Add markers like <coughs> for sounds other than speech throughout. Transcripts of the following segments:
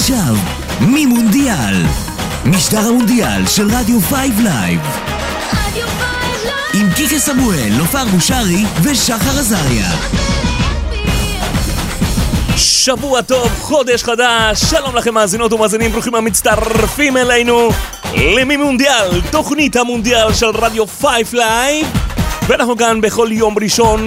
עכשיו, ממונדיאל. משדר המונדיאל של רדיו 5 לייב. עם קיקה סמואל, נופר בושרי ושחר עזריה. שבוע טוב, חודש חדש, שלום לכם מאזינות ומאזינים, ברוכים המצטרפים אלינו למימונדיאל, תוכנית המונדיאל של רדיו 5 לייב ואנחנו כאן בכל יום ראשון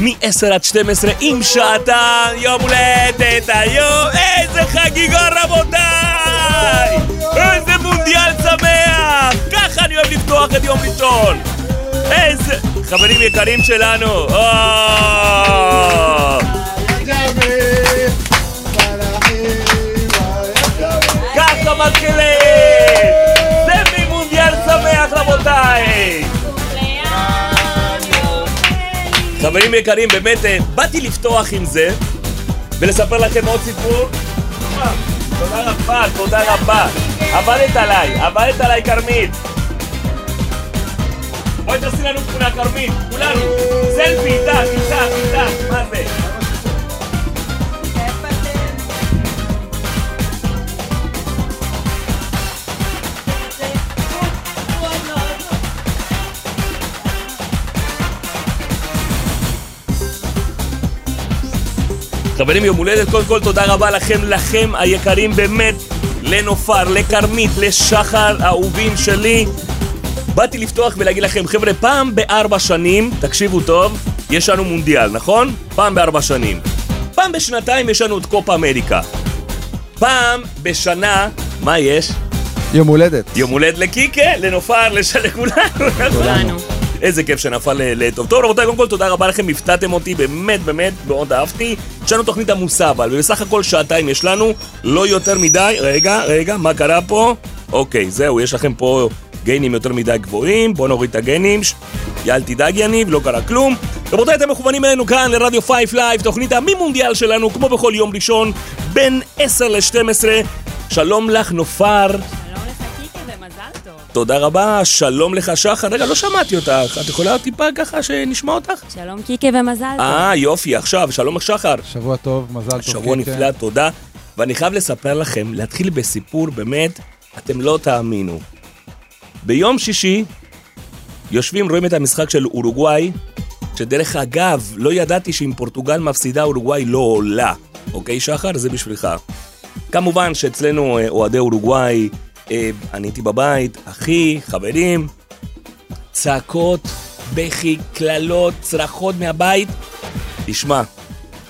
מ-10 עד 12 עם חתן יום הולדת היום, איזה חגיגה רבותיי! איזה מונדיאל שמח! ככה אני אוהב לפתוח את יום ראשון! איזה... חברים יקרים שלנו! אה! ככה מתחילים! זה ממונדיאל שמח רבותיי! חברים יקרים, באמת, אה, באתי לפתוח עם זה ולספר לכם עוד סיפור. תודה רבה, תודה רבה. עבדת עליי, עבדת עליי כרמית. בואי תעשי לנו תמונה כרמית, כולנו. סלפי איתך, איתך, איתך, מה זה? חברים, יום הולדת, קודם כל תודה רבה לכם, לכם היקרים באמת, לנופר, לכרמית, לשחר, האהובים שלי. באתי לפתוח ולהגיד לכם, חבר'ה, פעם בארבע שנים, תקשיבו טוב, יש לנו מונדיאל, נכון? פעם בארבע שנים. פעם בשנתיים יש לנו את קופה אמריקה. פעם בשנה, מה יש? יום הולדת. יום הולדת לקיקה, לנופר, לש- לכולנו. כולנו. איזה כיף שנפל ל- לטוב. טוב רבותיי, קודם כל תודה רבה לכם, הפתעתם אותי, באמת באמת מאוד אהבתי. יש לנו תוכנית עמוסה אבל, ובסך הכל שעתיים יש לנו, לא יותר מדי. רגע, רגע, מה קרה פה? אוקיי, זהו, יש לכם פה גיינים יותר מדי גבוהים, בואו נוריד את הגיינים. ש- אל תדאג יניב, לא קרה כלום. רבותיי, אתם מכוונים אלינו כאן לרדיו 5 לייב, תוכנית המימונדיאל שלנו, כמו בכל יום ראשון, בין 10 ל-12. שלום לך, נופר. תודה רבה, שלום לך שחר. רגע, לא שמעתי אותך. את יכולה טיפה ככה שנשמע אותך? שלום קיקי ומזל טוב. אה, יופי, עכשיו, שלום לך שחר. שבוע טוב, מזל טוב. שבוע קיקה. נפלא, תודה. ואני חייב לספר לכם, להתחיל בסיפור באמת, אתם לא תאמינו. ביום שישי, יושבים, רואים את המשחק של אורוגוואי, שדרך אגב, לא ידעתי שאם פורטוגל מפסידה, אורוגוואי לא עולה. אוקיי, שחר? זה בשבילך. כמובן שאצלנו אה, אוהדי אורוגוואי, אני הייתי בבית, אחי, חברים, צעקות, בכי, קללות, צרחות מהבית. תשמע,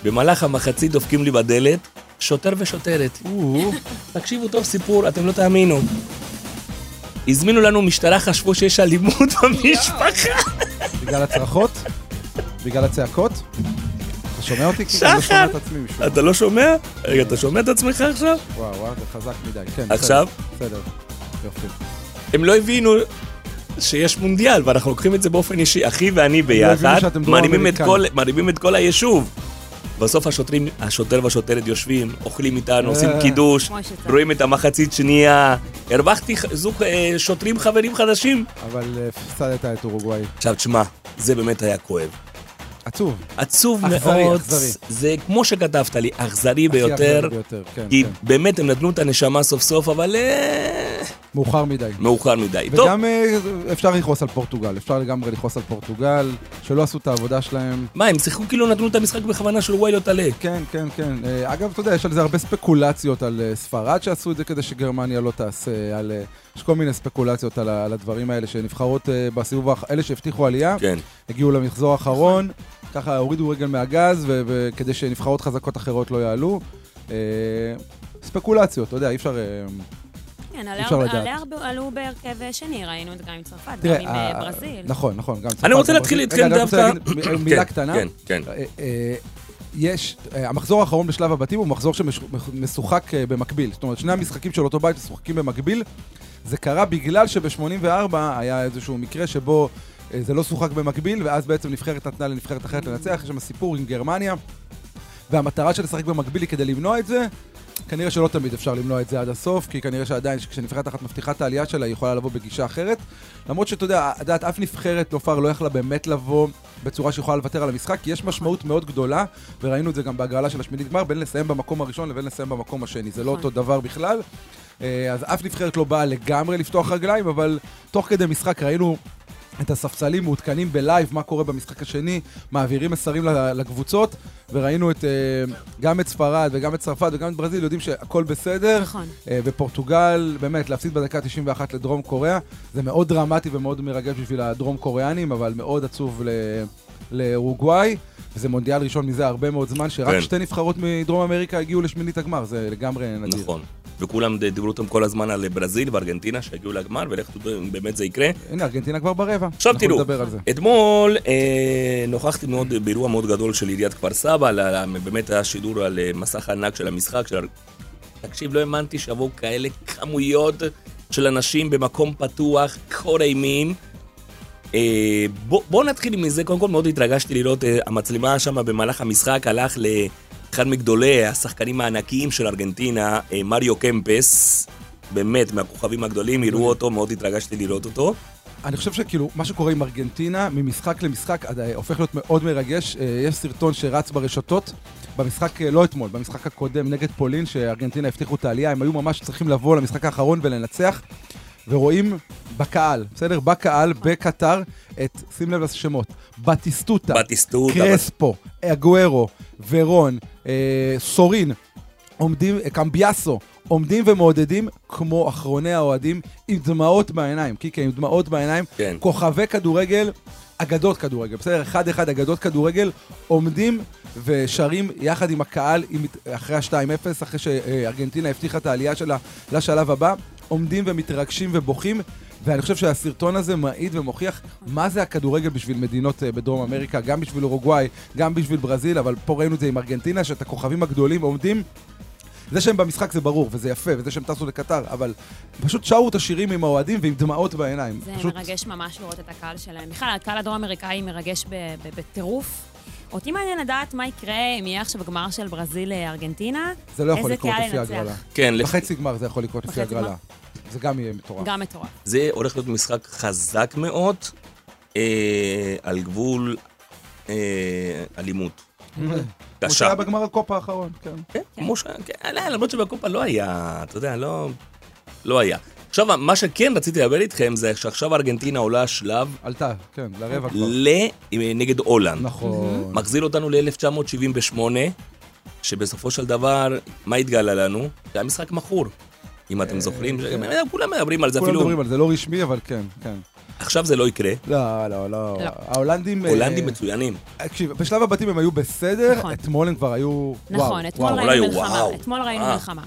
במהלך המחצית דופקים לי בדלת, שוטר ושוטרת. <laughs> תקשיבו טוב סיפור, אתם לא תאמינו. הזמינו לנו משטרה, חשבו שיש אלימות <laughs> במשפחה. בגלל הצרחות? בגלל הצעקות? שומע אותי? אני לא שחר! שומע את עצמי משום. אתה לא שומע? רגע, אתה שומע את עצמך עכשיו? וואו, וואו, זה חזק מדי. כן, עכשיו? בסדר. יופי. הם לא הבינו שיש מונדיאל, ואנחנו לוקחים את זה באופן אישי, אחי ואני ביחד, שאתם דרום מרימים את, כל, היישוב. בסוף השוטרים, השוטר והשוטרת יושבים, אוכלים איתנו, עושים אה. קידוש. רואים את המחצית שנייה. הרווחתי זוג אה, שוטרים חברים חדשים. אבל אה, הפסדת את אורוגוואי. עכשיו תשמע, זה באמת היה כואב. עצוב. עצוב אכזרי, מאוד, אכזרי. זה כמו שכתבת לי, אכזרי ביותר. אכזרי ביותר, כן, כי כן. באמת הם נתנו את הנשמה סוף סוף, אבל אה, מאוחר מדי. מאוחר מדי. טוב, וגם אה, אפשר לכעוס על פורטוגל, אפשר לגמרי לכעוס על פורטוגל, שלא עשו את העבודה שלהם. מה, הם שיחקו כאילו נתנו את המשחק בכוונה של לא תעלה. כן, כן, כן. אה, אגב, אתה יודע, יש על זה הרבה ספקולציות על ספרד שעשו את זה כדי שגרמניה לא תעשה, על... יש כל מיני ספקולציות על, על הדברים האלה, שנבחרות בסיבוב, אלה שהבטיחו עלייה, כן. הגיעו למחזור האחרון, ככה הורידו רגל מהגז, וכדי שנבחרות חזקות אחרות לא יעלו. אה, ספקולציות, אתה יודע, אי אפשר... אה, כן, אפשר עלו- בהרכב שני, ראינו את זה גם עם צרפת, גם עם אה, ברזיל. נכון, נכון, גם אני רוצה צרפת, להתחיל. איתכם רגע, אני רק רוצה דווקא... להגיד מילה כן, קטנה. כן, כן. יש, המחזור האחרון בשלב הבתים הוא מחזור שמשוחק במקביל. זאת אומרת, שני המשחקים של אותו בית משוחקים במקביל. זה קרה בגלל שב-84 היה איזשהו מקרה שבו זה לא שוחק במקביל, ואז בעצם נבחרת נתנה לנבחרת אחרת לנצח. יש שם סיפור עם גרמניה, והמטרה של לשחק במקביל היא כדי למנוע את זה. כנראה שלא תמיד אפשר למנוע את זה עד הסוף, כי כנראה שעדיין, כשנבחרת אחת מבטיחה את העלייה שלה, היא יכולה לבוא בגישה אחרת. למרות שאתה יודע, את יודעת, אף נבחרת נופר לא יכלה באמת לבוא בצורה שיכולה לוותר על המשחק, כי יש משמעות מאוד גדולה, וראינו את זה גם בהגרלה של השמינית גמר, בין לסיים במקום הראשון לבין לסיים במקום השני. זה לא נכון. אותו דבר בכלל. אה, אז אף נבחרת לא באה לגמרי לפתוח רגליים, אבל תוך כדי משחק ראינו את הספסלים מעודכנים בלייב, מה קורה במשחק השני, מעבירים מסרים לקבוצות, וראינו את, אה, גם את ספרד וגם את צרפת וגם את ברזיל, יודעים שהכל בסדר. נכון. אה, ופורטוגל, באמת, להפסיד בדקה 91 לדרום קוריאה, זה מאוד דרמטי ומאוד מרגש בשביל הדרום קוריאנים, אבל מאוד עצוב ל- לאורוגוואי, וזה מונדיאל ראשון מזה הרבה מאוד זמן, שרק כן. שתי נבחרות מדרום אמריקה הגיעו לשמינית הגמר, זה לגמרי נדיר. נכון. וכולם דיברו אותם כל הזמן על ברזיל וארגנטינה שהגיעו לגמר, ולך תדעו אם באמת זה יקרה. הנה, ארגנטינה כבר ברבע. עכשיו תראו, על. אתמול אה, נוכחתי מאוד באירוע מאוד גדול של עיריית כפר סבא, על ה- באמת היה שידור על אה, מסך ענק של המשחק. של... תקשיב, לא האמנתי שיבואו כאלה כמויות של אנשים במקום פתוח, כה אימים. אה, בוא, בוא נתחיל מזה, קודם כל מאוד התרגשתי לראות, אה, המצלמה שם במהלך המשחק הלך לאחד מגדולי השחקנים הענקיים של ארגנטינה, אה, מריו קמפס, באמת, מהכוכבים הגדולים, הראו אותו, מאוד התרגשתי לראות אותו. אני חושב שכאילו, מה שקורה עם ארגנטינה, ממשחק למשחק, אה, הופך להיות מאוד מרגש. אה, יש סרטון שרץ ברשתות, במשחק, לא אתמול, במשחק הקודם נגד פולין, שארגנטינה הבטיחו את העלייה, הם היו ממש צריכים לבוא למשחק האחרון ולנצח, ורואים בקהל, בסדר? בקהל, בקטר, את, שים לב לשמות, בטיסטוטה, בטיסטוטה, קרספו, אגוארו, ורון, אה, סורין, עומדים, קמביאסו, עומדים ומעודדים כמו אחרוני האוהדים עם דמעות בעיניים, קיקה, עם דמעות בעיניים, כן. כוכבי כדורגל, אגדות כדורגל, בסדר? אחד-אחד אגדות כדורגל, עומדים ושרים יחד עם הקהל עם, אחרי ה-2-0, אחרי שארגנטינה הבטיחה את העלייה שלה לשלב הבא, עומדים ומתרגשים ובוכים. ואני חושב שהסרטון הזה מעיד ומוכיח מה זה הכדורגל בשביל מדינות אה, בדרום אמריקה, גם בשביל אורוגוואי, גם בשביל ברזיל, אבל פה ראינו את זה עם ארגנטינה, שאת הכוכבים הגדולים עומדים זה שהם במשחק זה ברור, וזה יפה, וזה שהם טסו לקטר, אבל פשוט שרו את השירים עם האוהדים ועם דמעות בעיניים. זה פשוט... מרגש ממש לראות את הקהל שלהם. בכלל, הקהל הדרום-אמריקאי מרגש בטירוף. אותי מעניין לדעת מה יקרה אם יהיה עכשיו גמר של ברזיל-ארגנטינה. זה לא יכול לקרות לפי? הגרלה. כן. בחצי גמר זה יכול לקרות לפי הגרלה. זה גם יהיה מטורף. גם מטורף. זה הולך להיות משחק חזק מאוד, אה, על גבול אה, אלימות. <laughs> כמו. שהיה בגמר הקופה האחרון, כן. כן, כמו ש... כן, לא, למרות שבקופה לא היה, אתה יודע, לא... לא היה. עכשיו, מה שכן רציתי לדבר איתכם זה שעכשיו ארגנטינה עולה שלב עלתה, כן, לרבע כבר. ל... נגד הולנד. נכון. מחזיר אותנו ל-1978, שבסופו של דבר, מה התגלה לנו? זה היה משחק מכור. אם אתם זוכרים, כן. כולם מדברים על זה כולם אפילו, מדברים על זה, לא רשמי, אבל כן, כן. עכשיו זה לא יקרה. לא, לא, לא. לא. ההולנדים... אה, הולנדים מצוינים. תקשיב, בשלב הבתים הם היו בסדר, נכון. אתמול הם כבר היו... נכון, אתמול ראינו מלחמה. אתמול ראינו אה. מלחמה.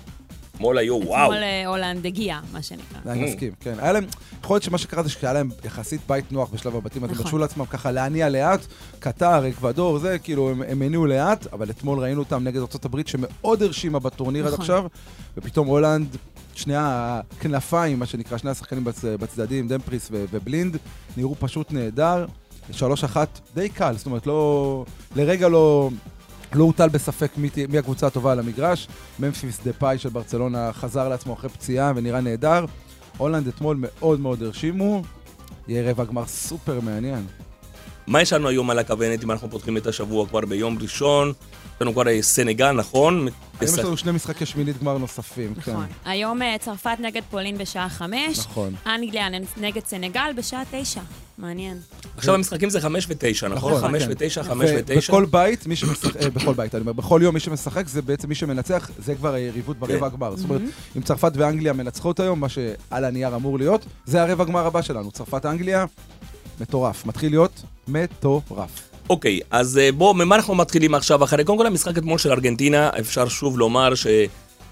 אתמול היו וואו. אתמול אה, הולנד הגיעה, מה שנקרא. אני מסכים, כן. היה להם, יכול להיות שמה שקרה זה שהיה להם יחסית בית נוח בשלב הבתים, אז הם נכון. הרשו לעצמם ככה להניע לאט, קטר, אקוודור, זה, כאילו, הם, הניעו לאט, אבל אתמול ראינו אותם נגד ארה"ב שמאוד הרשימה בטורניר עד נכון. עכשיו, ופתאום הולנד, שני הכנפיים, מה שנקרא, שני השחקנים בצ, בצדדים, דומפריס ו, ובלינד, נראו פשוט נהדר. שלוש אחת די קל, זאת אומרת, לא... לרגע לא... לא הוטל בספק מי, מי הקבוצה הטובה על המגרש. ממפיס דה פאי של ברצלונה חזר לעצמו אחרי פציעה ונראה נהדר. הולנד אתמול מאוד מאוד הרשימו. יהיה רבע גמר סופר מעניין. מה יש לנו היום על הכוונת אם אנחנו פותחים את השבוע כבר ביום ראשון? יש לנו כבר אה, סנגל, נכון? היום יש לנו שני משחקי שמינית גמר נוספים, כן. נכון. היום אה, צרפת נגד פולין בשעה חמש. נכון. אנגליה נגד סנגל בשעה תשע. מעניין. עכשיו המשחקים זה חמש ותשע, נכון? נכון, חמש כן. ותשע, חמש ותשע. ובכל בית, מי שמשחק, אה, בכל בית, אני אומר, בכל יום מי שמשחק זה בעצם מי שמנצח, זה כבר היריבות ברבע כן. הגמר. זאת אומרת, אם צרפת ואנגליה מנצחות היום, מה שעל הנייר אמור להיות, זה הרבע גמר הבא שלנו. צרפת-אנגליה, מטורף. מתחיל להיות מטורף. אוקיי, אז אה, בואו, ממה אנחנו מתחילים עכשיו? אחרי קודם כל המשחק אתמול של ארגנטינה, אפשר שוב לומר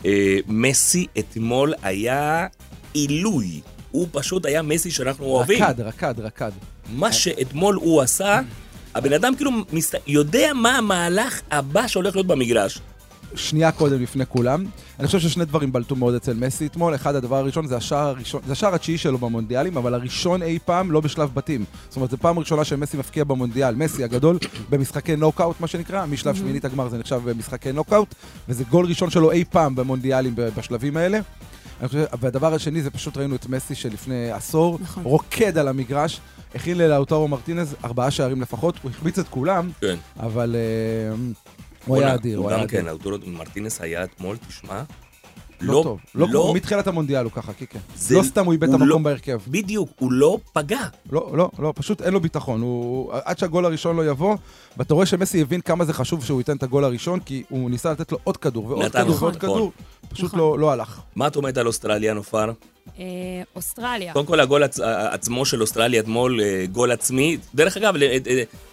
שמסי אתמול היה עילוי. הוא פשוט היה מסי שאנחנו אוהבים. רקד, רקד, רקד. מה שאתמול הוא עשה, הבן אדם כאילו מסת... יודע מה המהלך הבא שהולך להיות במגרש. שנייה קודם לפני כולם. אני חושב ששני דברים בלטו מאוד אצל מסי אתמול. אחד, הדבר הראשון זה השער הראשון, זה השער התשיעי שלו במונדיאלים, אבל הראשון אי פעם לא בשלב בתים. זאת אומרת, זו פעם ראשונה שמסי מפקיע במונדיאל, מסי הגדול, במשחקי נוקאוט, מה שנקרא, משלב שמינית הגמר זה נחשב במשחקי נוקאוט, וזה גול ראשון שלו אי פעם במונדיאלים בשלבים האלה. חושב, והדבר השני זה פשוט ראינו את מסי שלפני עשור, נכון. רוקד על המגרש, הכין ללאוטרו מרטינז ארבעה שערים לפחות, הוא החמיץ את כולם, כן. אבל אה, הוא היה אדיר, הוא היה גם אדיר. כן, אוטורו מרטינס היה אתמול, תשמע. לא טוב, לא כמו, מתחילת המונדיאל הוא ככה, קיקה. זה- לא סתם הוא איבד את הוא המקום לא- בהרכב. בדיוק, הוא לא פגע. לא, לא, לא, פשוט אין לו ביטחון. הוא, עד שהגול הראשון לא יבוא, ואתה רואה שמסי הבין כמה זה חשוב שהוא ייתן את הגול הראשון, כי הוא ניסה לתת לו עוד כדור ועוד כדור ועוד נכון. כדור, פשוט נכון. לא, לא הלך. מה את אומרת על אוסטרליה, נופר? אה, אוסטרליה. קודם כל, הגול עצ- עצמו של אוסטרליה אתמול, אה, גול עצמי. דרך אגב, אה,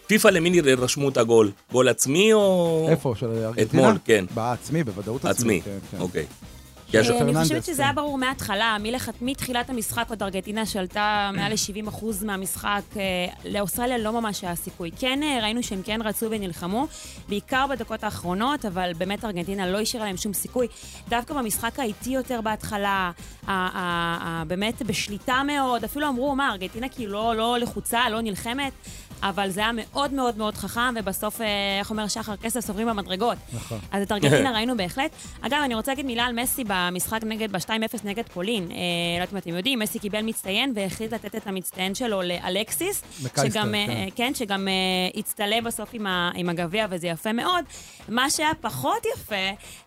פיפ"א למי רשמו את הגול? גול עצמי או... איפה? של ארגנטינה? אתמול, כן. בעצמי, בוודאות עצמי. עצמי, כן, כן. אוקיי. אה, אני חושבת שזה כן. היה ברור מההתחלה, מתחילת המשחק עוד ארגנטינה שלטה מעל ל-70% מהמשחק. אה, לאוסטרליה לא ממש היה סיכוי. כן, אה, ראינו שהם כן רצו ונלחמו, בעיקר בדקות האחרונות, אבל באמת ארגנטינה לא השאירה להם שום סיכוי. דווקא במשחק האיטי יותר בהתחלה, באמת בשליטה מאוד, אפילו אמרו, מה, ארגנטינה כאילו לא- לא לחוצה, לא נלחמת. אבל זה היה מאוד מאוד מאוד חכם, ובסוף, אה, איך אומר שחר, כסף סוברים במדרגות. נכון. אז את ארגנטינה <laughs> ראינו בהחלט. אגב, אני רוצה להגיד מילה על מסי במשחק נגד, ב-2-0 נגד פולין. אה, לא יודעת אם אתם יודעים, מסי קיבל מצטיין והחליט לתת את המצטיין שלו לאלקסיס. מקייסטר, שגם, אה, כן. כן, שגם אה, הצטלם בסוף עם, ה, עם הגביע, וזה יפה מאוד. מה שהיה פחות יפה,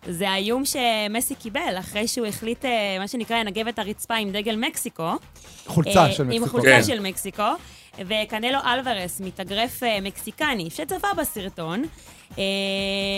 זה האיום שמסי קיבל, אחרי שהוא החליט, אה, מה שנקרא, לנגב את הרצפה עם דגל מקסיקו. חולצה אה, של עם מקסיקו. חולצה כן. של מקסיקו. וקנלו אלוורס, מתאגרף אה, מקסיקני, שצפה בסרטון, אה,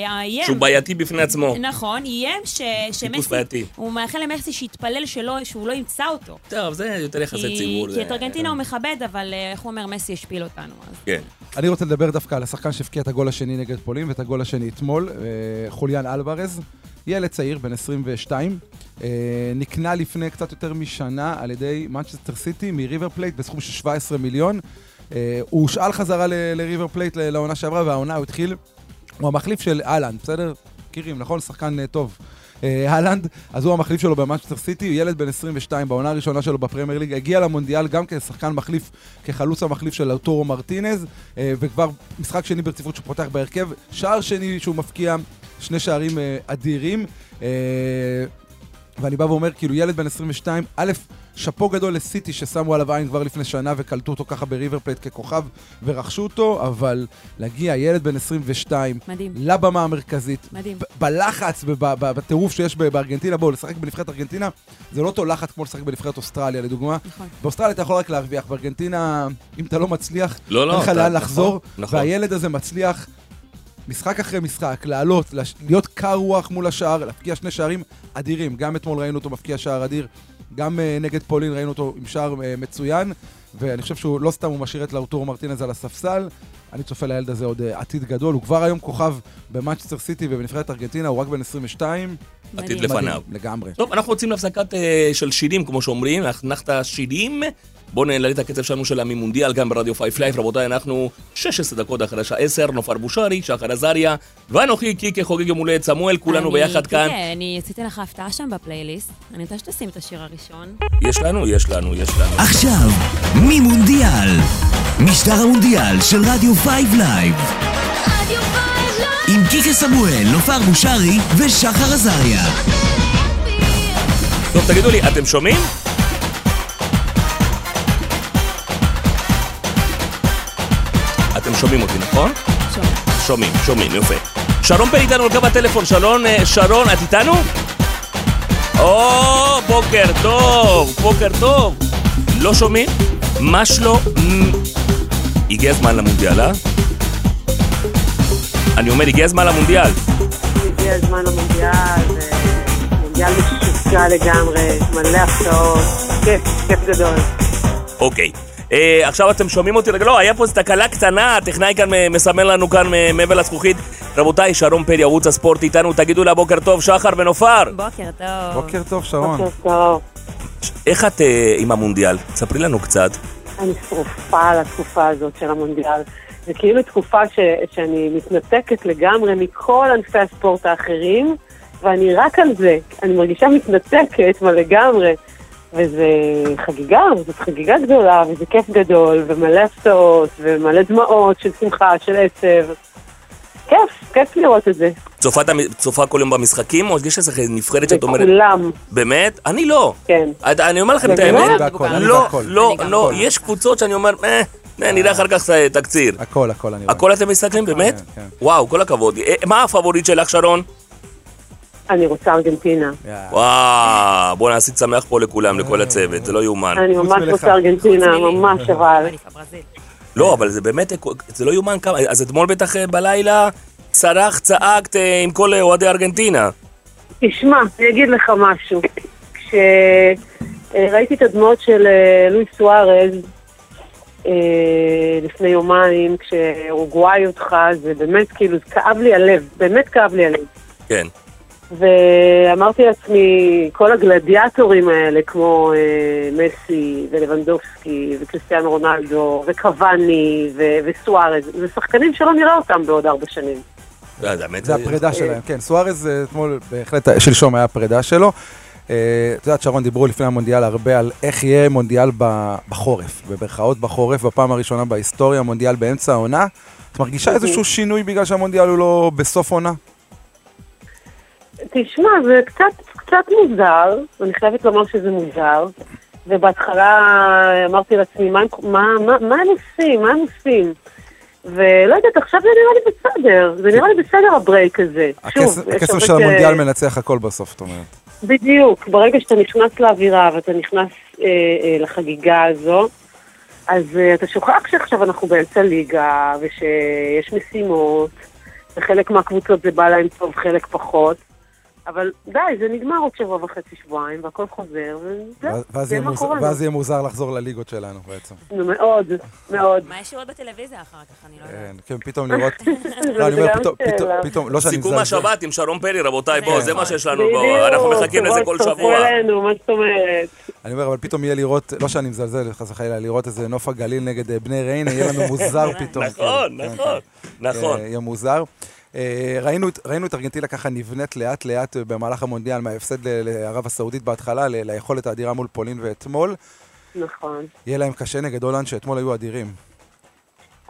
איים... שהוא בעייתי בפני עצמו. נכון, איים ש... שמסי... בעייתי. הוא מאחל למסי שיתפלל שלא, שהוא לא ימצא אותו. טוב, זה יותר יחסי ציבור. כי את ארגנטינה הוא מכבד, אבל אה, איך הוא אומר, מסי השפיל אותנו. אז. כן. אני רוצה לדבר דווקא על השחקן שהבקיע את הגול השני נגד פולין ואת הגול השני אתמול, אה, חוליאן אלוורז. ילד צעיר, בן 22, אה, נקנה לפני קצת יותר משנה על ידי מנצ'סטר סיטי מריבר פלייט בסכום של 17 מיליון. אה, הוא הושאל חזרה לריבר פלייט לעונה שעברה, והעונה הוא התחיל, הוא המחליף של האלנד, בסדר? מכירים, נכון? שחקן אה, טוב. אה, האלנד, אז הוא המחליף שלו במנצ'סטר סיטי, הוא ילד בן 22 בעונה הראשונה שלו בפרמייר ליג, הגיע למונדיאל גם כשחקן מחליף, כחלוץ המחליף של לאוטרו מרטינז, אה, וכבר משחק שני ברציפות שהוא פותח בהרכב, שער שני שהוא מבקיע, שני שערים אה, אדירים. אה, ואני בא ואומר, כאילו, ילד בן 22, א', שאפו גדול לסיטי ששמו עליו עין כבר לפני שנה וקלטו אותו ככה בריבר פלייט ככוכב ורכשו אותו, אבל להגיע ילד בן 22 מדהים. לבמה המרכזית, מדהים. ב- בלחץ, וב- ב- בטירוף שיש בארגנטינה, בואו, לשחק בנבחרת ארגנטינה, זה לא אותו לחץ כמו לשחק בנבחרת אוסטרליה, לדוגמה. נכון. באוסטרליה אתה יכול רק להרוויח, בארגנטינה, אם אתה לא מצליח, לא, לא, אין לך לאן נכון, לחזור, נכון. והילד הזה מצליח משחק אחרי משחק, לעלות, להיות קר רוח מול השער, להבקיע שני שערים אדירים. גם אתמול ראינו אותו מפקיע שער אדיר, גם uh, נגד פולין ראינו אותו עם שער uh, מצוין, ואני חושב שהוא לא סתם הוא משאיר את לאוטורו מרטינז על הספסל. אני צופה לילד הזה עוד uh, עתיד גדול, הוא כבר היום כוכב במאצ'סטר סיטי ובנבחרת ארגנטינה, הוא רק בן 22. עתיד מדהים. לפניו. מדהים, לגמרי. טוב, אנחנו יוצאים להפסקת אה, של שירים, כמו שאומרים, נחנך את השירים. בואו נעלה את הקצב שלנו של הממונדיאל גם ברדיו פייף לייף. רבותיי, אנחנו 16 דקות אחרי השעה 10, נופר בושרי, שחר עזריה, ואנוכי קיקה חוגג יום הולדת סמואל, כולנו אני- ביחד כאן. כן, אני עשיתי לך הפתעה שם בפלייליסט. אני רוצה שתשים את השיר הראשון. יש לנו, יש לנו, יש לנו. עכשיו, ממונדיאל. משדר המונדיאל של רדיו פייב לייב. עם קיקה סמואל, נופר בושרי ושחר עזריה. טוב, תגידו לי, אתם שומעים? אתם שומעים אותי, נכון? שום. שומעים, שומעים, יפה. שרון פן איתנו על קו הטלפון, שרון, אה, שרון, את איתנו? או, בוקר טוב, בוקר טוב. לא שומעים? מה שלא? הגיע הזמן למונדיאל, אה? אני אומר, הגיע הזמן למונדיאל. הגיע הזמן למונדיאל, זה מונדיאל משוגע לגמרי, מלא הפתעות, כיף, כיף גדול. אוקיי. אה, עכשיו אתם שומעים אותי? רגע, לא, היה פה איזו תקלה קטנה, הטכנאי כאן אה, מסמן לנו כאן אה, מעבר לזכוכית. רבותיי, שרון פרי, ערוץ הספורט איתנו, תגידו לה בוקר טוב, שחר ונופר. בוקר טוב. בוקר טוב, שרון. בוקר טוב. איך את אה, עם המונדיאל? ספרי לנו קצת. אני שרופה על התקופה הזאת של המונדיאל. זה כאילו תקופה ש, שאני מתנתקת לגמרי מכל ענפי הספורט האחרים, ואני רק על זה. אני מרגישה מתנתקת מה לגמרי. וזה חגיגה, זאת חגיגה גדולה, וזה כיף גדול, ומלא הפתעות, ומלא דמעות של שמחה, של עצב. כיף, כיף לראות את זה. צופה, צופה כל יום במשחקים, או יש איזה נבחרת שאת אומרת... וכולם, באמת? אני לא. כן. אני אומר לכם את? האמת. אני בהכל, אני לא. לא, לא. יש קבוצות שאני אומר, אה, אה, נראה אחר כך אה, תקציר. הכל, הכל אני רואה. הכל אתם מסתכלים, באמת? כן, כן. וואו, כל הכבוד. אה, מה הפבוריט שלך, שרון? אני רוצה ארגנטינה. יאללה. וואו, בוא נעשית שמח פה לכולם, לכל הצוות, זה לא יאומן. אני ממש. רוצה ארגנטינה. ממש <laughs> אבל. לא, אבל זה באמת, זה לא יאומן כמה, אז אתמול בטח אה, בלילה צרח, צעקת אה, עם כל אה, אוהדי ארגנטינה. תשמע, אני אגיד לך משהו. כשראיתי את הדמעות של אה, לואי סוארז אה, לפני יומיים, כשאורוגוואי אותך, זה באמת כאילו, זה כאב לי הלב, באמת כאב לי הלב. כן. ואמרתי לעצמי, כל הגלדיאטורים האלה, כמו אה, מסי ולבנדובסקי וקריסטיאנו רונלדו וקוואני ו- וסוארז, זה שחקנים שלא נראה אותם בעוד ארבע שנים. לא, זה זה הפרידה שלהם, כן. סוארז אה, אתמול, בהחלט, אה, שלשום היה הפרידה שלו. אה, את יודעת, שרון, דיברו לפני המונדיאל הרבה על איך יהיה מונדיאל בחורף, במרכאות בחורף, בפעם הראשונה בהיסטוריה, מונדיאל באמצע העונה. את מרגישה איזשהו שינוי בגלל שהמונדיאל הוא לא בסוף עונה? תשמע, זה קצת, קצת מוזר, אני חייבת לומר שזה מוזר, ובהתחלה אמרתי לעצמי, מה, מה, מה, מה הם עושים? מה הם עושים? ולא יודעת, עכשיו זה נראה לי בסדר, זה נראה לי בסדר הברייק הזה. הרבה של המונדיאל מנצח הכל בסוף, את אומרת. בדיוק, ברגע שאתה נכנס לאווירה ואתה נכנס אה, אה, לחגיגה הזו, אז אה, אתה שוכח שעכשיו אנחנו באמצע ליגה, ושיש משימות, וחלק מהקבוצות זה בא להם טוב, חלק פחות. אבל די, זה נגמר עוד שבוע וחצי, שבועיים, והכל חוזר, וזהו, ואז זה יהיה מה קורה. ואז יהיה מוזר לחזור לליגות שלנו בעצם. מאוד, מאוד. מה יש לראות בטלוויזיה אחר כך? אני לא יודעת. כן, כן, פתאום לראות... <laughs> לא, אני אומר, פתאום- לא שאני סיכום מזלזל. השבת עם שרון פרי, רבותיי, בואו, זה זה מה נכון. שיש לנו, בואו, אנחנו מחכים לזה כל שבוע. תצטרפו אלינו, מה זאת אומרת? אני אומר, אבל פתאום יהיה לראות, לא שאני מזלזל, חס וחלילה, לראות איזה נוף הגליל נגד אה, בני ריינה, יהיה לנו מוזר <laughs> פתאום. נכון, כן, נכון, כן. נכון. אה, יהיה מוזר. אה, ראינו, ראינו את ארגנטינה ככה נבנית לאט לאט במהלך המונדיאל, מההפסד לערב הסעודית בהתחלה, ל- ליכולת האדירה מול פולין ואתמול. נכון. יהיה להם קשה נגד הולנד, שאתמול היו אדירים.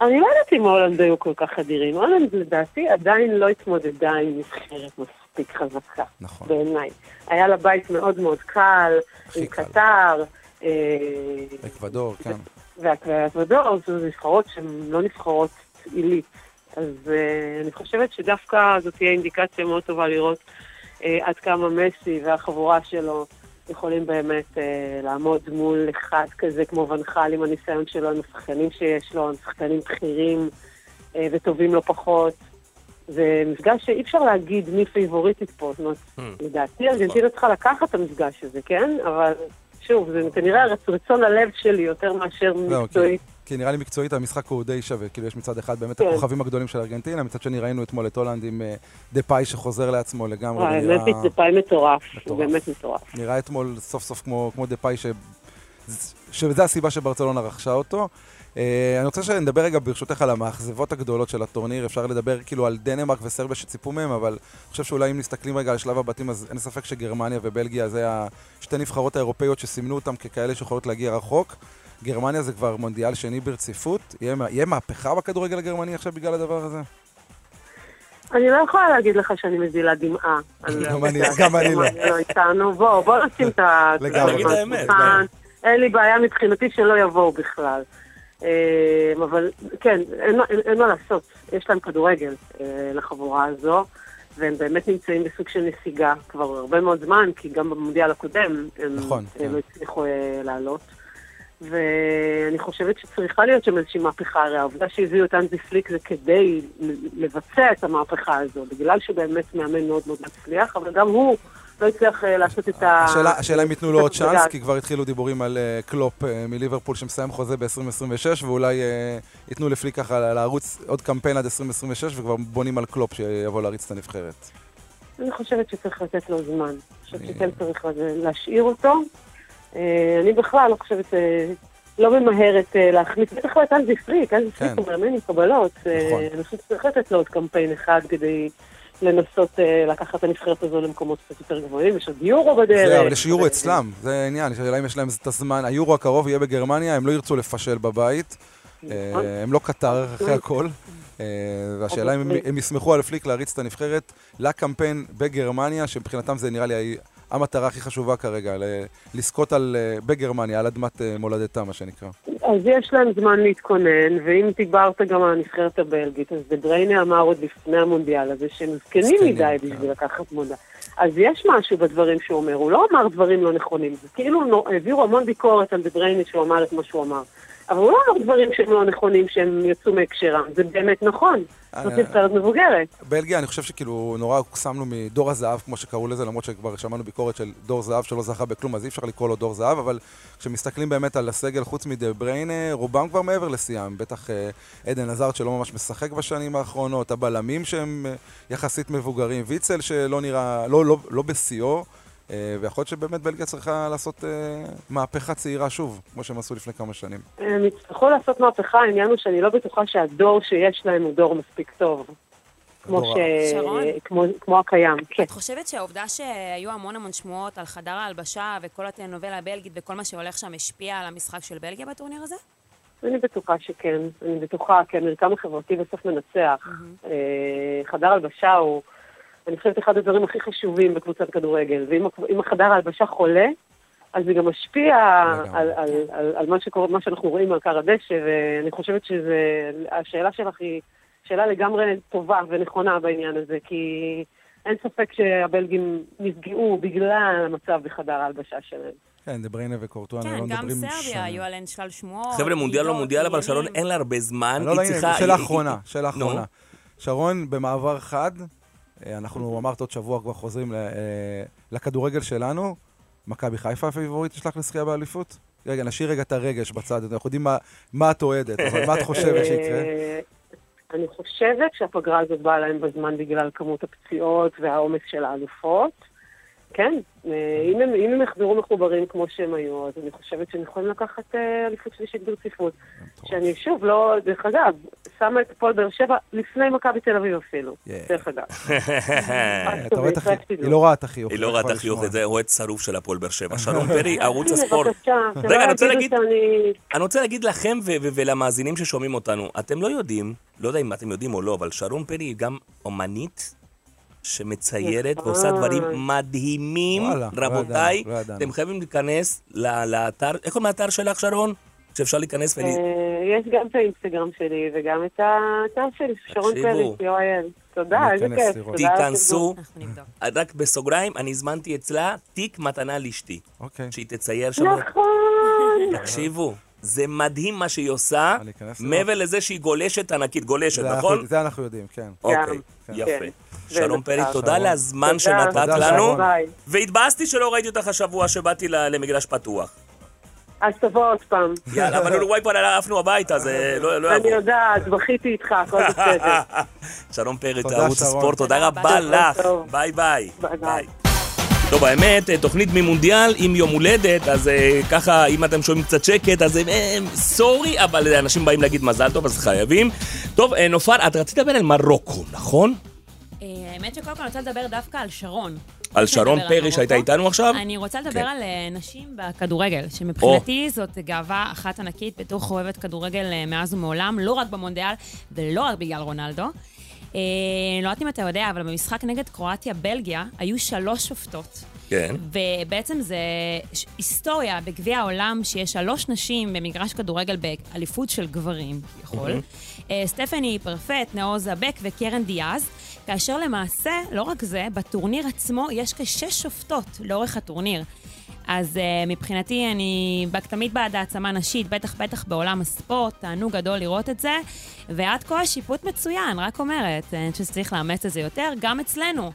אני לא יודעת אם הולנד היו כל כך אדירים. הולנד לדעתי עדיין לא התמודדה עם נבחרת מספיק חזקה, נכון. בעיניי. היה לה בית מאוד מאוד קל, עם קל. קטר, אה, אקוודור, כן. והאקוודור זה נבחרות שהן לא נבחרות עילית. אז אה, אני חושבת שדווקא זאת תהיה אינדיקציה מאוד טובה לראות אה, עד כמה מסי והחבורה שלו יכולים באמת אה, לעמוד מול אחד כזה כמו ונחל עם הניסיון שלו, עם השחקנים שיש לו, עם שחקנים בכירים וטובים לא פחות. זה מפגש שאי אפשר להגיד מי פייבוריטית פה, זאת אומרת, Hmm. לדעתי ארגנטינה צריכה לקחת את המפגש הזה, כן? אבל שוב, זה כנראה רצ- רצון הלב שלי יותר מאשר לא, מקצועית. כי נראה לי מקצועית המשחק הוא די שווה, כאילו יש מצד אחד באמת כן. הכוכבים הגדולים של ארגנטינה, מצד שני ראינו אתמול את הולנד עם אה, דה פאי שחוזר לעצמו לגמרי, וואי, ונראה- באמת זה פאי מטורף, הוא. באמת מטורף. נראה אתמול סוף סוף כמו, כמו דה פאי, ש... שזו הסיבה שברצלונה רכשה אותו. Uh, אני רוצה שנדבר רגע ברשותך על המאכזבות הגדולות של הטורניר, אפשר לדבר כאילו על דנמרק וסרביה שציפו מהם, אבל אני חושב שאולי אם מסתכלים רגע על שלב הבתים, אז אין ספק שגרמניה ובלגיה זה השתי נבחרות האירופאיות שסימנו אותם ככאלה שיכולות להגיע רחוק. גרמניה זה כבר מונדיאל שני ברציפות, יהיה, יהיה מהפכה בכדורגל הגרמני עכשיו בגלל הדבר הזה? אני לא יכולה להגיד לך שאני מזילה דמעה. גם אני- העובדה גם אני לא. לא איתנו. בוא, בוא נשים את ה... לגמרי. לגמרי. אין לי בעיה מבחינתי שלא יבואו בכלל. אה, אבל כן, אין מה- לעשות. יש להם כדורגל אה, לחבורה הזו, והם באמת נמצאים בסוג של נסיגה כבר הרבה מאוד זמן, כי גם במונדיאל הקודם הם נכון, כן. לא הצליחו אה, לעלות. ואני חושבת שצריכה להיות שם איזושהי מהפכה, הרי העובדה שהביאו את אנזי פליק זה כדי לבצע את המהפכה הזו, בגלל שהוא באמת מאמן מאוד מאוד מצליח, אבל גם הוא לא הצליח אה, לעשות את ה... השאלה, אם ייתנו לו עוד צ'אנס. כי כבר התחילו דיבורים על אה, קלופ אה, מליברפול שמסיים חוזה ב-2026, ואולי ייתנו לפליק ככה לערוץ עוד קמפיין עד 2026, וכבר בונים על קלופ שיבוא להריץ את הנבחרת. אני חושבת שצריך לתת לו זמן. אני חושבת שכן צריך להשאיר אותו. אה, אני בכלל לא חושבת אה, לא ממהרת אה, להכניס, בטח לא את הנזי פליק, הנזי כן. פליק הוא מאמן עם קבלות. נכון. אני חושבת שצריך לתת לו עוד קמפיין אחד כדי לנסות לקחת את הנבחרת הזו למקומות קצת יותר גבוהים, יש עוד יורו בדרך. זה, אבל יש יורו אצלם, זה העניין, השאלה אם יש להם את הזמן. היורו הקרוב יהיה בגרמניה, הם לא ירצו לפשל בבית. נכון. הם לא קטר אחרי הכל. והשאלה אם הם- הם יסמכו על פליק להריץ את הנבחרת לקמפיין בגרמניה, שמבחינתם זה נראה לי המטרה הכי חשובה כרגע, לזכות על, אה, בגרמניה, על אדמת אה, מולדתם, מה שנקרא. אז יש להם זמן להתכונן, ואם דיברת גם על הנבחרת הבלגית, אז דבריינה אמר עוד לפני המונדיאל הזה שהם זקנים מדי כן. בשביל לקחת מונדיאל. אז יש משהו בדברים שהוא אומר, הוא לא אמר דברים לא נכונים, זה כאילו העבירו המון ביקורת על דבריינה שהוא אמר את מה שהוא אמר. אבל הוא לא אמר דברים שהם לא נכונים, שהם יצאו מהקשרם, זה באמת נכון. זאת אה, נבחרת מבוגרת. בלגיה, אני חושב שכאילו נורא הוקסמנו מדור הזהב, כמו שקראו לזה, למרות שכבר שמענו ביקורת של דור זהב שלא זכה בכלום, אז אי אפשר לקרוא לו דור זהב, אבל כשמסתכלים באמת על הסגל, חוץ מדה בריינה, רובם כבר מעבר לשיאם. בטח אה, עדן עזרד שלא ממש משחק בשנים האחרונות, הבלמים שהם אה, יחסית מבוגרים, ויצל שלא נראה, לא, לא, לא בשיאו, אה, ויכול להיות שבאמת בלגיה צריכה לעשות אה, מהפכה צעירה שוב, כמו שהם עשו לפני כמה שנים. הם יצטרכו לעשות מהפכה, העניין הוא שאני לא בטוחה שהדור שיש להם הוא דור מספיק טוב. כמו, ש... שרון? כמו, כמו הקיים, כן. את חושבת שהעובדה שהיו המון המון שמועות על חדר ההלבשה וכל הטלנובלה הבלגית וכל מה שהולך שם השפיע על המשחק של בלגיה בטורניר הזה? אני בטוחה שכן, אני בטוחה, כי המרקם החברתי בסוף מנצח. אה, חדר הלבשה הוא, אני חושבת, אחד הדברים הכי חשובים בקבוצת כדורגל, ואם החדר ההלבשה חולה, אז זה גם משפיע. על, על, על, על מה, שקורה, מה שאנחנו רואים על כר הדשא, ואני חושבת שהשאלה שלך היא שאלה לגמרי טובה ונכונה בעניין הזה, כי אין ספק שהבלגים נפגעו בגלל המצב בחדר ההלבשה שלהם. כן, דה בריינה וקורטואן, כן, לא גם מדברים סרביה, שנים. היו עליהן שלל שמועות. חבר'ה, מונדיאל לא מונדיאל, אבל שרון. אין לה הרבה זמן, לא, היא לא, צריכה... שאלה אחרונה, שאלה. אחרונה. שרון, במעבר חד, אנחנו אמרת עוד שבוע כבר חוזרים אה, לכדורגל שלנו. מכבי חיפה הפיבוריט תשלח לזכייה באליפות? רגע, נשאיר רגע את הרגש בצד, אנחנו יודעים מה- מה את אוהדת, אבל מה את חושבת שיקרה? אה, אני חושבת שהפגרה הזאת באה להם בזמן בגלל כמות הפציעות והעומס של האלופות. כן, אה, אם הם, אם הם יחזרו מחוברים כמו שהם היו, אז אני חושבת שהם יכולים לקחת אה, אליפות שלישית ברציפות. שאני שוב, לא, דרך אגב, שמה את הפועל באר שבע לפני מכבי תל אביב אפילו. דרך אגב. <laughs> את החיוך. היא לא ראה את החיוך. היא לא אתה ראתה יכול חיוך, לשמוע. זה אוהד שרוף של הפועל באר שבע. שרון פרי, <laughs> ערוץ הספורט. רגע, אני רוצה להגיד- לכם ולמאזינים ששומעים אותנו, אתם לא יודעים, לא יודע אם אתם יודעים או לא, אבל שרון פרי היא גם אומנית שמציירת נכון. ועושה דברים מדהימים. וואלה, לא רבותיי, ידענו, לא ידענו. אתם חייבים להיכנס ל- לאתר, איך קוראים לאתר שלך, שרון? שאפשר להיכנס ול... אה, יש גם את האינסטגרם שלי וגם את האתר שלי, שרון תקשיבו. פרי, co.il. תודה, איזה כיף. תודה תיכנסו. רק בסוגריים, אני הזמנתי אצלה תיק מתנה לאשתי. אוקיי. שהיא תצייר שם. נכון. <laughs> תקשיבו, זה מדהים מה שהיא עושה. מעבר לזה שהיא גולשת ענקית, גולשת, זה נכון? אנחנו- זה אנחנו יודעים, כן. אוקיי, כן. יפה. שלום. פרי, תודה. על הזמן. שנתת לנו. והתבאסתי שלא ראיתי אותך השבוע שבאתי ל- למגרש פתוח. אז תבוא עוד פעם. יאללה, אבל אורוגוואי כבר עפנו הביתה, זה לא לא אני יעבור. יודעת, בכיתי איתך, הכל בסדר. <laughs> שלום פרי, ערוץ. הספורט, תודה רבה. לך. ביי ביי. ביי. טוב, האמת, תוכנית ממונדיאל עם יום הולדת, אז אה, ככה, אם אתם שומעים קצת שקט, אז אה, סורי, אבל אנשים באים להגיד מזל טוב, אז חייבים. טוב, אה, נופר, את רצית לדבר על מרוקו, נכון? האמת שקודם כל אני רוצה לדבר דווקא על שרון. על שרון פרי. שהייתה איתנו עכשיו? אני רוצה לדבר כן. על אה, נשים בכדורגל, שמבחינתי זאת גאווה אחת ענקית בתור חובבת כדורגל אה, מאז ומעולם, לא רק במונדיאל ולא רק בגלל רונלדו. אה, לא יודעת אם אתה יודע, אבל במשחק נגד קרואטיה-בלגיה היו שלוש שופטות. כן. ובעצם זה היסטוריה בגביע העולם שיש שלוש נשים במגרש כדורגל באליפות של גברים, כביכול. אה, סטפני פרפט, נאור זבק וקרן דיאז, כאשר למעשה, לא רק זה, בטורניר עצמו יש כשש שופטות לאורך הטורניר. אז uh, מבחינתי אני תמיד בעד העצמה נשית, בטח בטח בעולם הספורט, תענוג גדול לראות את זה. ועד כה השיפוט מצוין, רק אומרת, אה, אני חושבת שצריך לאמץ את זה יותר, גם אצלנו.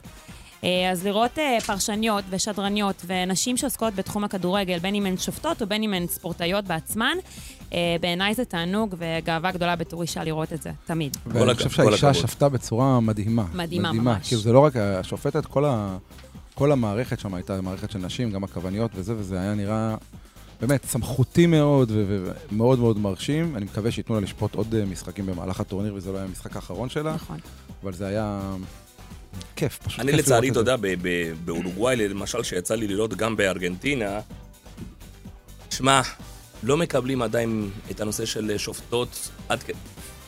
אה, אז לראות אה, פרשניות ושדרניות ונשים שעוסקות בתחום הכדורגל, בין אם הן שופטות או בין אם הן ספורטאיות בעצמן, אה, בעיניי זה תענוג וגאווה גדולה בתור אישה לראות את זה, תמיד. ואני חושב שהאישה. שפטה בצורה מדהימה. מדהימה ממש. כאילו זה לא רק השופטת, כל, ה... כל המערכת שם הייתה מערכת של נשים, גם הכווניות וזה, וזה היה נראה באמת, סמכותי מאוד ומאוד מאוד מרשים. אני מקווה שייתנו לה לשפוט עוד משחקים במהלך הטורניר, וזה לא היה המשחק האחרון שלה, נכון. אבל זה היה כיף, פשוט אני כיף לצערי, לראות אתה. יודע, ב- ב- באורוגוואי, למשל, שיצא לי לראות גם בארגנטינה, שמע, לא מקבלים עדיין את הנושא של שופטות עד כ...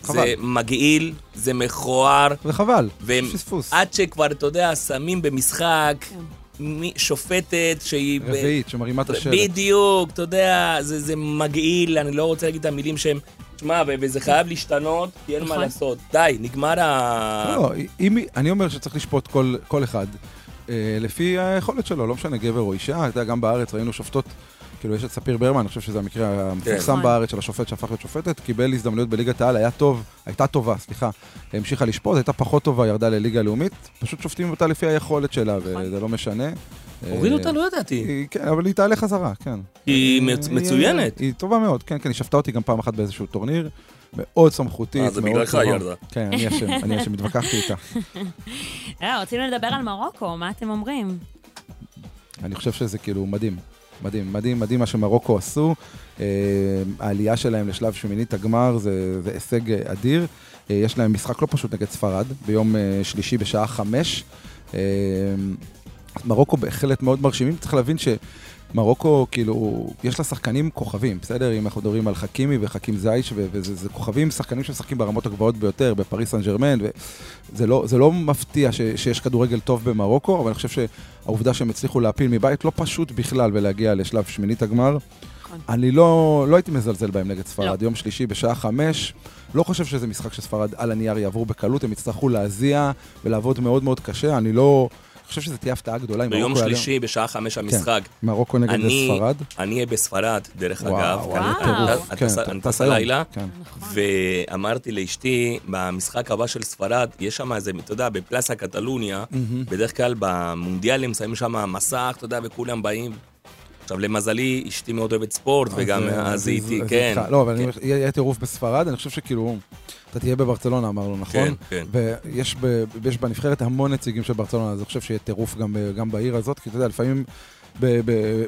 חבל. זה מגעיל, זה מכוער, וחבל, והם פספוס. עד שכבר, אתה יודע, שמים במשחק כן. שופטת שהיא... ב- רביעית, שמרימה את השלט. בדיוק, אתה יודע, זה, זה מגעיל, אני לא רוצה להגיד את המילים שהם... שמע, ו- וזה חייב להשתנות, כי אין מה נכון. לעשות. די, נגמר ה... לא, אם, אני אומר שצריך לשפוט כל, כל אחד אה, לפי היכולת שלו, לא משנה גבר או אישה, אתה יודע, גם בארץ ראינו שופטות, כאילו יש את ספיר ברמן, אני חושב שזה המקרה המפורסם נכון. בארץ של השופט שהפך להיות שופטת, קיבל הזדמנויות בליגת העל, היה טוב, הייתה טובה, סליחה, המשיכה לשפוט, הייתה פחות טובה, ירדה לליגה לאומית, פשוט שופטים אותה לפי היכולת שלה, וזה לא משנה. הורידו אה, אותה, לא ידעתי. כן, אבל היא תעלה חזרה, כן. היא אה, מצ- מצוינת. היא טובה מאוד, כן, כן, היא שפטה אותי גם פעם אחת באיזשהו טורניר, מאוד סמכותית, אה, זה בגללך ירדה. כן, אני אשם, אני אשם, התווכחתי איתה. אה, רצינו לדבר על מרוקו, מה אתם אומרים? אני חושב שזה כאילו מדהים. מדהים, מדהים, מדהים מה שמרוקו עשו. אה, העלייה שלהם לשלב שמינית הגמר זה, זה הישג אה, אדיר. אה, יש להם משחק לא פשוט נגד ספרד, ביום שלישי בשעה חמש. מרוקו בהחלט מאוד מרשימים, צריך להבין שמרוקו, כאילו, יש לה שחקנים כוכבים, בסדר? אם אנחנו מדברים על חכימי וחכים זייש, וזה זה כוכבים, שחקנים שמשחקים ברמות הגבוהות ביותר, בפריס סן ג'רמן, וזה לא, זה לא מפתיע ש- שיש כדורגל טוב במרוקו, אבל אני חושב שהעובדה שהם הצליחו להפיל מבית לא פשוט בכלל ולהגיע לשלב שמינית הגמר. נכון. אני לא, לא הייתי מזלזל בהם נגד ספרד. לא. יום שלישי בשעה חמש, לא חושב שזה משחק שספרד על הנייר יעברו בקלות, הם יצטרכו להזיע ולעבוד מאוד מאוד קשה. אני לא... חושב שזו תהיה הפתעה גדולה אם ביום שלישי בשעה חמש המשחק. מרוקו נגד אני- ספרד. אני אהיה בספרד, דרך אגב. וואו, אני- וואו. אתה- כן, אתה- אתה אני טס. הלילה, כן. נכון. ואמרתי לאשתי, במשחק הבא של ספרד, יש שם איזה, אתה יודע, בפלאסה קטלוניה, בדרך כלל במונדיאלים שמים שם מסך, אתה יודע, וכולם באים. עכשיו, למזלי, אשתי מאוד אוהבת ספורט, וגם אז, אה, אז היא איתי, כן. לא, אבל כן, יהיה טירוף בספרד, אני חושב שכאילו, אתה תהיה בברצלונה, אמרנו, נכון? כן, כן. ויש ב- יש בנבחרת המון נציגים של ברצלונה, אז אני חושב שיהיה טירוף גם גם בעיר הזאת, כי אתה יודע, לפעמים...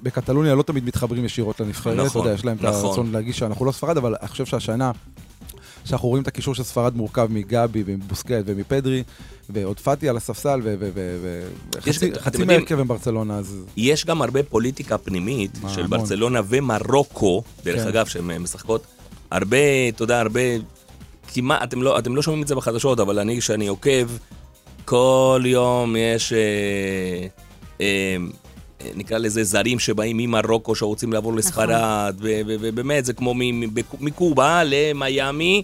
בקטלוניה לא תמיד מתחברים ישירות לנבחרת, אתה נכון, יודע, יש להם את נכון. הרצון להגיש שאנחנו לא ספרד, אבל אני חושב שהשנה, שאנחנו רואים את הקישור של ספרד מורכב מגבי ומבוסקט ומפדרי, ועוד פאטי על הספסל, וחצי מהרכב הם ברצלונה, אז יש גם הרבה פוליטיקה פנימית מה, של המון. ברצלונה ומרוקו, דרך כן. אגב, שהן משחקות הרבה, אתה יודע, הרבה... כמעט, אתם לא, אתם לא שומעים את זה בחדשות, אבל אני, כשאני עוקב, כל יום יש... אה, אה, נקרא לזה זרים שבאים ממרוקו שרוצים לעבור לספרד, ו- ו- ובאמת זה כמו מקובה למיאמי,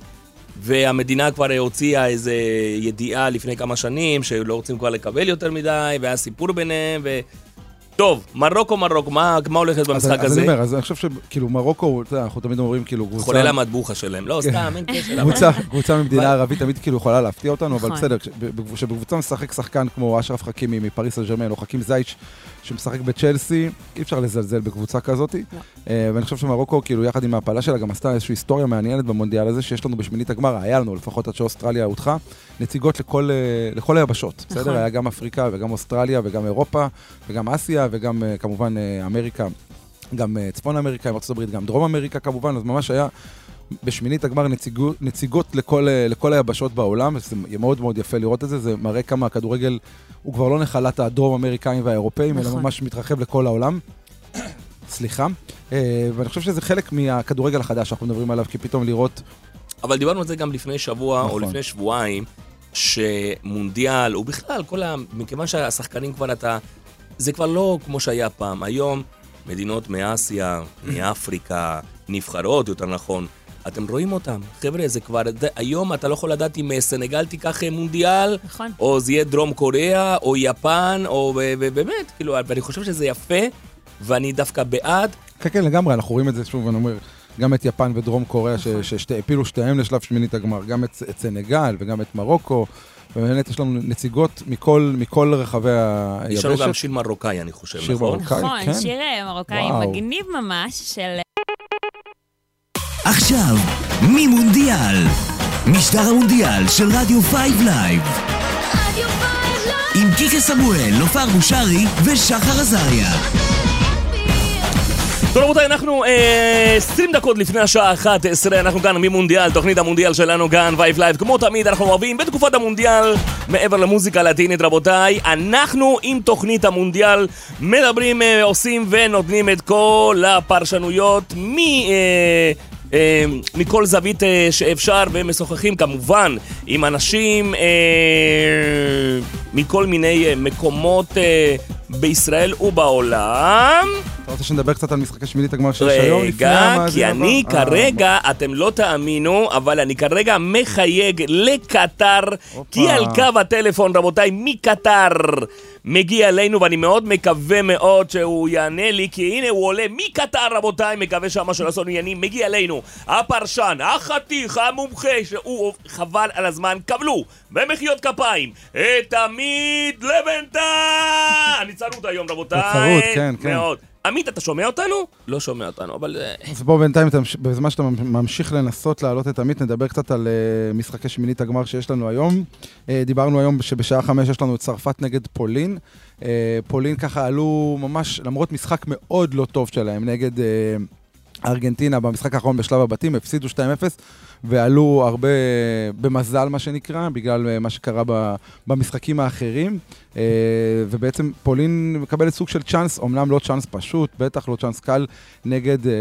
והמדינה כבר הוציאה איזה ידיעה לפני כמה שנים שלא רוצים כבר לקבל יותר מדי, והיה סיפור ביניהם, ו... טוב, מרוקו, מרוקו, מה, מה הולכת אז במשחק אז הזה? אני אומר, אז אני חושב שכאילו מרוקו, אתה יודע, אנחנו תמיד אומרים כאילו קבוצה... חולל המטבוחה שלהם. לא, סתם, אין קשר. קבוצה, קבוצה ממדינה ערבית תמיד כאילו יכולה להפתיע אותנו, אבל נכון. בסדר, כשבקבוצה משחק שחקן כמו אשרף חכימי מפריס סן ג'רמן, או חכים זייץ' שמשחק בצ'לסי, אי אפשר לזלזל בקבוצה כזאת. לא. אה, ואני חושב שמרוקו, כאילו, יחד עם ההפלה שלה, גם עשתה איזושהי היסטוריה מעניינת במונדיאל הזה, שיש לנו בשמינית הגמר, היה לנו, לפחות עד שאוסטרליה הודחה, נציגות לכל, אה, לכל היבשות, בסדר? נכון. היה גם אפריקה וגם אוסטרליה וגם אירופה וגם אסיה וגם אה, כמובן אמריקה. גם צפון אמריקה עם הברית, גם דרום אמריקה כמובן, אז ממש היה בשמינית הגמר נציגות, נציגות לכל, אה, לכל היבשות בעולם, זה יהיה מאוד מאוד יפה לראות את זה, זה מראה כמה הכדורגל הוא כבר לא נחלת הדרום אמריקאים והאירופאים, אלא נכון. ממש מתרחב לכל העולם. <coughs> סליחה. אה, ואני חושב שזה חלק מהכדורגל החדש שאנחנו מדברים עליו, כי פתאום לראות... אבל דיברנו על זה גם לפני שבוע, או נכון. לפני שבועיים, שמונדיאל, ובכלל, כל ה... מכיוון שהשחקנים כבר אתה... זה כבר לא כמו שהיה פעם. היום, מדינות מאסיה, מאפריקה, נבחרות, יותר נכון, אתם רואים אותם. חבר'ה, זה כבר... זה- היום אתה לא יכול לדעת אם אה, סנגל תיקח אה, מונדיאל, נכון. או זה יהיה דרום קוריאה, או יפן, או באמת, כאילו, ואני חושב שזה יפה, ואני דווקא בעד. כן, כן, לגמרי, אנחנו רואים את זה שוב, אני אומר, גם את יפן ודרום קוריאה, נכון. שהפילו שתיהם לשלב שמינית הגמר, גם את, את סנגל וגם את מרוקו, ובאמת יש לנו נציגות מכל, מכל רחבי יש לנו גם היבשת. שיר מרוקאי, אני חושב, שיר נכון? מרוקאי. נכון, כן. שיר אה, מרוקאי וואו. מגניב ממש, של... עכשיו, ממונדיאל. משדר המונדיאל של רדיו 5 live. עם קיקה סמואל, נופר בושרי ושחר עזריה. טוב רבותיי, אנחנו אה, 20 דקות לפני השעה 11, אנחנו כאן מימונדיאל, תוכנית המונדיאל שלנו כאן, וייב live. כמו תמיד, אנחנו אוהבים בתקופת המונדיאל, מעבר למוזיקה הלטינית רבותיי, אנחנו עם תוכנית המונדיאל מדברים, אה, עושים ונותנים את כל הפרשנויות מ... אה, אה, מכל זווית אה, שאפשר ומשוחחים כמובן עם אנשים אה, מכל מיני אה, מקומות אה, בישראל ובעולם. אתה רוצה שנדבר קצת על משחקי שמינית הגמר שיש היום? רגע, כי? אני אה, כרגע, אתם לא תאמינו, אבל אני כרגע מחייג לקטר, כי על קו הטלפון, רבותיי, מקטר מגיע אלינו, ואני מאוד מקווה מאוד שהוא יענה לי, כי הנה הוא עולה מקטר, רבותיי, מקווה שמה של לעשות עניינים, מגיע אלינו, הפרשן, החתיך, המומחה, שהוא חבל על הזמן, קבלו במחיאות כפיים את עמית לבנטל! אני צרוד היום, רבותיי. צרוד, כן, כן. מאוד. עמית, אתה שומע אותנו? לא שומע אותנו, אבל... אה, אז בוא בינתיים, בזמן שאתה ממשיך לנסות להעלות את עמית, נדבר קצת על אה, משחקי שמינית הגמר שיש לנו היום. אה, דיברנו היום שבשעה חמש יש לנו את צרפת נגד פולין. פולין ככה עלו ממש, למרות משחק מאוד לא טוב שלהם נגד ארגנטינה במשחק האחרון בשלב הבתים, הפסידו 2-0 ועלו הרבה במזל, מה שנקרא, בגלל אה, מה שקרה ב- במשחקים האחרים. אה, ובעצם פולין מקבלת סוג של צ'אנס, אמנם לא צ'אנס פשוט, בטח לא צ'אנס קל, נגד, אה,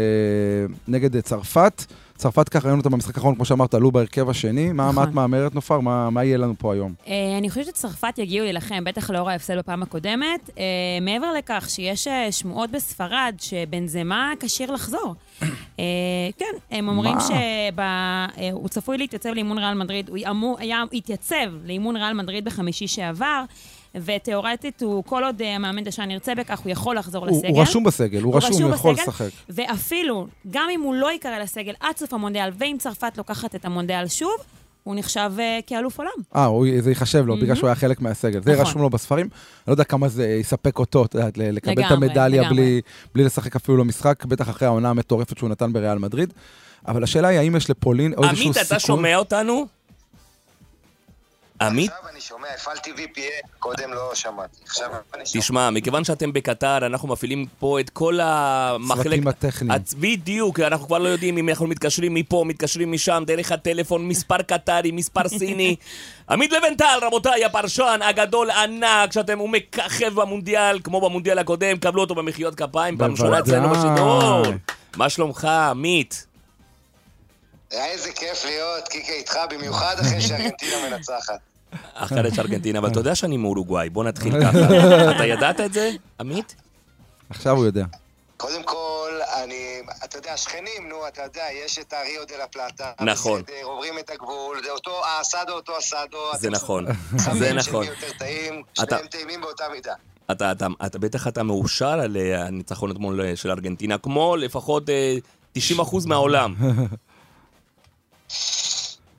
נגד צרפת. צרפת ככה ראינו אותה במשחק האחרון, כמו שאמרת, עלו בהרכב השני. מה, מה נכון. את מהמרת, נופר? מה, מה יהיה לנו פה היום? אני חושבת שצרפת יגיעו להילחם, בטח לאור ההפסד בפעם הקודמת. מעבר לכך שיש שמועות בספרד שבנזמה כשיר לחזור. אה, כן, הם אומרים? שהוא צפוי להתייצב לאימון ריאל מדריד, הוא אמור, היה, התייצב לאימון ריאל מדריד בחמישי שעבר, ותאורטית הוא, כל עוד אה, המאמן דשאן ירצה בכך, הוא יכול לחזור הוא, לסגל. הוא רשום בסגל, הוא, הוא רשום, הוא יכול. לשחק. ואפילו, גם אם הוא לא ייקרא לסגל עד סוף המונדיאל, ואם צרפת לוקחת את המונדיאל שוב, הוא נחשב אה, כאלוף עולם. אה, הוא- זה ייחשב לו, בגלל מהמם. שהוא היה חלק מהסגל. זה נכון. רשום לו בספרים. אני לא יודע כמה זה יספק אותו, את יודעת, לקבל את לגמרי, המדליה לגמרי. בלי, בלי לשחק אפילו לא משחק, בטח אחרי העונה המטורפת שהוא נתן בריאל מדריד. אבל השאלה היא, האם יש לפולין איזשהו עמית, סיכוי... אתה שומע אותנו? עמית? עכשיו אני שומע, הפעלתי VPN, קודם לא שמעתי. עכשיו אני שומע. תשמע, מכיוון שאתם בקטר, אנחנו מפעילים פה את כל המחלק... צוותים הטכניים. בדיוק, אנחנו כבר לא יודעים אם אנחנו מתקשרים מפה, מתקשרים משם, דרך הטלפון, מספר קטרי, מספר סיני. <laughs> עמית לבנטל, רבותיי, הפרשן הגדול, ענק, שאתם, הוא מככב במונדיאל, כמו במונדיאל הקודם, קבלו אותו במחיאות כפיים, פעם ראשונה אצלנו. בשידור. מה שלומך, עמית? היה איזה כיף להיות, קיקה איתך, במיוחד אחרי שארגנטינה מנצחת. אחרת של <laughs> ארגנטינה, אבל אתה יודע שאני מאורוגוואי, בוא נתחיל <laughs> ככה. אתה ידעת את זה, עמית? עכשיו הוא יודע. קודם כל, אני, אתה יודע, שכנים, נו, אתה יודע, יש את הריו דה לה פלטה. נכון. בסדר, עוברים את הגבול, זה אותו האסדו, אותו אסדו. זה אתם נכון, <laughs> זה נכון. יותר טעים, אתה- שניהם טעימים באותה מידה. אתה, אתה, אתה בטח אתה מאושר על אה, הניצחון אתמול אה, של ארגנטינה, כמו לפחות אה, 90% מהעולם.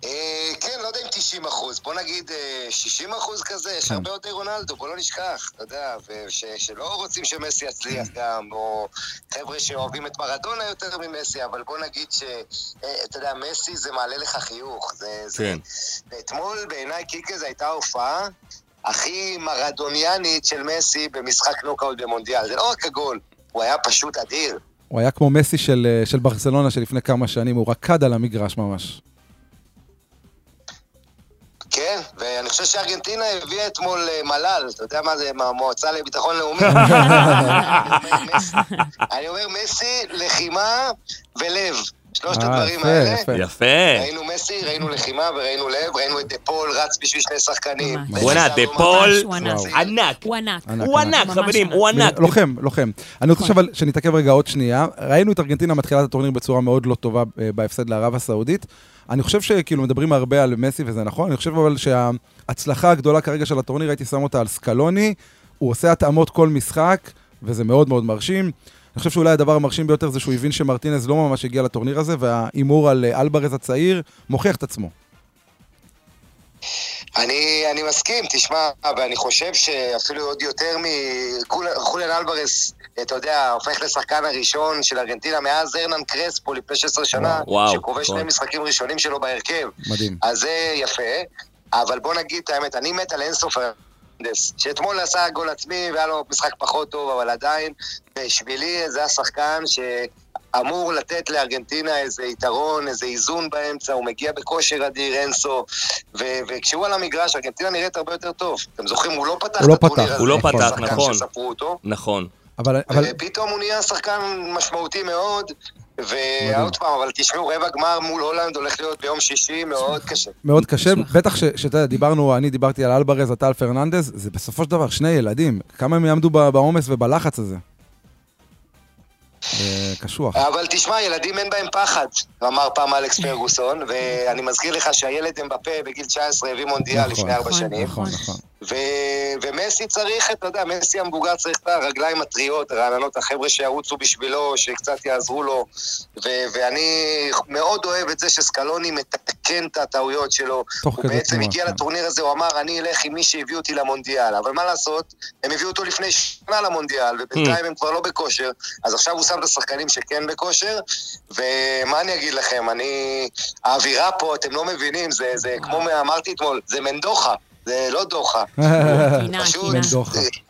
אה, כן, לא יודע אם 90 אחוז, בוא נגיד אה, 60 אחוז כזה, יש הרבה יותר רונלדו, בוא לא נשכח, אתה יודע, ושלא רוצים שמסי יצליח גם, או חבר'ה שאוהבים את מרדונה יותר ממסי, אבל בוא נגיד ש... אה, אתה יודע, מסי זה מעלה לך חיוך. זה, זה... כן. ואתמול בעיניי קיקה זו הייתה ההופעה הכי מרדוניאנית של מסי במשחק נוקאוט במונדיאל. זה לא רק הגול, הוא היה פשוט אדיר. הוא היה כמו מסי של, אה, של ברצלונה של לפני כמה שנים, הוא רקד על המגרש ממש. ואני חושב שארגנטינה הביאה אתמול אה, מל"ל, אתה יודע מה זה, מהמועצה לביטחון לאומי. <laughs> אני אומר מסי, לחימה ולב. שלושת אה, הדברים האלה. יפה. יפה. ראינו מסי, ראינו לחימה וראינו לב, ראינו את דה פול רץ בשביל שני שחקנים. בואנה, דה פול ענק. הוא ענק. הוא ענק. חברים. הוא ענק. לוחם, לוחם. אני רוצה נכון. אבל שנתעכב רגע עוד שנייה. ראינו את ארגנטינה מתחילת הטורניר בצורה מאוד לא טובה אה, בהפסד לערב הסעודית. אני חושב שכאילו מדברים הרבה על מסי וזה נכון, אני חושב אבל שההצלחה הגדולה כרגע של הטורניר, הייתי שם אותה על סקלוני, הוא עושה התאמות כל משחק, וזה מאוד מאוד מרשים. אני חושב שאולי הדבר המרשים ביותר זה שהוא הבין שמרטינז לא ממש הגיע לטורניר הזה, וההימור על אה, אלווארז הצעיר מוכיח את עצמו. אני, אני מסכים, תשמע, ואני חושב שאפילו עוד יותר מחוליאן אלברס, אתה יודע, הופך לשחקן הראשון של ארגנטינה מאז הרנן קרספו לפני 16 שנה, שכובש שני נכון. משחקים ראשונים שלו בהרכב. מדהים. אז זה יפה, אבל בוא נגיד את האמת, אני מת על אינסוף פרננדס, שאתמול עשה גול עצמי והיה לו משחק פחות טוב, אבל עדיין, בשבילי זה השחקן שאמור לתת לארגנטינה איזה יתרון, איזה איזון באמצע, הוא מגיע בכושר אדיר, אינסו, ו- וכשהוא על המגרש, ארגנטינה נראית הרבה יותר טוב. אתם זוכרים, הוא לא פתח הוא לא את הטורניר פתח. הזה. הוא לא כמו פתח, נכון. שספרו אותו. נכון. אבל, אבל ופתאום הוא נהיה שחקן משמעותי מאוד, ועוד פעם, אבל תשמעו, רבע גמר מול הולנד הולך להיות ביום שישי מאוד קשה. מאוד קשה, בטח שאתה יודע, דיברנו, אני דיברתי על אלברז, אתה על פרננדז, זה בסופו של דבר שני ילדים, כמה הם יעמדו בעומס ובלחץ הזה? זה קשוח. אבל תשמע, ילדים אין בהם פחד, אמר פעם אלכס פרגוסון, ואני מזכיר לך שהילד אמבפה בגיל 19 הביא מונדיאל נכון, לפני ארבע נכון, שנים. נכון, נכון. ו... ומסי צריך, אתה יודע, מסי המבוגר צריך את הרגליים הטריות, הרעננות, החבר'ה שירוצו בשבילו, שקצת יעזרו לו. ו... ואני מאוד אוהב את זה שסקלוני מתקן את הטעויות שלו. תוך הוא בעצם הגיע כן. לטורניר הזה, הוא אמר, אני אלך עם מי שהביא אותי למונדיאל. אבל מה לעשות, הם הביאו אותו לפני שנה למונדיאל, ובינתיים הם כבר לא בכושר, אז עכשיו הוא שם את השחקנים שכן בכושר, ומה אני אגיד לכם, אני... האווירה פה, אתם לא מבינים, זה, זה כמו אמרתי אתמול, זה מנדוחה, זה לא דוחה. <laughs> פשוט,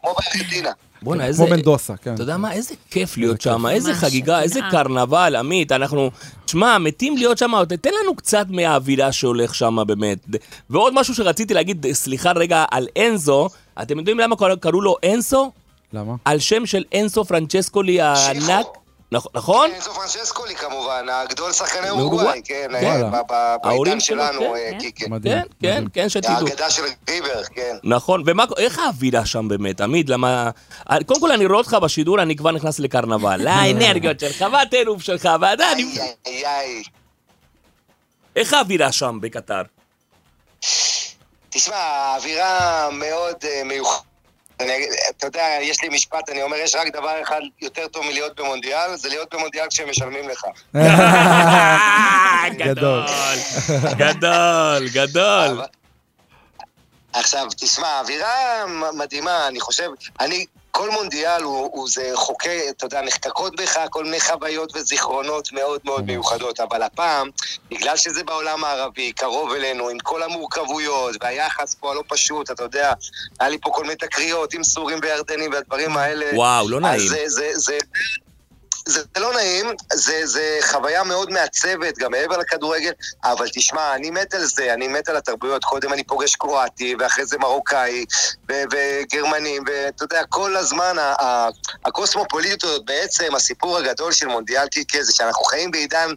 כמו בארגנטינה. בואנה, איזה... כמו מנדוסה, כן. אתה יודע מה, איזה כיף להיות שם, איזה חגיגה, איזה. קרנבל, עמית, אנחנו... תשמע, מתים להיות שם, תן לנו קצת מהאווירה שהולך שם באמת. ועוד משהו שרציתי להגיד, סליחה רגע, על אנזו, אתם יודעים למה קראו לו אנסו? למה? על שם של אנסו פרנצ'סקולי הענק. נכ- נכון? אנזו פרנצ'סקולי כמובן, הגדול שחקני מאורוגוואי. אורוגוואי, כן. אה, ב- ב- ההורים בעידן שלנו, כן, אה, כן. כן, כן. כן, שתדעו. האגדה של ריבר, כן. נכון, ומה, איך האווירה שם באמת, עמית? למה... קודם כל אני רואה אותך בשידור, אני כבר נכנס לקרנבל. <laughs> האנרגיות שלך והטירוף שלך, ואתה... אני- איי, איי, איי. איך האווירה שם בקטאר? תשמע, האווירה מאוד אה, מיוחדת. אני אתה יודע, יש לי משפט, אני אומר, יש רק דבר אחד יותר טוב מלהיות במונדיאל, זה להיות במונדיאל כשהם משלמים לך. <laughs> גדול, גדול, גדול. עכשיו, תשמע, האווירה מ- מדהימה, אני חושב, אני, כל מונדיאל הוא, הוא זה חוקי, אתה יודע, נחקקות בך כל מיני חוויות וזיכרונות מאוד מאוד מיוחדות, אבל הפעם, בגלל שזה בעולם הערבי, קרוב אלינו, עם כל המורכבויות, והיחס פה הלא פשוט, אתה יודע, היה לי פה כל מיני תקריות עם סורים וירדנים והדברים האלה. וואו, לא נעים. אז זה, זה, זה, זה לא נעים, זה, זה חוויה מאוד מעצבת, גם מעבר לכדורגל, אבל תשמע, אני מת על זה, אני מת על התרבויות. קודם אני פוגש קרואטי, ואחרי זה מרוקאי, ו- וגרמנים, ואתה יודע, כל הזמן ה- ה- הקוסמופוליטיות בעצם הסיפור הגדול של מונדיאל קיקה זה שאנחנו חיים בעידן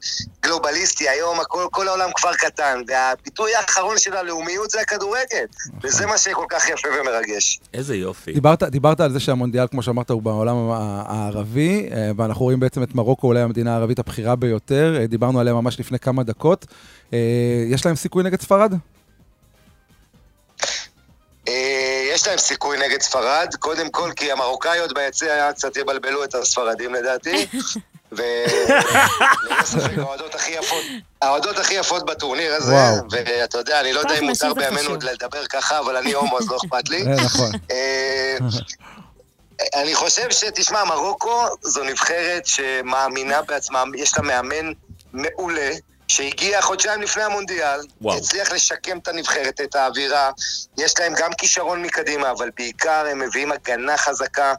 גלובליסטי, היום הכל, כל העולם כפר קטן, והביטוי האחרון של הלאומיות זה הכדורגל, וזה מה שכל כך יפה ומרגש. איזה יופי. דיברת, דיברת על זה שהמונדיאל, כמו שאמרת, הוא בעולם הערבי, אה, ואנחנו רואים בעצם את מרוקו, אולי המדינה הערבית הבכירה ביותר. אה, דיברנו עליה ממש לפני כמה דקות. אה, יש להם סיכוי נגד ספרד? אה, יש להם סיכוי נגד ספרד, קודם כל כי המרוקאיות ביציע קצת יבלבלו את הספרדים לדעתי. <laughs> וללא ספק האוהדות הכי יפות, האוהדות הכי יפות בטורניר הזה. ואתה יודע, אני לא יודע אם מותר בימינו לדבר ככה, אבל אני הומו, אז לא אכפת לי. נכון. אני חושב שתשמע, מרוקו זו נבחרת שמאמינה בעצמה, יש לה מאמן מעולה. שהגיע חודשיים לפני המונדיאל, וואו. הצליח לשקם את הנבחרת, את האווירה. יש להם גם כישרון מקדימה, אבל בעיקר הם מביאים הגנה חזקה.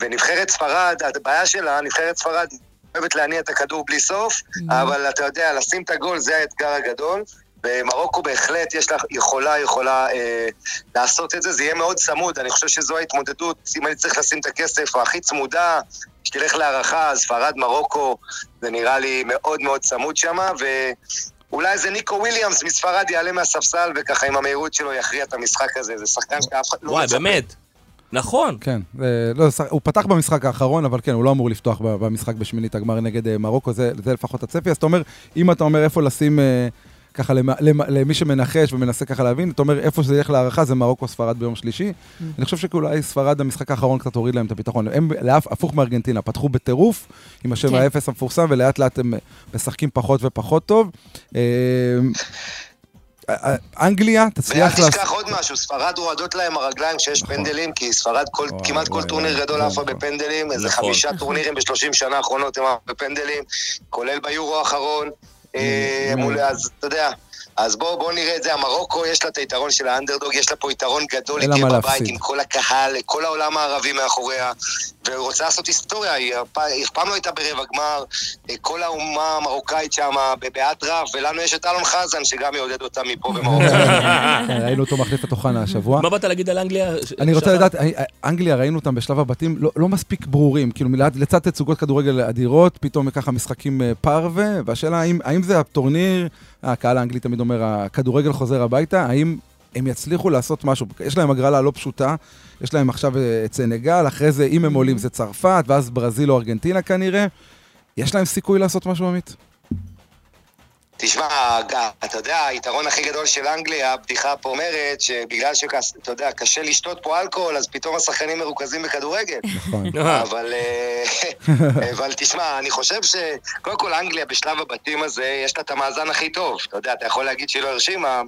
ונבחרת ספרד, הבעיה שלה, נבחרת ספרד אוהבת להניע את הכדור בלי סוף, אבל אתה יודע, לשים את הגול זה האתגר הגדול. ומרוקו בהחלט יש לה, יכולה, יכולה אה, לעשות את זה, זה יהיה מאוד צמוד, אני חושב שזו ההתמודדות, אם אני צריך לשים את הכסף הכי צמודה, שתלך להערכה, ספרד, מרוקו, זה נראה לי מאוד מאוד צמוד שם, ואולי איזה ניקו וויליאמס מספרד יעלה מהספסל, וככה עם המהירות שלו יכריע את המשחק הזה, זה שחקן שאף אחד לא וואי. באמת. נכון. כן, אה, לא, ש- הוא פתח במשחק האחרון, אבל כן, הוא לא אמור לפתוח במשחק בשמינית הגמר נגד אה, מרוקו, זה, זה לפחות הצפי. אז אתה אומר, אם אתה אומר איפה לשים, אה, ככה למ, למ, למי שמנחש ומנסה ככה להבין, אתה אומר איפה שזה ילך להערכה זה מרוקו-ספרד ביום שלישי. אני חושב שאולי ספרד במשחק האחרון קצת הוריד להם את הביטחון. הם, לאף, הפוך מארגנטינה, פתחו בטירוף עם השם כן. האפס המפורסם, ולאט לאט הם משחקים פחות ופחות טוב. אה, אה, אנגליה תצליח ואל. תשכח עוד משהו, ספרד רועדות להם הרגליים כשיש נכון. פנדלים, כי ספרד כמעט כל טורניר גדול נכון. עפה בפנדלים, איזה נכון. חמישה טורנירים בשלושים שנה האחרונות הם עפו בפנדלים, כולל ביורו האחרון. אה, Mm, מול, אז אתה יודע, אז בואו בוא נראה את זה, המרוקו יש לה את היתרון של האנדרדוג, יש לה פה יתרון גדול, תהיה בבית. עם כל הקהל, כל העולם הערבי מאחוריה, והיא רוצה לעשות היסטוריה, היא אף פעם לא הייתה ברבע גמר, אה, כל האומה המרוקאית שם באטרף, ולנו יש את אלון חזן, שגם יעודד אותה מפה במרוקו. <laughs> ראינו אותו מחליף את אוחנה השבוע. מה באת להגיד על אנגליה? אני רוצה? לדעת, אה, אנגליה, ראינו אותם בשלב הבתים, לא, לא מספיק ברורים, כאילו לצד תצוגות כדורגל אדירות, פתאום ככה משחקים אה, פרווה, והשאלה האם, האם זה הטורניר, הקהל האנגלי תמיד אומר, הכדורגל חוזר הביתה, האם הם יצליחו לעשות משהו? יש להם הגרלה לא פשוטה, יש להם עכשיו אה, את סנגל, אחרי זה, אם הם עולים זה צרפת, ואז ברזיל או ארגנטינה כנראה. יש להם סיכוי לעשות משהו, עמית? תשמע, אתה יודע, היתרון הכי גדול של אנגליה, הבדיחה פה אומרת, שבגלל שאתה יודע, קשה לשתות פה אלכוהול, אז פתאום השחקנים מרוכזים בכדורגל. נכון. <laughs> אה, אבל, אה, <laughs> אבל תשמע, אני חושב ש... קודם כל, אנגליה בשלב הבתים הזה, יש לה את המאזן הכי טוב. אתה יודע, אתה יכול להגיד שהיא לא הרשימה,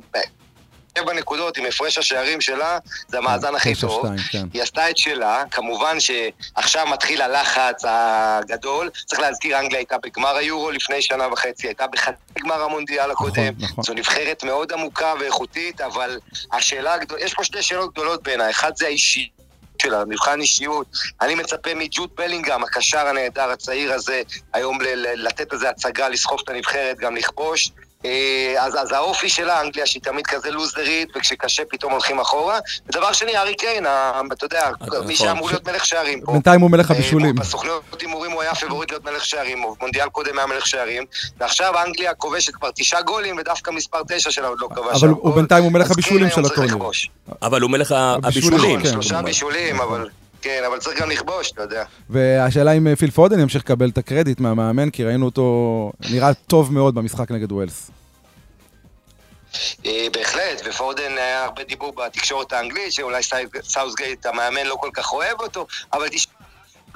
שבע נקודות עם הפרש השערים שלה, זה המאזן הכי טוב. שתיים, כן. היא עשתה את שלה, כמובן שעכשיו מתחיל הלחץ הגדול. צריך להזכיר, אנגליה הייתה בגמר היורו לפני שנה וחצי, הייתה בחצי גמר המונדיאל הקודם. נכון. זו נבחרת מאוד עמוקה ואיכותית, אבל השאלה הגדולה, יש פה שתי שאלות גדולות בעיניי. אחת זה האישי. שלה, מבחן אישיות. אני מצפה מג'וד בלינגהם, הקשר הנהדר, הצעיר הזה, היום ל- לתת איזה הצגה, לסחוף את הנבחרת, גם לכבוש. אה, אז, אז האופי של האנגליה, שהיא תמיד כזה לוזרית, וכשקשה פתאום הולכים אחורה. ודבר שני, ארי קיין, אתה יודע, נכון. מי שאמור להיות מלך שערים פה. בינתיים הוא מלך אה, הבישולים. בסוכניות הימורים הוא היה פיבוריט להיות מלך שערים, או מונדיאל קודם היה מלך שערים, ועכשיו אנגליה כובשת כבר תשעה גולים, ודווקא מספר תשע שלה עוד לא כבש אבל הוא. בינתיים הוא מלך הבישולים של. לכבוש. אבל הוא מלך הבישולים, הבישולים. כן. שלושה בישולים, אבל... כן, אבל צריך גם לכבוש, אתה יודע. והשאלה אם אה, פיל פודן ימשיך לקבל את הקרדיט מהמאמן, כי ראינו אותו נראה טוב מאוד במשחק נגד ווילס. אה, בהחלט, ופודן היה הרבה דיבור בתקשורת האנגלית, שאולי סאות'גייט המאמן לא כל כך אוהב אותו, אבל תשמע,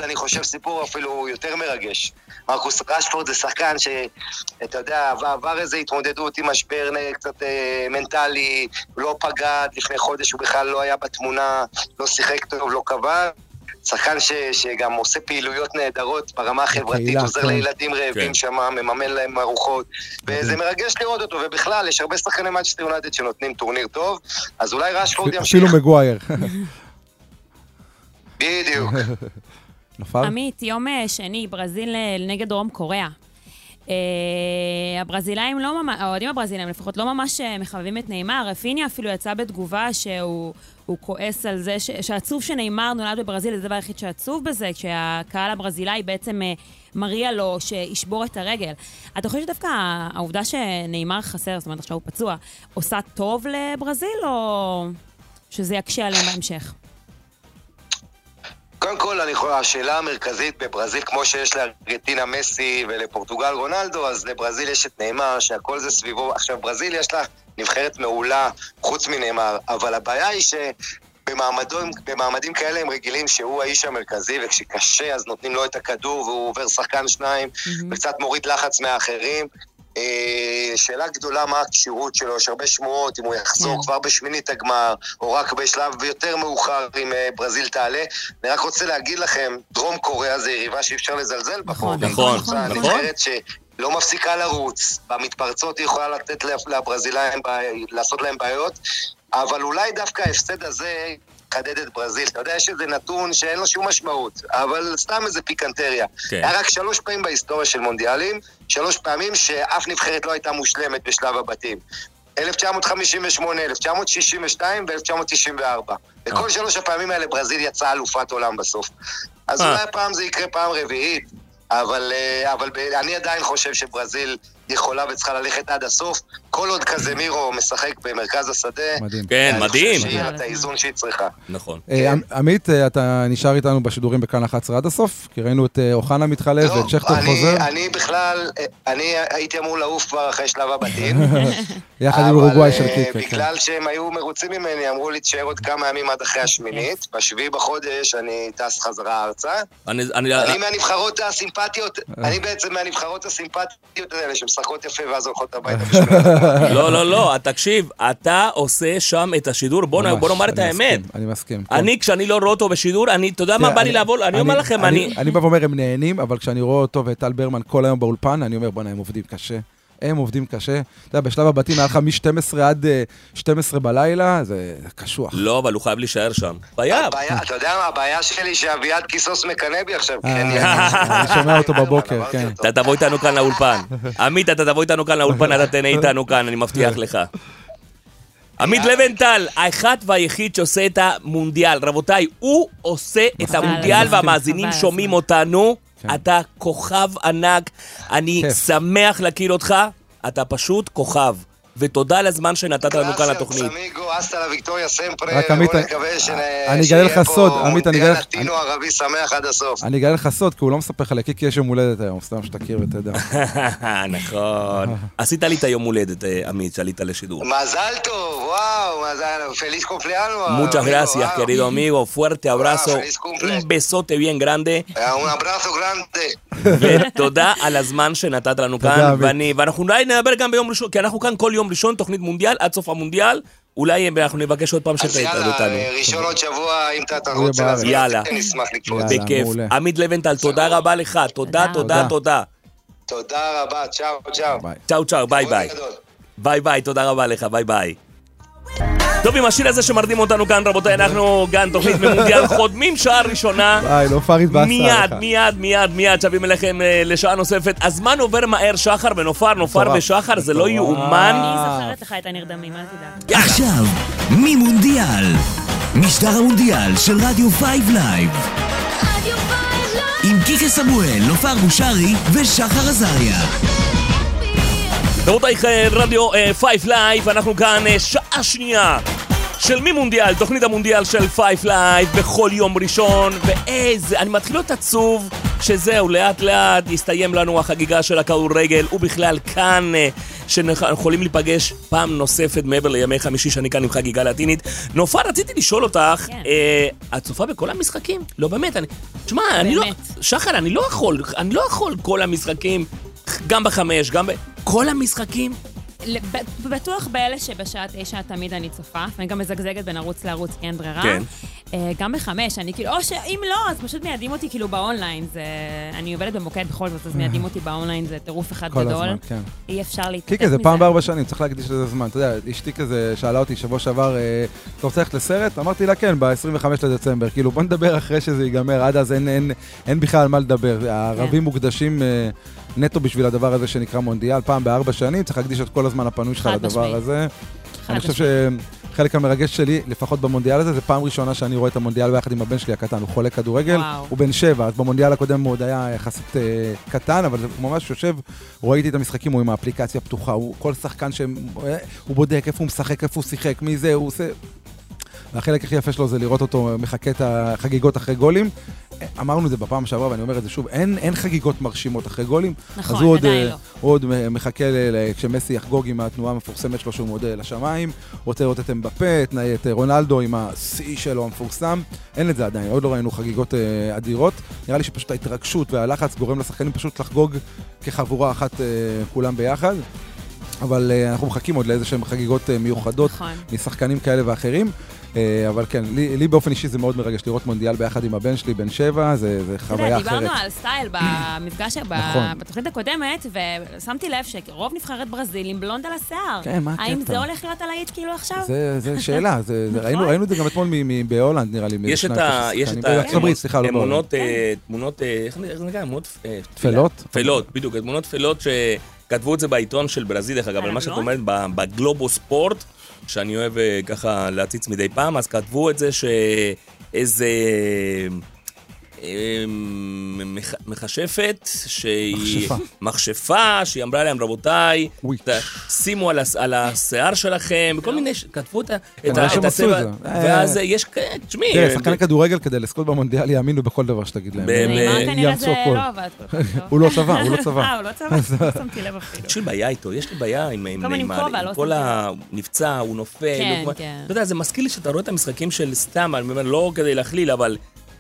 אני חושב סיפור אפילו יותר מרגש. מרקוס רשפורד זה שחקן שאתה יודע, עבר- עבר איזו התמודדות עם משבר אה, קצת אה, מנטלי, לא פגע, לפני חודש הוא בכלל לא היה בתמונה, לא שיחק טוב, לא קבע. שחקן ש, שגם עושה פעילויות נהדרות ברמה החברתית, בקהילה, עוזר כן. לילדים רעבים כן. שם, מממן להם ארוחות, וזה מרגש לראות אותו, ובכלל, יש הרבה שחקני מנצ'סטר יונייטד שנותנים טורניר טוב, אז אולי רשפורד ימשיך. אפילו מגווייר. בדיוק. <laughs> נפל? עמית, יום אה, שני, ברזיל אה, נגד דרום קוריאה. אה, הברזילאים לא ממש, האוהדים הברזילאים לפחות לא ממש מחבבים את נאמר. רפיניה אפילו יצא בתגובה שהוא הוא כועס על זה, ש, שעצוב שנאמר נולד בברזיל, זה הדבר היחיד שעצוב בזה, כשהקהל הברזילאי בעצם אה, מריע לו שישבור את הרגל. אתה חושב שדווקא העובדה שנאמר חסר, זאת אומרת עכשיו הוא פצוע, עושה טוב לברזיל, או שזה יקשה עליהם בהמשך? קודם כל, אני חושב, השאלה המרכזית בברזיל, כמו שיש לארגנטינה מסי ולפורטוגל רונלדו, אז לברזיל יש את נאמר, שהכל זה סביבו. עכשיו, ברזיל יש לה נבחרת מעולה, חוץ מנאמר, אבל הבעיה היא ש... במעמדים, במעמדים כאלה הם רגילים שהוא האיש המרכזי, וכשקשה אז נותנים לו את הכדור והוא עובר שחקן שניים, וקצת מוריד לחץ מהאחרים. אה, שאלה גדולה מה הכשירות שלו, יש הרבה שמועות, אם הוא יחזור כן. כבר בשמינית הגמר, או רק בשלב יותר מאוחר אם אה, ברזיל תעלה. אני רק רוצה להגיד לכם, דרום קוריאה זה יריבה שאי אפשר לזלזל בה. נכון. נכון, נכון. נבחרת שלא מפסיקה לרוץ, במתפרצות היא יכולה לתת לברזילאים, לעשות להם בעיות, אבל אולי דווקא ההפסד הזה יחדד את ברזיל. אתה יודע, יש איזה נתון שאין לו שום משמעות, אבל סתם איזה פיקנטריה. כן. היה רק שלוש פעמים בהיסטוריה של מונדיאלים, שלוש פעמים שאף נבחרת לא הייתה מושלמת בשלב הבתים. 1958, 1962 ו-1994. בכל שלוש הפעמים האלה ברזיל יצאה אלופת עולם בסוף. אז אה. אולי הפעם זה יקרה פעם רביעית, אבל, אה, אבל אני עדיין חושב שברזיל יכולה וצריכה ללכת עד הסוף. כל עוד קזמירו משחק במרכז השדה, מדהים. כן, אני מדהים. חושב שיהיה לה את האיזון שהיא צריכה. נכון. אה, עמ- עמית, אה, אתה נשאר איתנו בשידורים בכאן 11 עד הסוף? כי ראינו את אה, אוחנה מתחלף ואת שכטר לא, אני- חוזר, אני בכלל, אה, אני הייתי אמור לעוף כבר אחרי שלב הבתים. <laughs> יחד עם אבל, אורוגוואי של קיקה. כן. בגלל שהם היו מרוצים ממני, אמרו לי, תשאר עוד כמה ימים עד אחרי השמינית. בשביעי בחודש אני טס חזרה ארצה. אני- אני- אני מהנבחרות הסימפטיות, אני בעצם מהנבחרות הסימפטיות האלה שמשחקות יפה ואז הולכות הביתה. <laughs> <laughs> לא, לא, לא, תקשיב, אתה עושה שם את השידור, בוא נאמר את אני האמת. מסכים, אני מסכים. כן. אני, כשאני לא רואה אותו בשידור, אני, אתה יודע מה בא לי לעבור? אני אומר לכם, אני... אני בא ואומר, הם נהנים, אבל כשאני רואה אותו ואת טל ברמן כל היום באולפן, אני אומר, בוא'נה, הם עובדים קשה. הם עובדים קשה. אתה יודע, בשלב הבתים היה לך מ-12 עד אה, 12 בלילה, זה קשוח. לא, אבל הוא חייב להישאר שם. חייב. אתה יודע מה, הבעיה שלי שאביעד כיסוס מקנא בי עכשיו, אה, כן, אני- שומע אותו בבוקר, כן. אתה תבוא איתנו כאן לאולפן. עמית, אתה תבוא איתנו כאן לאולפן, אתה תהנה איתנו כאן, אני מבטיח לך. עמית לבנטל, האחד והיחיד שעושה את המונדיאל. רבותיי, הוא עושה את המונדיאל. והמאזינים שומעים. אותנו. כן. אתה כוכב ענק, אני כיף. שמח להכיר אותך, אתה פשוט כוכב. ותודה על הזמן שנתת לנו כאן לתוכנית. רק עמית, שנ- אני אגלה לך סוד, עמית, אני אגלה לך- מונדיאל לטינו ערבי שמח עד הסוף. אני אגלה לך סוד, כי הוא לא מספר לך לקיקי יש יום הולדת היום, סתם שתכיר ותדע. <laughs> נכון. עשית לי את היום הולדת, אה, עמית, שעלית לשידור. מזל טוב, וואו, מזל, פליס קומפליאנו. Muchas gracias, querido amigo. Fuerte abrazo. Un besote bien grande. Un abrazo grande. ותודה על הזמן שנתת לנו כאן. ואנחנו אולי נדבר גם ביום ראשון, כי אנחנו כאן כל יום ראשון, תוכנית מונדיאל, עד סוף המונדיאל. אולי אנחנו נבקש עוד פעם אז שתהיית יאללה, אותנו. ראשון עוד שבוע, אם אתה רוצה. להזמין יאללה. אותי, נשמח לקפוץ. בכיף. עמית לבנטל, תודה רבה לך. תודה, תודה. תודה, תודה. רבה, צ'או, צ'או. צ'או צ'או, ביי ביי. ביי ביי, תודה רבה לך, ביי ביי. טוב, עם השיר הזה שמרדים אותנו כאן, רבותיי, אנחנו כאן תוכנית ממונדיאל <laughs> חודמים שעה ראשונה. ביי, לא פריד באסה מיד, עליך. מיד, מיד, מיד שבים אליכם אה, לשעה נוספת. הזמן עובר מהר, שחר ונופר, נופר. ושחר, זה לא. יאומן. אני זוכרת לך את הנרדמים, אל תדאג. עכשיו, ממונדיאל. משדר המונדיאל של רדיו 5 לייב. עם קיקה סמואל, נופר בושרי ושחר עזריה. רבותיי, אה, רדיו 5 live, אנחנו כאן אה, שעה שנייה של מימונדיאל, תוכנית המונדיאל של 5 live בכל יום ראשון, ואיזה, אני מתחיל להיות עצוב שזהו, לאט לאט יסתיים לנו החגיגה של הכדורגל, ובכלל כאן, אה, שאנחנו יכולים להיפגש פעם נוספת מעבר לימי חמישי שאני כאן עם חגיגה לטינית. נופר, רציתי לשאול אותך, כן. אה, את צופה בכל המשחקים? לא, באמת, אני... תשמע, אני לא... שחר, אני לא יכול, אני לא יכול כל המשחקים, גם בחמש, גם ב... כל המשחקים? בטוח באלה שבשעה תשע תמיד אני צופה, ואני גם מזגזגת בין ערוץ לערוץ, כי אין ברירה. כן. אה, גם בחמש, אני כאילו, או שאם לא, אז פשוט מיידים אותי כאילו באונליין. זה... אני עובדת במוקד בכל זאת, אז מיידים אותי באונליין, זה טירוף אחד כל גדול. הזמן, כן. אי אפשר להתנתק מזה. קיקה, זה פעם בארבע שנים, צריך להקדיש לזה זמן. אתה יודע, אשתי כזה שאלה אותי שבוע שעבר, אה, אתה רוצה ללכת לסרט? אמרתי לה, כן, ב-25 לדצמבר. כאילו, בוא נדבר אחרי שזה ייגמר, עד אז אין- אין- אין בכלל על מה לדבר. הערבים מוקדשים אה, נטו בשביל הדבר הזה שנקרא מונדיאל, פעם בארבע שנים, צריך להקדיש את כל הזמן הפנוי שלך לדבר. הזה. אני חושב. שחלק המרגש שלי, לפחות במונדיאל הזה, זה פעם ראשונה שאני רואה את המונדיאל ביחד עם הבן שלי הקטן, הוא חולה כדורגל, וואו. הוא בן שבע, אז במונדיאל הקודם הוא עוד היה יחסית אה, קטן, אבל ממש יושב, רואה איתי את המשחקים, הוא עם האפליקציה פתוחה, הוא כל שחקן שהוא בודק איפה הוא משחק, איפה הוא שיחק, מי זה, הוא עושה... והחלק הכי יפה שלו זה לראות אותו מחכה את החגיגות אחרי גולים. אמרנו את זה בפעם שעברה, ואני אומר את זה שוב, אין, אין חגיגות מרשימות אחרי גולים. נכון, אז הוא עוד, אה, לא. הוא עוד מחכה ל- ל- כשמסי יחגוג עם התנועה המפורסמת שלו שהוא מודה לשמיים, רוצה לראות את אמבפה, את, את רונלדו עם השיא שלו המפורסם, אין את זה עדיין, עוד לא ראינו חגיגות אה, אדירות. נראה לי שפשוט ההתרגשות והלחץ גורם לשחקנים פשוט לחגוג כחבורה אחת אה, כולם ביחד. אבל אה, אנחנו מחכים עוד לאיזה שהן חגיגות אה, מיוחדות נכון. משחקנים כאלה ואחרים. אה, אבל כן, לי, לי באופן אישי זה מאוד מרגש לראות מונדיאל ביחד עם הבן שלי, בן שבע, זה, זה חוויה אחרת. דיברנו על סטייל במפגש, ב- נכון. בתוכנית הקודמת, ושמתי לב שרוב נבחרת ברזיל עם בלונד על השיער. כן, מה האם הקטע? זה הולך להיות הלהיט כאילו עכשיו? זה, זה <laughs> שאלה, זה, זה, נכון. ראינו, ראינו את זה גם אתמול מ- מ- בהולנד נראה לי. יש את ה... יש. את ה... בארצות הברית, סליחה, לא בהולנד. אמונות, אה, תמונות, אה, איך זה נקרא? אמונות... טפלות? טפלות, בדיוק, תמונות טפלות שכתבו את זה בעיתון של ברזיל, דרך אגב, על אבל מה שאת? אומרת ב- בגלובו ספורט, שאני אוהב אה, ככה להציץ מדי פעם, אז כתבו את זה שאיזה... אה, מח- מכשפת שהיא... מכשפה. מכשפה, שהיא אמרה להם, רבותיי, שימו על השיער שלכם, כל מיני, ש- כתבו את הצבע, את זה. אה, ואז אה, יש, תשמעי, תראה, אה, שחקני כדורגל כדי לזכות במונדיאל יאמינו בכל דבר שתגיד להם. אה, יאמצו זה הכל. לא. הוא לא צבא, הוא לא <laughs> צבא. אה, הוא לא צבא? <laughs> לא שמתי לב אפילו. יש לי בעיה איתו, יש לי בעיה עם נאמר, לא כל שמתי ה... הוא נופל. כן, כן. אתה יודע, זה מזכיר לי שאתה רואה את המשחקים של סתם, אני אומר, לא כדי להכליל, אבל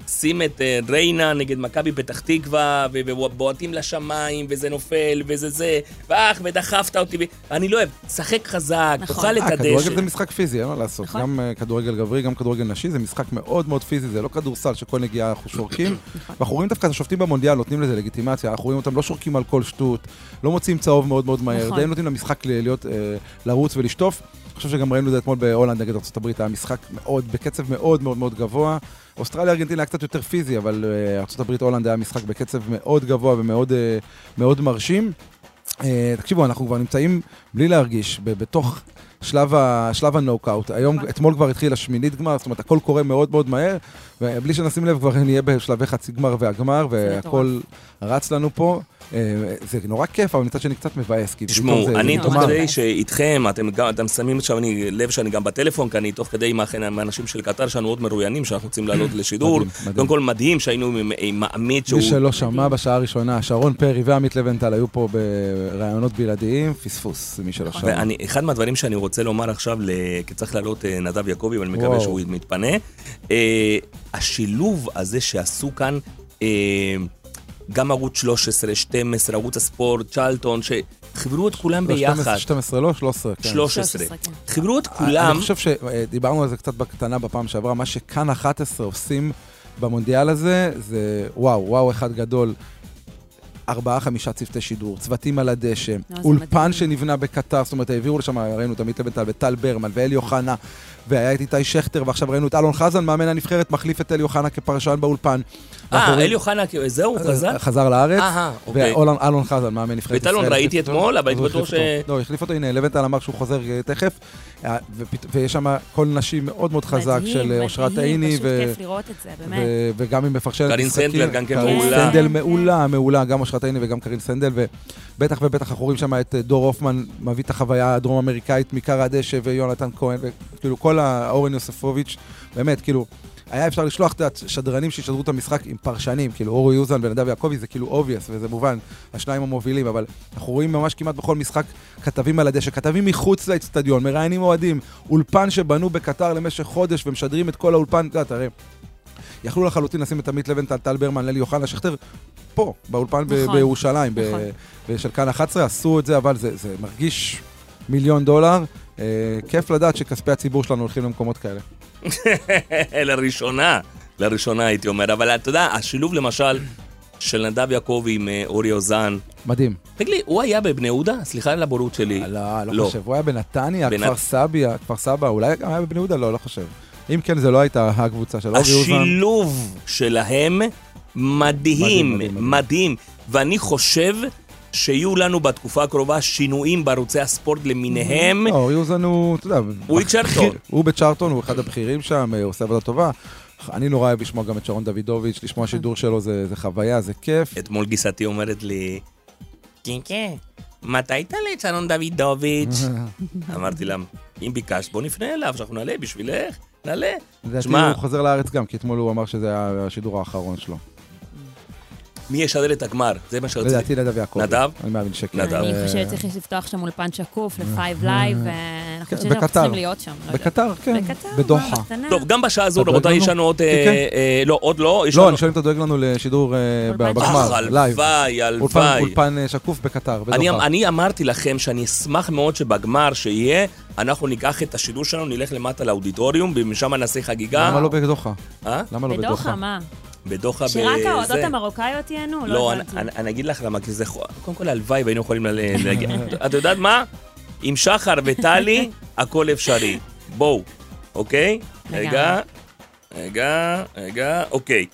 שים את אה, ריינה נגד מכבי פתח תקווה, ובועטים לשמיים, וזה נופל, וזה זה, ואח, ודחפת אותי, אני לא אוהב, שחק חזק, נכון. תאכל את אה, כדורגל הדשא. זה משחק פיזי, אין מה לעשות. נכון. גם אה, כדורגל גברי, גם כדורגל נשי, זה משחק מאוד מאוד פיזי, זה לא כדורסל שכל נגיעה אנחנו שורקים. <coughs> נכון. ואנחנו רואים דווקא את השופטים במונדיאל נותנים לזה לגיטימציה, אנחנו רואים אותם לא שורקים על כל שטות, לא מוציאים צהוב מאוד מאוד מהר, נכון. די נותנים למשחק להיות, אה, לרוץ ולשטוף. אני חושב שגם ראינו את זה אתמול בהולנד נגד ארה"ב, היה משחק מאוד, בקצב מאוד מאוד מאוד גבוה. אוסטרליה ארגנטינה היה קצת יותר פיזי, אבל אה, ארה"ב הולנד היה משחק בקצב מאוד גבוה ומאוד אה, מרשים. אה, תקשיבו, אנחנו כבר נמצאים, בלי להרגיש, בתוך שלב, ה, שלב הנוקאוט. היום. אתמול כבר התחיל השמינית גמר, זאת אומרת, הכל קורה מאוד מאוד מהר, ובלי שנשים לב, כבר נהיה בשלבי חצי גמר והגמר, והכל רץ לנו פה. אה, זה נורא כיף, אבל מצד שני קצת מבאס. כי תשמעו, אני תוך. כדי שאיתכם, אתם גם- אתם שמים עכשיו אני- לב שאני גם בטלפון, כי אני תוך כדי עם האנשים של קטר שלנו מאוד מרואיינים, שאנחנו רוצים לעלות לשידור. קודם כל מדהים שהיינו עם- העמית שהוא... מי שלא שמע בשעה הראשונה, שרון פרי ועמית לבנטל היו פה בראיונות בלעדיים, פספוס, מי שלא שמע. אחד מהדברים שאני רוצה לומר עכשיו. כי צריך לעלות אה, נדב יעקבי, ואני מקווה וואו. שהוא מתפנה, אה, השילוב הזה שעשו כאן, אה, גם ערוץ 13, 12, ערוץ הספורט, צ'לטון, שחיברו את כולם לא, 12, ביחד. 12 לא, 13. כן. 13. 13, כן. חיברו את כולם. אני חושב שדיברנו על זה קצת בקטנה בפעם שעברה, מה שכאן 11 עושים במונדיאל הזה, זה וואו, וואו אחד גדול. ארבעה, חמישה צוותי שידור, צוותים על הדשא, לא, אולפן. שנבנה בקטר, זאת אומרת, העבירו לשם, ראינו את עמית לבנטל וטל ברמן ואלי אוחנה, והיה את איתי שכטר, ועכשיו ראינו את אלון חזן, מאמן הנבחרת, מחליף את אלי אוחנה כפרשן באולפן. אה, אלי אוחנה, זהו, הוא חזר? חזר לארץ, אהה, אוקיי. ואלון חזן, מאמן נבחרת ואת אלון ראיתי אתמול, אבל הייתי בטוח ש-. לא, החליף אותו, הנה, לבנטל אמר שהוא חוזר אה, תכף, אה, ויש שם קול נשי מאוד מאוד חזק של אה, אושרת מדהים, עייני, פשוט ו- כיף לראות את זה, באמת. ו- וגם עם מפרשנת קרין משחקים. סנדלר גם כן קרין מעולה. סנדלר כן. מעולה, מעולה, גם אושרת עייני וגם קרין סנדלר, ובטח ובטח אנחנו רואים שם את אה, דור הופמן מביא את החוויה הדרום-אמריקאית מקר הדשא ויונתן כהן, וכאילו כל האורן יוסיפוביץ', באמת, כאילו... היה אפשר לשלוח, את יודעת, שדרנים שישדרו את המשחק עם פרשנים, כאילו אורי אוזן ונדב יעקבי, זה כאילו obvious, וזה מובן, השניים המובילים, אבל אנחנו רואים ממש כמעט בכל משחק כתבים על הדשא, כתבים מחוץ לאצטדיון, מראיינים אוהדים, אולפן שבנו בקטר למשך חודש ומשדרים את כל האולפן, את יודעת, הרי יכלו לחלוטין לשים את עמית לבנטל, טל ברמן, ללי אוחנה, שכטר, פה, באולפן נכון, בירושלים, נכון. של כאן 11, עשו את זה, אבל זה, זה מרגיש מיליון דולר. אה, כיף לדעת שכספי הציבור שלנו הולכים למקומות כאלה. <laughs> לראשונה, לראשונה הייתי אומר, אבל אתה יודע, השילוב למשל של נדב יעקבי עם אה, אורי אוזן, מדהים. תגיד לי, הוא היה בבני יהודה? סליחה על הבורות שלי. לא, לא לא. חושב. הוא היה בנתניה, בנת- כפר סביה, כפר סבא, אולי גם היה בבני יהודה? לא, לא חושב. אם כן, זה לא הייתה הקבוצה של אורי אוזן. השילוב שלהם מדהים, מדהים, מדהים. מדהים. ואני חושב שיהיו לנו בתקופה הקרובה שינויים בערוצי הספורט למיניהם. לא, אוזן הוא, אתה יודע, הוא צ'רטון. הוא בצ'רטון, הוא אחד הבכירים שם, אה, הוא עושה עבודה טובה. אני נורא אוהב לשמוע גם את שרון דוידוביץ', לשמוע שידור שלו זה זה חוויה, זה כיף. אתמול גיסתי אומרת לי, כן, כן, מתי תעלה את שרון דוידוביץ'? <laughs> אמרתי לה, אם ביקשת, בוא נפנה אליו, שאנחנו נעלה בשבילך, נעלה. לדעתי שמע, הוא חוזר לארץ גם, כי אתמול הוא אמר שזה היה השידור האחרון שלו. מי ישדר את הגמר? זה מה שרציתי. לדעתי נדב יעקב. נדב? אני מאמין שכן. נדב. אני אה, חושבת שצריך לפתוח שם אולפן שקוף ל-Five Live, ואני חושבת שאנחנו בקטר. צריכים להיות שם. לא. בקטר, כן. בקטר, בדוחה. טוב, גם בשעה הזו, רבותיי? יש לנו עוד... אה, כן, אה, לא, עוד לא. לא, אני שואל אם אתה דואג לנו לשידור אה, בגמר, לייב. הלוואי, הלוואי. אולפן אה, שקוף בקטר, אני, בדוחה. אני אמרתי לכם שאני אשמח מאוד שבגמר שיהיה, אנחנו ניקח את השידור שלנו, נלך למטה לאודיטוריום, ומשם נעשה חגיגה. למה לא בדוחה? אה? למה לא בדוחה, בדוחה? מה? בדוחה ב... שרק האוהדות זה. המרוקאיות ייהנו? לא, אני, הבנתי. אני, אני אגיד לך למה, כי זה... קודם כל, הלוואי והיינו יכולים להגיע... את יודעת מה? עם שחר וטלי, הכל אפשרי. בואו, אוקיי? רגע, רגע, רגע, אוקיי.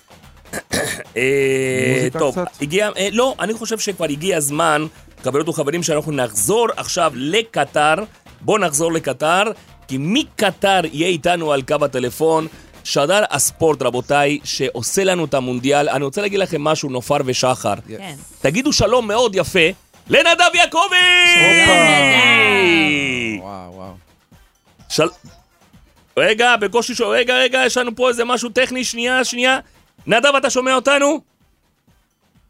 אה, טוב? הגיע... אה, לא, אני חושב שכבר הגיע הזמן, חברות וחברים, שאנחנו נחזור עכשיו לקטר. בואו נחזור לקטר, כי מקטר יהיה איתנו על קו הטלפון שדר הספורט, רבותיי, שעושה לנו את המונדיאל. אני רוצה להגיד לכם משהו, נופר ושחר. כן. תגידו שלום מאוד יפה לנדב יעקבי! וואו, וואו. של... רגע, בקושי שואל, רגע, רגע, יש לנו פה איזה משהו טכני, שנייה, שנייה. נדב, אתה שומע אותנו?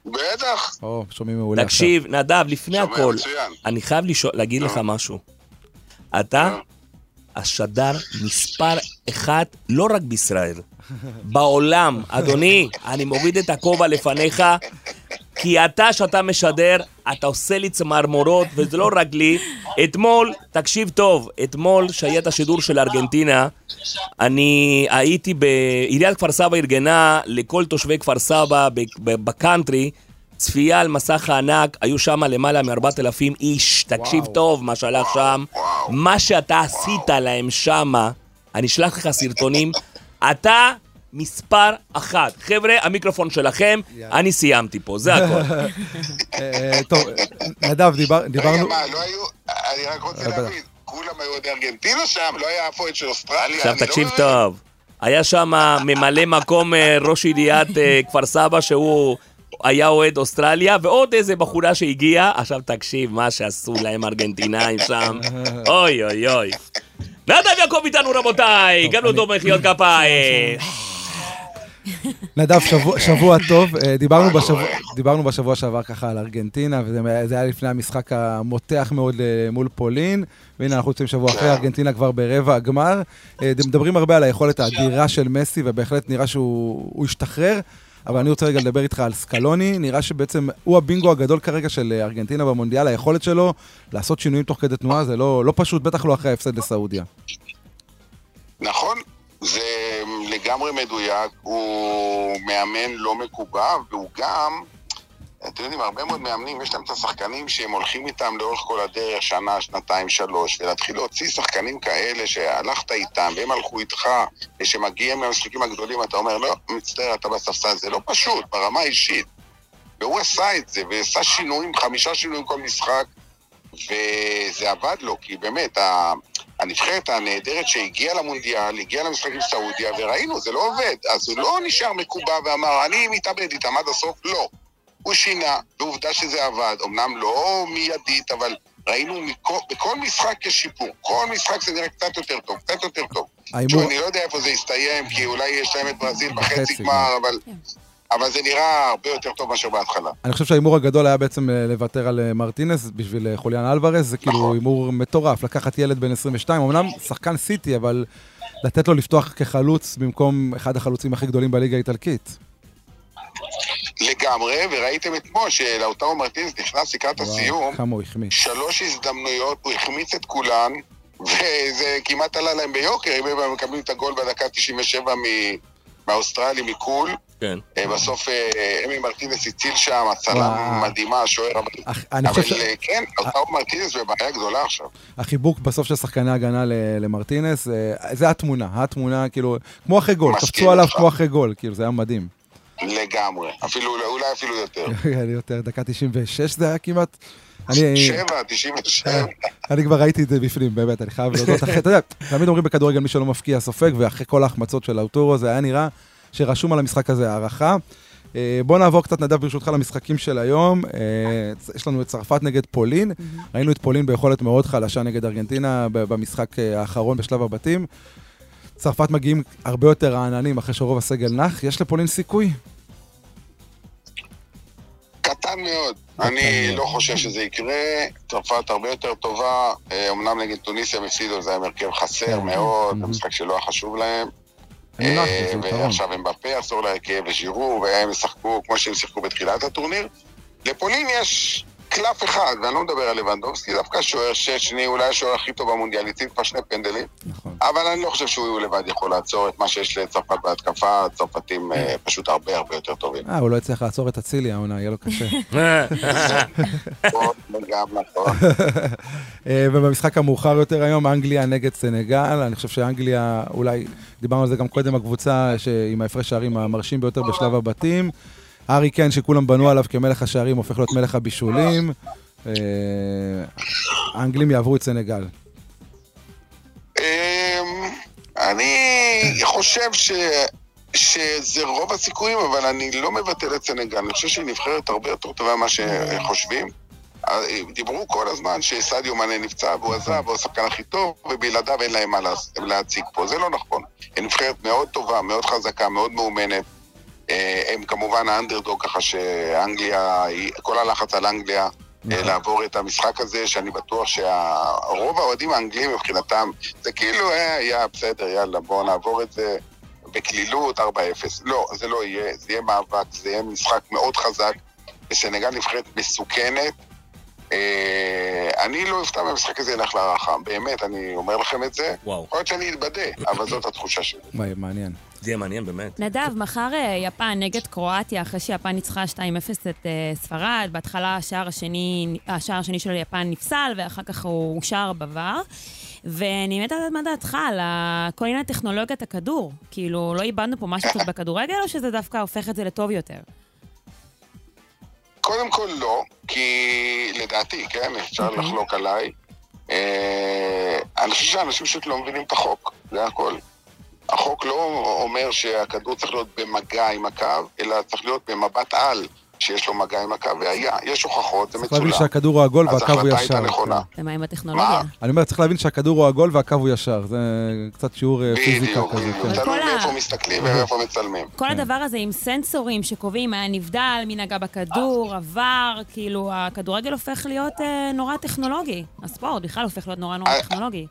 בטח. או, שומעים מעולה עכשיו. תקשיב, נדב, לפני שומע הכל, מצוין. אני חייב להגיד לך משהו. אתה. השדר מספר אחד, לא רק בישראל, בעולם. אדוני, אני מוריד את הכובע לפניך, כי אתה, שאתה משדר, אתה עושה לי צמרמורות, וזה לא רק לי. אתמול, תקשיב טוב, אתמול, שהיה את השידור של ארגנטינה, אני הייתי ב... עיריית כפר סבא ארגנה לכל תושבי כפר סבא בקאנטרי. צפייה על מסך הענק, היו שם למעלה מ-4,000 איש, תקשיב וואו. טוב מה שהלך שם, מה שאתה עשית להם שמה, אני אשלח לך סרטונים, אתה מספר אחת. חבר'ה, המיקרופון שלכם, יאללה. אני סיימתי פה, זה הכל. <laughs> אה, טוב, נדב, דיבר- רגע, דיברנו... מה, לא היו... אני רק רוצה אה. להבין, כולם היו עוד ארגנטינה שם? לא היה אף אוהד של אוסטרליה? עכשיו לא תקשיב מבין. טוב, היה שם ממלא מקום אה, ראש עיריית אה, כפר סבא שהוא היה אוהד אוסטרליה, ועוד איזה בחורה שהגיעה, עכשיו תקשיב מה שעשו להם ארגנטינאים שם, <laughs> אוי אוי אוי. נדב יעקב איתנו רבותיי, גם אני- טוב מחיאות כפיים. <laughs> נדב, שבוע, שבוע טוב. אה, דיברנו בשבוע, דיברנו בשבוע שעבר ככה על ארגנטינה, וזה זה היה לפני המשחק המותח מאוד אה, מול פולין. והנה, אנחנו יוצאים שבוע אחרי, ארגנטינה כבר ברבע הגמר. אה, מדברים הרבה על היכולת האדירה של מסי, ובהחלט נראה שהוא הוא השתחרר. אבל אני רוצה רגע לדבר איתך על סקלוני, נראה שבעצם הוא הבינגו הגדול כרגע של אה, ארגנטינה במונדיאל, היכולת שלו לעשות שינויים תוך כדי תנועה זה לא, לא פשוט, בטח לא אחרי ההפסד לסעודיה. נכון, זה לגמרי מדויק, הוא מאמן לא מקובע, והוא גם, אתם יודעים, הרבה מאוד מאמנים, יש להם את השחקנים שהם הולכים איתם לאורך כל הדרך, שנה, שנתיים, שלוש, ולהתחיל להוציא שחקנים כאלה שהלכת איתם, והם הלכו איתך, ושמגיעים מהמשחקים הגדולים, אתה אומר, לא, מצטער, אתה בספסל, זה לא פשוט, ברמה האישית. והוא עשה את זה, ועשה שינויים, חמישה שינויים כל משחק, וזה עבד לו, כי באמת, הנבחרת הנהדרת שהגיעה למונדיאל, הגיעה למשחק עם סעודיה, וראינו, זה לא עובד. אז הוא לא נשאר מקובע ואמר, אני מתאבד איתם עד הסוף, לא. הוא שינה, ועובדה שזה עבד. אמנם לא מיידית, אבל ראינו מכל, בכל משחק יש שיפור. כל משחק זה נראה קצת יותר טוב, קצת יותר טוב. תשמעו, אני לא יודע איפה זה יסתיים, כי אולי יש להם את ברזיל בחצי גמר. אבל... אבל זה נראה הרבה יותר טוב מאשר בהתחלה. אני חושב שההימור הגדול היה בעצם אה, לוותר על אה, מרטינס בשביל אה, חוליאן אלוורז, זה כאילו נכון. הימור מטורף, לקחת ילד בן 22, אמנם שחקן סיטי, אבל לתת לו לפתוח כחלוץ במקום אחד החלוצים הכי גדולים בליגה האיטלקית. לגמרי, וראיתם אתמול שלאוטרו מרטינס נכנס לקראת הסיום, כמה הוא החמיץ. שלוש הזדמנויות, הוא החמיץ את כולן, <laughs> וזה כמעט עלה להם ביוקר, אם הם מקבלים את הגול בדקה 97 מ- מהאוסטרלי, מקול. כן. אה, בסוף אה, אמי מרטינס הציל שם, הצלה וואו. מדהימה, השוער... אני אבל אה, כן, אוטרו מרטינס בבעיה גדולה עכשיו. שהחיבוק בסוף של שחקני הגנה ל- למרטינס, זה התמונה, התמונה, כאילו, כמו אחרי גול, קפצו עליו. כמו אחרי גול, כאילו, זה היה מדהים. לגמרי. אפילו, אולי אפילו יותר. <laughs> אני יותר, דקה 96 זה היה כמעט. אני- שבע, 97. אני כבר ראיתי את זה בפנים, באמת, אני חייב להודות. אחרי, אתה יודע, תמיד אומרים בכדורגל מי שלא מפקיע סופג, ואחרי כל ההחמצות של האוטורו, זה היה נראה שרשום על המשחק הזה הערכה. אה, בוא נעבור קצת, נדב, ברשותך, למשחקים של היום. אה, יש לנו את צרפת נגד פולין. ראינו את פולין ביכולת מאוד חלשה נגד ארגנטינה ב- במשחק אה, האחרון בשלב הבתים. צרפת מגיעים הרבה יותר רעננים אחרי שרוב הסגל נח. יש לפולין סיכוי? קטן מאוד. אני. לא חושב שזה יקרה. צרפת הרבה יותר טובה. אה, אמנם נגד טוניסיה הם הפסידו, זה היה הרכב חסר כן. מאוד. המשחק שלא היה חשוב להם. נח, אה. ועכשיו הם בפה, אסור להרכב וז'ירו, והם ישחקו כמו שהם שיחקו בתחילת הטורניר. לפולין יש קלף אחד, ואני לא מדבר על לבנדובסקי, דווקא שוער שני, אולי השוער הכי טוב במונדיאל, הציג כבר שני פנדלים, נכון. אבל אני לא חושב שהוא לבד יכול לעצור את מה שיש לצרפת בהתקפה, הצרפתים אה, פשוט הרבה הרבה יותר טובים. אה, הוא לא הצליח לעצור את אצילי העונה, יהיה לו קשה. <laughs> נכון. <laughs> אה, ובמשחק המאוחר יותר היום, אנגליה נגד סנגל. אני חושב שאנגליה, אולי, דיברנו על זה גם קודם, הקבוצה עם ההפרש שערים המרשים ביותר בשלב הבתים. הארי קיין, שכולם בנו עליו כמלך השערים, הופך להיות מלך הבישולים. אה, האנגלים יעברו את סנגל. אמ, אני חושב ש... שזה רוב הסיכויים, אבל אני לא מבטל את סנגל. אני חושב שהיא נבחרת הרבה יותר טובה ממה שחושבים. אה, דיברו כל הזמן שסדיו מאנה נפצע והוא עזב, הוא השחקן הכי טוב, ובלעדיו אין להם מה לה- להציג פה. זה לא נכון. היא נבחרת מאוד טובה, מאוד חזקה, מאוד מאומנת. אה, הם כמובן האנדרדוג, ככה שאנגליה, כל הלחץ על אנגליה אה, נכון. לעבור את המשחק הזה, שאני בטוח שרוב האוהדים האנגלים מבחינתם, זה כאילו, אה, יא, בסדר, יאללה, בואו נעבור את זה. בקלילות 4-0. לא, זה לא יהיה, זה יהיה מאבק, זה יהיה משחק מאוד חזק. וסנגל נבחרת מסוכנת. אה, אני לא אופתע מהמשחק הזה ילך להערכה, באמת, אני אומר לכם את זה. וואו. יכול להיות שאני אתבדה, אבל זאת התחושה שלי. <laughs> וואי, מעניין. זה יהיה מעניין באמת. נדב, מחר אה, יפן נגד קרואטיה, אחרי שיפן ניצחה 2-0 את אה, ספרד, בהתחלה השער השני, השער השני של יפן נפסל, ואחר כך הוא אושר בVAR. ואני מתה לדעת מה דעתך על כל עניין טכנולוגיית הכדור. כאילו, לא איבדנו פה משהו קצת <laughs> בכדורגל, או שזה דווקא הופך את זה לטוב יותר? קודם כל לא, כי לדעתי, כן, אפשר אוקיי. לחלוק עליי. אה, אני חושב שאנשים פשוט לא מבינים את החוק, זה הכל. החוק לא אומר שהכדור צריך להיות במגע עם הקו, אלא צריך להיות במבט על שיש לו מגע עם הקו, והיה, יש הוכחות, זה צריך להבין מצולם. שהכדור הוא עגול אז והקו הוא ההחלטה ישר. הייתה נכונה. ומה עם הטכנולוגיה? אני אומר, צריך להבין שהכדור הוא עגול והקו הוא ישר. זה קצת שיעור אה, פיזיקה בדיוק, כזה. בדיוק. כן. אבל כל תלוי מאיפה מסתכלים ואיפה מצלמים. כל הדבר הזה עם סנסורים שקובעים מה נבדל, מי נגע בכדור, עבר, כאילו, הכדורגל הופך להיות אה, נורא טכנולוגי. הספורט בכלל הופך להיות נורא נורא אה, טכנולוגי.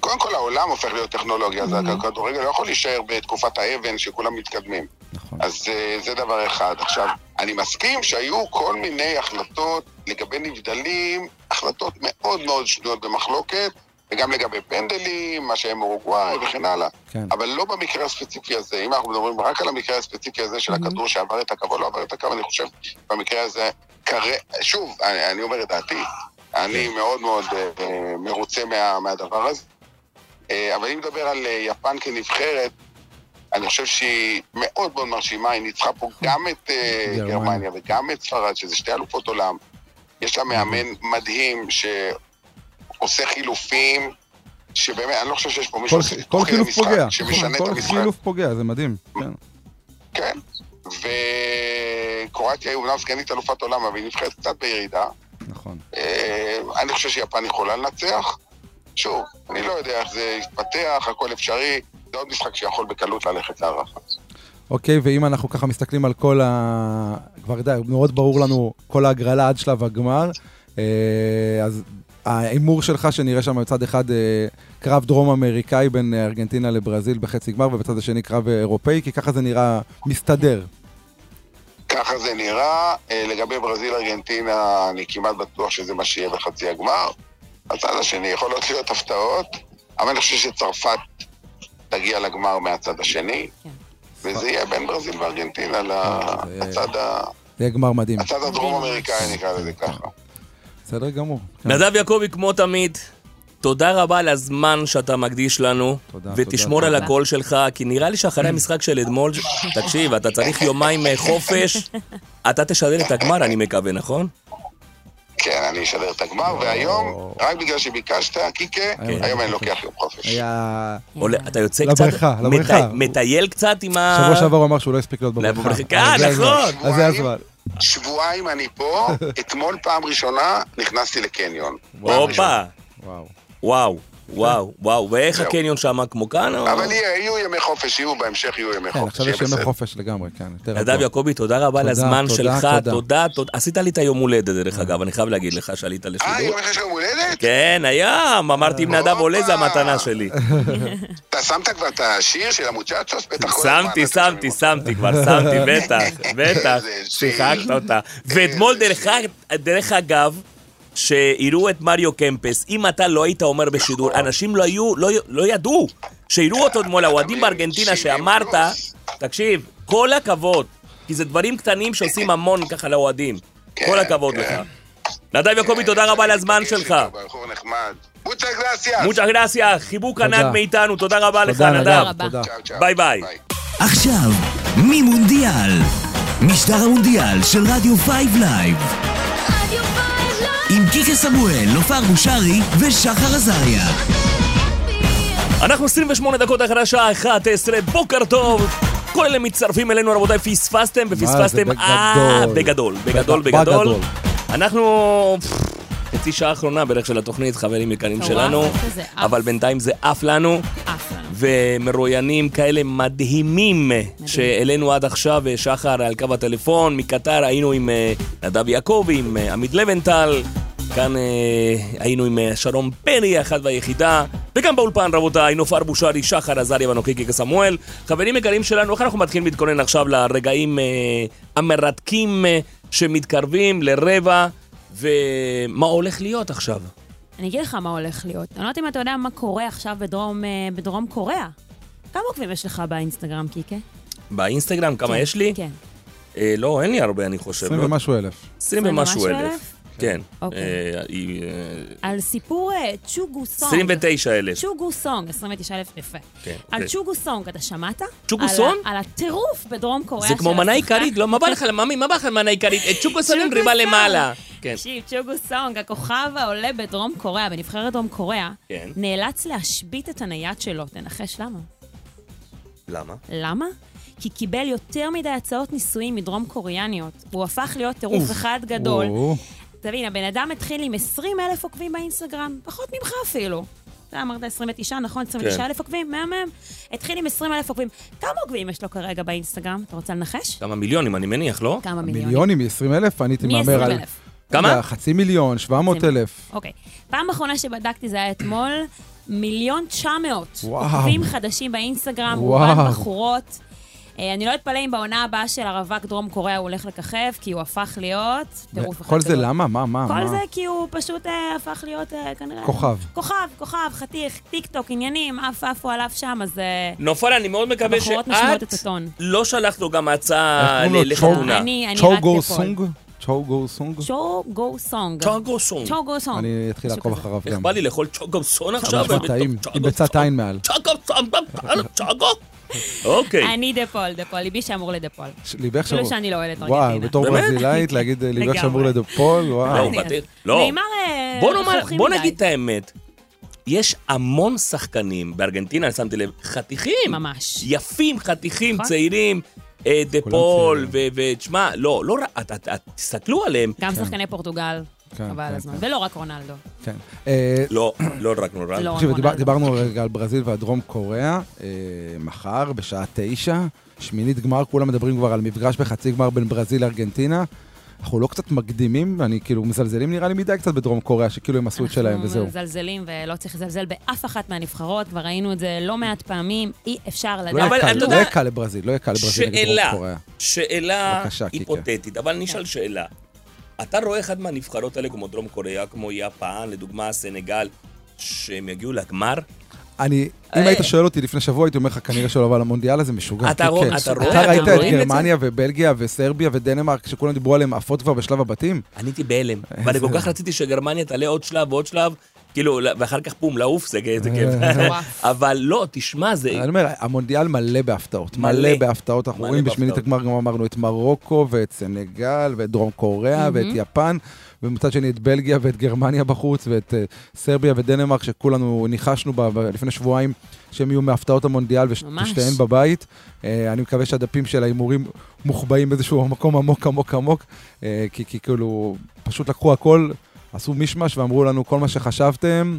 קודם כל העולם הופך להיות טכנולוגיה, אז. הכדורגל לא יכול להישאר בתקופת האבן שכולם מתקדמים. נכון. אז אה, זה דבר אחד. עכשיו, אני מסכים שהיו כל מיני החלטות לגבי נבדלים, החלטות מאוד מאוד שנויות במחלוקת, וגם לגבי פנדלים, מה שהם אורוגוואי וכן הלאה. כן. אבל לא במקרה הספציפי הזה. אם אנחנו מדברים רק על המקרה הספציפי הזה של Mhm. הכדור שעבר את הקו או לא עבר את הקו, אני חושב במקרה הזה, כרי... שוב, אני, אני אומר את דעתי, אני מאוד מאוד אה, אה, מרוצה מה, מהדבר הזה. אבל אם נדבר על יפן כנבחרת, אני חושב שהיא מאוד מאוד מרשימה, היא ניצחה פה גם את אה, גרמניה. וגם את ספרד, שזה שתי אלופות עולם. יש לה מאמן מדהים שעושה חילופים, שבאמת, אני לא חושב שיש פה מישהו כל- כדי חילוף פוגע. כל. חילוף פוגע, זה מדהים. כן. כן. וקרואטיה היא אומנם סגנית אלופת עולם, אבל היא נבחרת קצת בירידה. נכון. אה, אני חושב שיפן יכולה לנצח. שוב, אני לא יודע איך זה יתפתח, הכל אפשרי. זה עוד משחק שיכול בקלות ללכת להערכה. אוקיי, ואם אנחנו ככה מסתכלים על כל ה... כבר די, מאוד ברור לנו כל ההגרלה עד שלב הגמר. אה, אז ההימור שלך שנראה שם מצד אחד אה, קרב דרום אמריקאי בין אה, ארגנטינה לברזיל בחצי גמר, ובצד השני קרב אירופאי, כי ככה זה נראה מסתדר. ככה זה נראה. אה, לגבי ברזיל ארגנטינה, אני כמעט בטוח שזה מה שיהיה בחצי הגמר. בצד השני יכולות להיות הפתעות, אבל אני חושב שצרפת תגיע לגמר מהצד השני, כן. וזה יהיה בין ברזיל וארגנטינה אה, לצד ה- זה יהיה גמר מדהים. הצד הדרום אמריקאי, נקרא לזה ככה. בסדר גמור. כן. נדב יעקבי, כמו תמיד, תודה רבה על הזמן שאתה מקדיש לנו, תודה, ותשמור תודה, על. הקול שלך, כי נראה לי שאחרי המשחק של אתמול, תקשיב, אתה צריך יומיים אה, חופש, אתה תשדר את הגמר, אני מקווה, נכון? כן, אני אשדר את הגמר, והיום, רק בגלל שביקשת, קיקה, היום היום אני. לוקח יום חופש. אתה יוצא לבריכה, קצת, לבריכה. מטי- מטייל קצת עם ה... שבוע שעבר הוא אמר שהוא לא הספיק להיות בבריכה. בבריכה, אז זה נכון. הזמן. אז זה הזמן. שבועיים אני פה, <laughs> אתמול פעם ראשונה נכנסתי לקניון. הופה, וואו. וואו, וואו, וואו, ואיך. הקניון שם כמו כאן? או- אבל יהיו ימי חופש, יהיו בהמשך יהיו ימי כן, חופש. עכשיו יהיה יש ימי. חופש לגמרי, כן. יותר נדב. יעקבי, תודה רבה על הזמן שלך, תודה. תודה. עשית לי את היום הולדת, דרך אגב, אני חייב להגיד לך שעלית אה, לשידור. יום יש לך יום הולדת? כן, היום, אמרתי אם נדב עולה זה המתנה שלי. <laughs> אתה שמת כבר את השיר של המוצ'צ'וס? בטח כל הזמן שמתי, שמתי. שמתי, כבר שמתי, <laughs> בטח, בטח. שיחקת אותה. ואתמול, דרך אג- דרך אגב, שיראו את מריו קמפס, אם אתה לא היית אומר בשידור, אנשים לא היו, לא- לא ידעו שיראו אותו אתמול, האוהדים בארגנטינה 70 שאמרת. תקשיב, כל הכבוד, כי זה דברים קטנים שעושים המון ככה לאוהדים. כן, כל הכבוד כן. לך. נדב יעקבי, תודה רבה על הזמן שלך. נחמד. muchas gracias, חיבוק. ענק מאיתנו, תודה רבה לך, נדב. ביי, ביי. עכשיו, ממונדיאל. משדר המונדיאל של רדיו 5 לייב. עם קיקה סמואל, נופר בושרי ושחר עזריה. אנחנו 28 דקות אחרי השעה 11, בוקר טוב. כל אלה מצטרפים אלינו, רבותיי, פספסתם ופספסתם. אה, בגדול, בגדול, בגדול. אנחנו... חצי שעה האחרונה בערך של התוכנית, חברים יקרים שלנו. אבל בינתיים זה עף לנו. ומרואיינים כאלה מדהימים שהעלינו עד עכשיו, שחר על קו הטלפון, מקטר היינו עם אה, נדב יעקבי, עם אה, עמית לבנטל, כאן אה, היינו עם אה, שרון פרי, האחת והיחידה, וגם באולפן, רבותיי, נופר בושרי, שחר עזריה ואנוכי קיקה סמואל. חברים יקרים שלנו, איך אנחנו מתחילים להתכונן עכשיו לרגעים אה, המרתקים אה, שמתקרבים לרבע, ומה הולך להיות עכשיו? אני אגיד לך מה הולך להיות. אני לא יודעת אם אתה יודע מה קורה עכשיו בדרום, אה, בדרום קוריאה. כמה עוקבים יש לך באינסטגרם, קיקה? באינסטגרם, כמה כן, יש לי? כן. אה, לא, אין לי הרבה, אני חושב. 20 לא? ומשהו אלף. 20 ומשהו אלף. אלף? כן. אוקיי. אה, אה, על סיפור אה, צ'וגו סונג. 29 אלף. צ'וגו סונג, 29,000 יפה. כן, על כן. צ'וגו סונג, אתה שמעת? צ'וגו סונג? על הטירוף בדרום קוריאה זה כמו מנה. עיקרית, לא? מה בא לך, ממי, מה בא לך למנה עיקרית? את צ'וקו סונג צ'וגו ריבה. למעלה. כן. תקשיב, צ'וגו סונג, הכוכב העולה בדרום קוריאה, בנבחרת דרום קוריאה, כן. נאלץ להשבית את הנייד שלו. תנחש למה. למה? למה? כי קיבל יותר מדי הצעות נישואים מדרום קוריאניות. הוא הפך להיות טירוף אחד גדול. תבין, הבן אדם התחיל עם 20 אלף עוקבים באינסטגרם, פחות ממך אפילו. אתה אמרת 29, נכון? 29 כן. אלף עוקבים? מהמם. התחיל עם 20 אלף עוקבים. כמה עוקבים יש לו כרגע באינסטגרם? אתה רוצה לנחש? כמה מיליונים, אני מניח, לא? כמה מיליונים? מיליונים מ-20 אלף? אני הייתי מהמר מ-20 על... אלף. כמה? לא חצי מיליון, 700 אלף. אוקיי. פעם אחרונה שבדקתי זה היה אתמול, מיליון 900 וואו. עוקבים חדשים באינסטגרם, וואו. רובן בחורות. אה, אני לא אתפלא אם בעונה הבאה של הרווק דרום קוריאה הוא הולך לככב, כי הוא הפך להיות טירוף אחד כל זה. למה? מה, מה, כל? זה כי הוא פשוט אה, הפך להיות אה, כנראה... כוכב. כוכב, כוכב, חתיך, טיק טוק, עניינים, עף עפו עליו שם, אז נופל, אני מאוד מקווה שאת. לא שלחת לו גם הצעה לחתונה. אני, אני צ'ו רק גו דפול. סונג? צ'ו גו סונג? צ'ו גו סונג. צ'וגו סונג. צ'ו גו סונג. אני אתחיל לעקוב. אחריו איך גם. בא לי לאכול צ'וגו סונג עכשיו? נשמע טעים, עם ביצת עין מעל. צ'וגו סונג, צ'וגו. אוקיי. אני דפול, דפול, ליבי שאמור לדפול. ש- ליבך אפילו שבור. שאני לא אוהדת וואו, ארגנטינה. בתור באמת? ברזילאית, להגיד ליבך. שבור לדופול, לא, וואו. לא. נאמר אה, בוא. נגיד את האמת. יש המון שחקנים, בארגנטינה, אני שמתי לב, חתיכים. ממש. יפים, חתיכים, נכון. צעירים. אה, דה פול, ותשמע, לא, לא, תסתכלו עליהם. גם שחקני פורטוגל, כן, חבל כן, הזמן. כן. ולא רק רונלדו. כן. אה, לא, לא רק נורא. לא. תקשיב, דיבר- רונלדו. דיברנו רגע על ברזיל ועל דרום קוריאה. אה, מחר, בשעה תשע, שמינית גמר, כולם מדברים כבר על מפגש בחצי גמר בין ברזיל לארגנטינה. אנחנו לא קצת מקדימים, אני כאילו מזלזלים נראה לי מדי קצת בדרום קוריאה, שכאילו הם עשו את שלהם וזהו. אנחנו מזלזלים ולא צריך לזלזל באף אחת מהנבחרות, כבר ראינו את זה לא מעט פעמים, אי אפשר לא לדעת. אבל יהיה לא יהיה קל לברזיל, לא יהיה קל לברזיל נגד שאלה. דרום קוריאה. שאלה. היפותטית, אבל נשאל שאלה. אתה רואה אחד מהנבחרות האלה, כמו דרום קוריאה, כמו יפן, לדוגמה סנגל, שהם יגיעו לגמר? אני, אם אה. היית שואל אותי לפני שבוע, הייתי אומר לך כנראה שלא, אבל המונדיאל הזה משוגע. אתה רואה- כן. אתה רואה- אתה ראית את? גרמניה ובלגיה וסרביה ודנמרק, שכולם דיברו עליהם עפות כבר בשלב הבתים? אני הייתי בהלם, ואני כל כך רציתי שגרמניה תעלה עוד שלב ועוד שלב, כאילו, ואחר כך בום, לעוף, זה כיף. מטורף. <laughs> אבל לא, תשמע, זה... אני אומר, המונדיאל מלא בהפתעות. מלא. בהפתעות. אנחנו רואים בשמינית. הגמר גם אמרנו את מרוקו ואת סנגל ואת דרום קוריאה ואת יפן, ומצד שני את בלגיה ואת גרמניה בחוץ ואת אה, סרביה ודנמרק, שכולנו ניחשנו ב- ב- לפני שבועיים שהם יהיו מהפתעות המונדיאל. ושתיהן בבית. אה, אני מקווה שהדפים של ההימורים מוחבאים באיזשהו מקום עמוק עמוק עמוק, אה, כי כי כאילו פשוט לקחו הכל, עשו מישמש ואמרו לנו כל מה שחשבתם.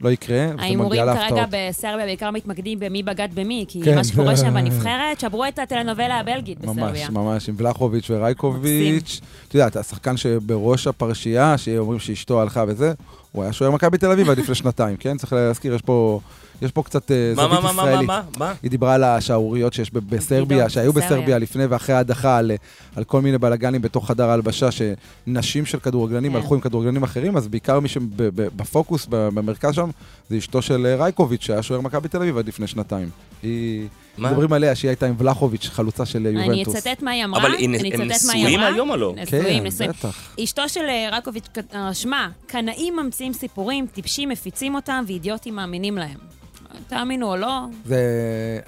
לא יקרה, ההימורים כרגע. בסרביה בעיקר מתמקדים במי בגד במי, כי כן. מה שקורה שם בנבחרת, <laughs> שברו את הטלנובלה הבלגית ממש, בסרביה. ממש, עם ולחוביץ' ורייקוביץ'. את יודעת, השחקן שבראש הפרשייה, שאומרים שאשתו הלכה וזה, הוא היה שוער מכבי תל אביב עד לפני שנתיים, כן? צריך להזכיר, יש פה, יש פה קצת אה, זווית מה, מה, מה, ישראלית. מה, מה? היא דיברה על השערוריות שיש ב- בסרביה, שהיו בסרביה. לפני ואחרי ההדחה, על, על כל מיני בלאגנים בתוך חדר ההלבשה, שנשים של כדורגלנים כן. הלכו עם כדורגלנים אחרים, אז בעיקר מי שבפוקוס, במרכז שם, זה אשתו של אה, רייקוביץ', שהיה שוער מכבי תל אביב עד לפני שנתיים. היא... מה? מדברים עליה שהיא הייתה עם ולחוביץ', חלוצה של אה, אני יובנטוס. אצטט מה היא אמרה. אבל הם נשואים. היום או לא? נשואים, כן, נשואים. בטח. אשתו של אה, רקוביץ' רשמה, קנאים ממציאים סיפורים, טיפשים מפיצים אותם ואידיוטים מאמינים להם. תאמינו או לא, זה,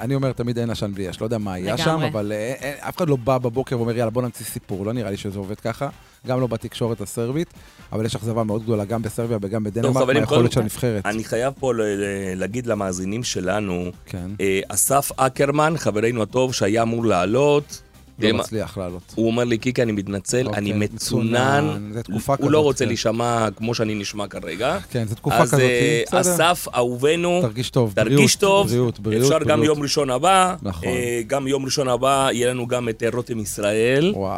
אני אומר, תמיד אין עשן בלי אש, לא יודע מה היה שם. אבל אה, אה, אף אחד לא בא בבוקר ואומר, יאללה, בוא נמציא סיפור, לא נראה לי שזה עובד ככה, גם לא בתקשורת הסרבית, אבל יש אכזבה מאוד גדולה גם בסרביה וגם בדנמרק, מהיכולת של הנבחרת. אני חייב פה ל- ל- להגיד למאזינים שלנו, כן. אה, אסף אקרמן, חברנו הטוב, שהיה אמור לעלות, לא מצליח לעלות. הוא אומר לי, קיקי, אני מתנצל, אוקיי, אני מצונן, מצונן. הוא לא רוצה כן. להישמע כמו שאני נשמע כרגע. כן, זו תקופה אז כזאת, אה, בסדר. אסף, אהובנו, תרגיש טוב, תרגיש טוב. בריאות, בריאות, אפשר גם. יום ראשון הבא. נכון. אה, גם יום ראשון הבא יהיה לנו גם את אה, רותם ישראל. וואו.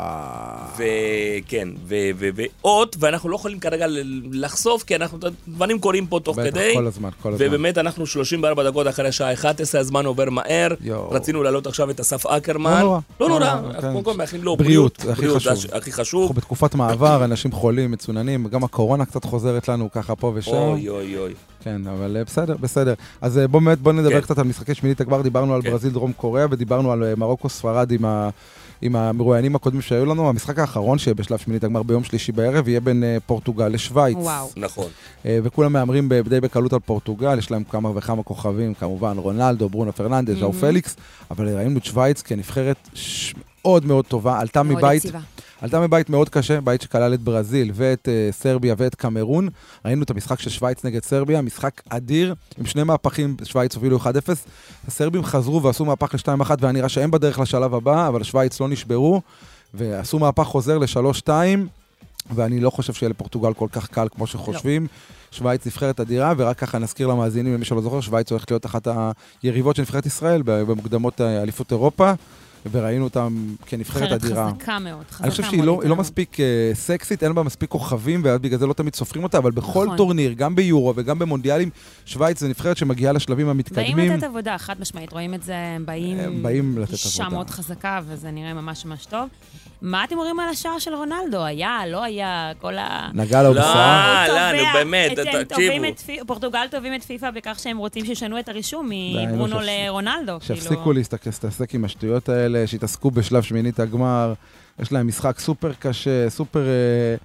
וכן, ועוד, ואנחנו לא יכולים כרגע לחשוף, כי אנחנו, דברים קורים פה תוך בטח, כדי. כל הזמן, כל הזמן. ובאמת, אנחנו 34 דקות אחרי השעה 11, הזמן עובר מהר. יואו. רצינו להעלות עכשיו את אסף אקרמן. לא נורא. אנחנו כן. קודם כל מאחלים לו בריאות, בריאות. הכי בריאות, חשוב. אנחנו. בתקופת מעבר, אנשים חולים, מצוננים, גם הקורונה קצת חוזרת לנו ככה פה ושם. אוי, אוי, אוי. כן, אבל אה, בסדר, בסדר. אז אה, בוא באמת, בוא נדבר כן. קצת על משחקי שמינית הגמר, דיברנו על כן. ברזיל, דרום קוריאה, ודיברנו על אה, מרוקו, ספרד עם ה... עם המרואיינים הקודמים שהיו לנו, המשחק האחרון שיהיה בשלב שמינית הגמר ביום שלישי בערב יהיה בין פורטוגל לשוויץ. וואו. נכון. וכולם מהמרים די בקלות על פורטוגל, יש להם כמה וכמה כוכבים, כמובן רונלדו, ברונו פרננדס, ז'או אהם. פליקס, אבל ראינו את שוויץ כנבחרת ש- מאוד מאוד טובה, עלתה מאוד מבית יציבה. עלתה מבית מאוד קשה, בית שכלל את ברזיל ואת אה, סרביה ואת קמרון. ראינו את המשחק של שווייץ נגד סרביה, משחק אדיר, עם שני מהפכים, שווייץ הובילו 1-0. הסרבים חזרו ועשו מהפך ל-2-1, והיה נראה שהם בדרך לשלב הבא, אבל שווייץ לא נשברו, ועשו מהפך חוזר ל-3-2, ואני לא חושב שיהיה לפורטוגל כל כך קל כמו שחושבים. שווייץ נבחרת אדירה, ורק ככה נזכיר למאזינים, למי שלא זוכר, שווייץ הולכת להיות אחת היריבות של נבחרת ישראל במוקדמות אה, אליפות אירופה, וראינו אותם כנבחרת נבחרת אדירה. חזקה מאוד, חזקה אני חושב מאוד שהיא לא, לא. מספיק אה, סקסית, אין בה מספיק כוכבים, ואז בגלל זה לא תמיד סופרים אותה, אבל בכל נכון. טורניר, גם ביורו וגם במונדיאלים, שווייץ זה נבחרת שמגיעה לשלבים באים המתקדמים. לתת עבודה, חד משמעית, רואים את זה, הם באים... הם באים לתת אישה עבודה. מאוד חזקה, וזה נראה ממש ממש טוב. מה אתם אומרים על השער של רונלדו? היה, לא היה, כל ה... נגע לו לא, בשרה. לא, הוא נו, באמת, תקשיבו. פורטוגל תובעים את פיפ"א בכך שהם רוצים שישנו את הרישום מברונו לרונלדו. שיפסיקו כאילו. להסתכל- להתעסק עם השטויות האלה, שיתעסקו בשלב שמינית הגמר. יש להם משחק סופר קשה, סופר... אה,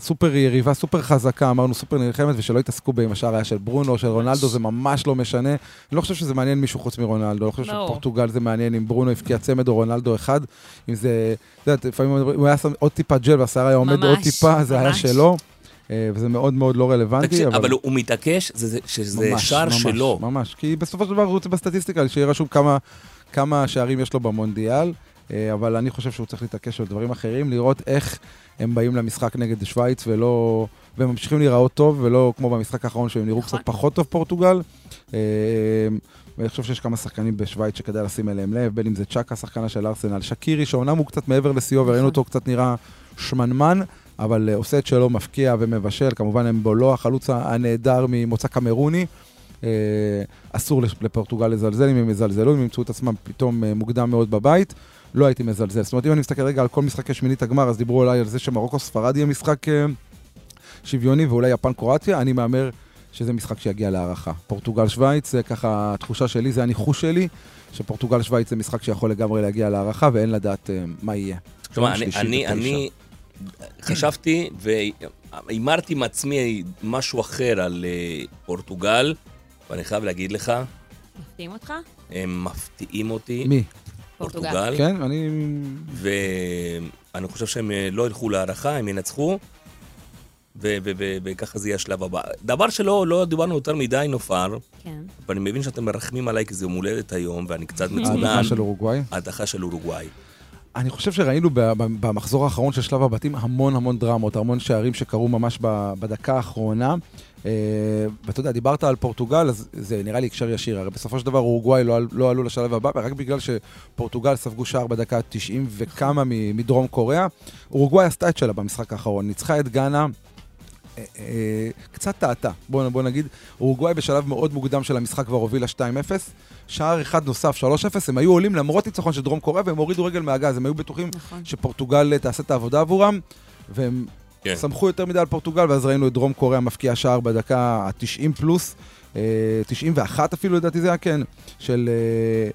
סופר יריבה, סופר חזקה, אמרנו סופר נלחמת, ושלא יתעסקו בה עם השער היה של ברונו, של רונלדו, זה ממש לא משנה. אני לא חושב שזה מעניין מישהו חוץ מרונלדו, אני לא חושב. שפורטוגל זה מעניין אם ברונו הבקיע צמד או רונלדו אחד. אם זה, את יודעת, לפעמים אומרים, הוא היה שם עוד טיפה ג'ל והשיער היה עומד עוד ממש, טיפה, זה היה ממש. שלו. אה, וזה מאוד מאוד לא רלוונטי, תקשיב, אבל... אבל הוא מתעקש זה- זה- שזה ממש, שער ממש, שלו. ממש, כי בסופו של דבר הוא רוצה בסטטיסטיקה, שיהיה רשום כמה, כמה שערים יש לו במונדיאל, אבל אני חושב שהוא צריך להתעקש על דברים אחרים, לראות איך הם באים למשחק נגד שווייץ ולא... והם ממשיכים להיראות טוב, ולא כמו במשחק האחרון שהם נראו נכון. קצת פחות טוב פורטוגל. אה, ואני חושב שיש כמה שחקנים בשווייץ שכדאי לשים אליהם לב, בין אם זה צ'אקה, שחקנה של ארסנל, שקירי, שאומנם הוא קצת מעבר לשיאו, וראינו נכון. אותו קצת נראה שמנמן, אבל אה, עושה את שלו, מפקיע ומבשל, כמובן הם בולו, החלוץ הנהדר ממוצא קמרוני. אה, אסור לפ- לפורטוגל לזלזל, אם הם יזלזלו, אם ימצאו את עצמם פתאום אה, מוקדם מאוד בבית, לא הייתי מזלזל. זאת אומרת, אם אני מסתכל רגע על כל משחקי שמינית הגמר, אז דיברו אולי על זה שמרוקו ספרד יהיה משחק אה, שוויוני, ואולי יפן קרואטיה, אני מהמר שזה משחק שיגיע להערכה. פורטוגל שווייץ, זה ככה התחושה שלי, זה הניחוש שלי, שפורטוגל שווייץ זה משחק שיכול לגמרי להגיע להערכה, ואין לדעת אה, מה יהיה. תשמע, אני- אני. אני חשבתי והימרתי עם עצמי משהו אחר על אה, פורטוגל, ואני חייב להגיד לך, מפתיעים אותך? הם מפתיעים אותי. מי? פורטוגל. כן, אני... ואני חושב שהם אה, לא ילכו להערכה, הם ינצחו, וככה זה יהיה השלב הבא. דבר שלא לא דיברנו יותר מדי נופר, כן. ואני מבין שאתם מרחמים עליי כי זה יום הולדת היום, ואני קצת <laughs> מצונן. ההדחה של אורוגוואי. ההדחה של אורוגוואי. אני חושב שראינו במחזור האחרון של שלב הבתים המון המון דרמות, המון שערים שקרו ממש בדקה האחרונה. אה, ואתה יודע, דיברת על פורטוגל, אז זה נראה לי הקשר ישיר. הרי בסופו של דבר אורוגוואי לא, לא עלו לשלב הבא, רק בגלל שפורטוגל ספגו שער בדקה ה-90 וכמה מדרום קוריאה. אורוגוואי עשתה את שלה במשחק האחרון, ניצחה את גאנה. אה, אה, קצת טעתה, בוא, בוא נגיד, אורוגוואי בשלב מאוד מוקדם של המשחק כבר הובילה 2-0, שער אחד נוסף 3-0, הם היו עולים למרות ניצחון של דרום קוריאה והם הורידו רגל מהגז, הם היו בטוחים נכון. שפורטוגל תעשה את העבודה עבורם, והם כן. סמכו יותר מדי על פורטוגל, ואז ראינו את דרום קוריאה מפקיע שער בדקה ה-90 פלוס, אה, 91 אפילו לדעתי זה היה, כן, של אה,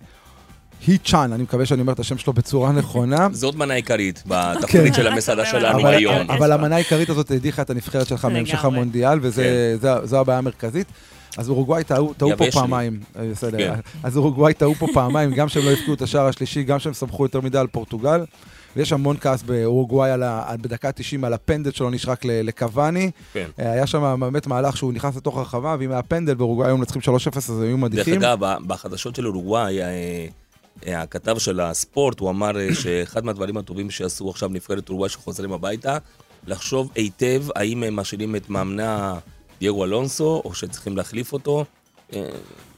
הי צ'אן, אני מקווה שאני אומר את השם שלו בצורה <laughs> נכונה. זאת מנה עיקרית בתפריט של המסעדה שלנו היום. אבל המנה העיקרית הזאת הדיחה את הנבחרת שלך. מהמשך המונדיאל, וזו הבעיה המרכזית. אז אורוגוואי טעו פה. פעמיים, אה, בסדר. כן. אז אורוגוואי טעו פה פעמיים, גם שהם לא הבקיעו את השער השלישי, גם שהם סמכו יותר מדי על פורטוגל. ויש המון כעס באורוגוואי בדקה ה-90 על הפנדל שלו נשרק לקוואני. כן. אה, היה שם באמת מהלך שהוא נכנס לתוך הרחבה, ואם היה פנדל ואורוגוואי היו מנצחים 3-0, אז היו דרך מדיחים. אגב, ב- בחדשות של אורוגוואי, אה, הכתב של הספורט, הוא אמר אה, שאחד מהדברים הטובים שעשו עכשיו נבחרת אורוגוואי שחוזרים הביתה, לחשוב היטב האם הם משאירים את מאמנה דייגו אלונסו, או שצריכים להחליף אותו.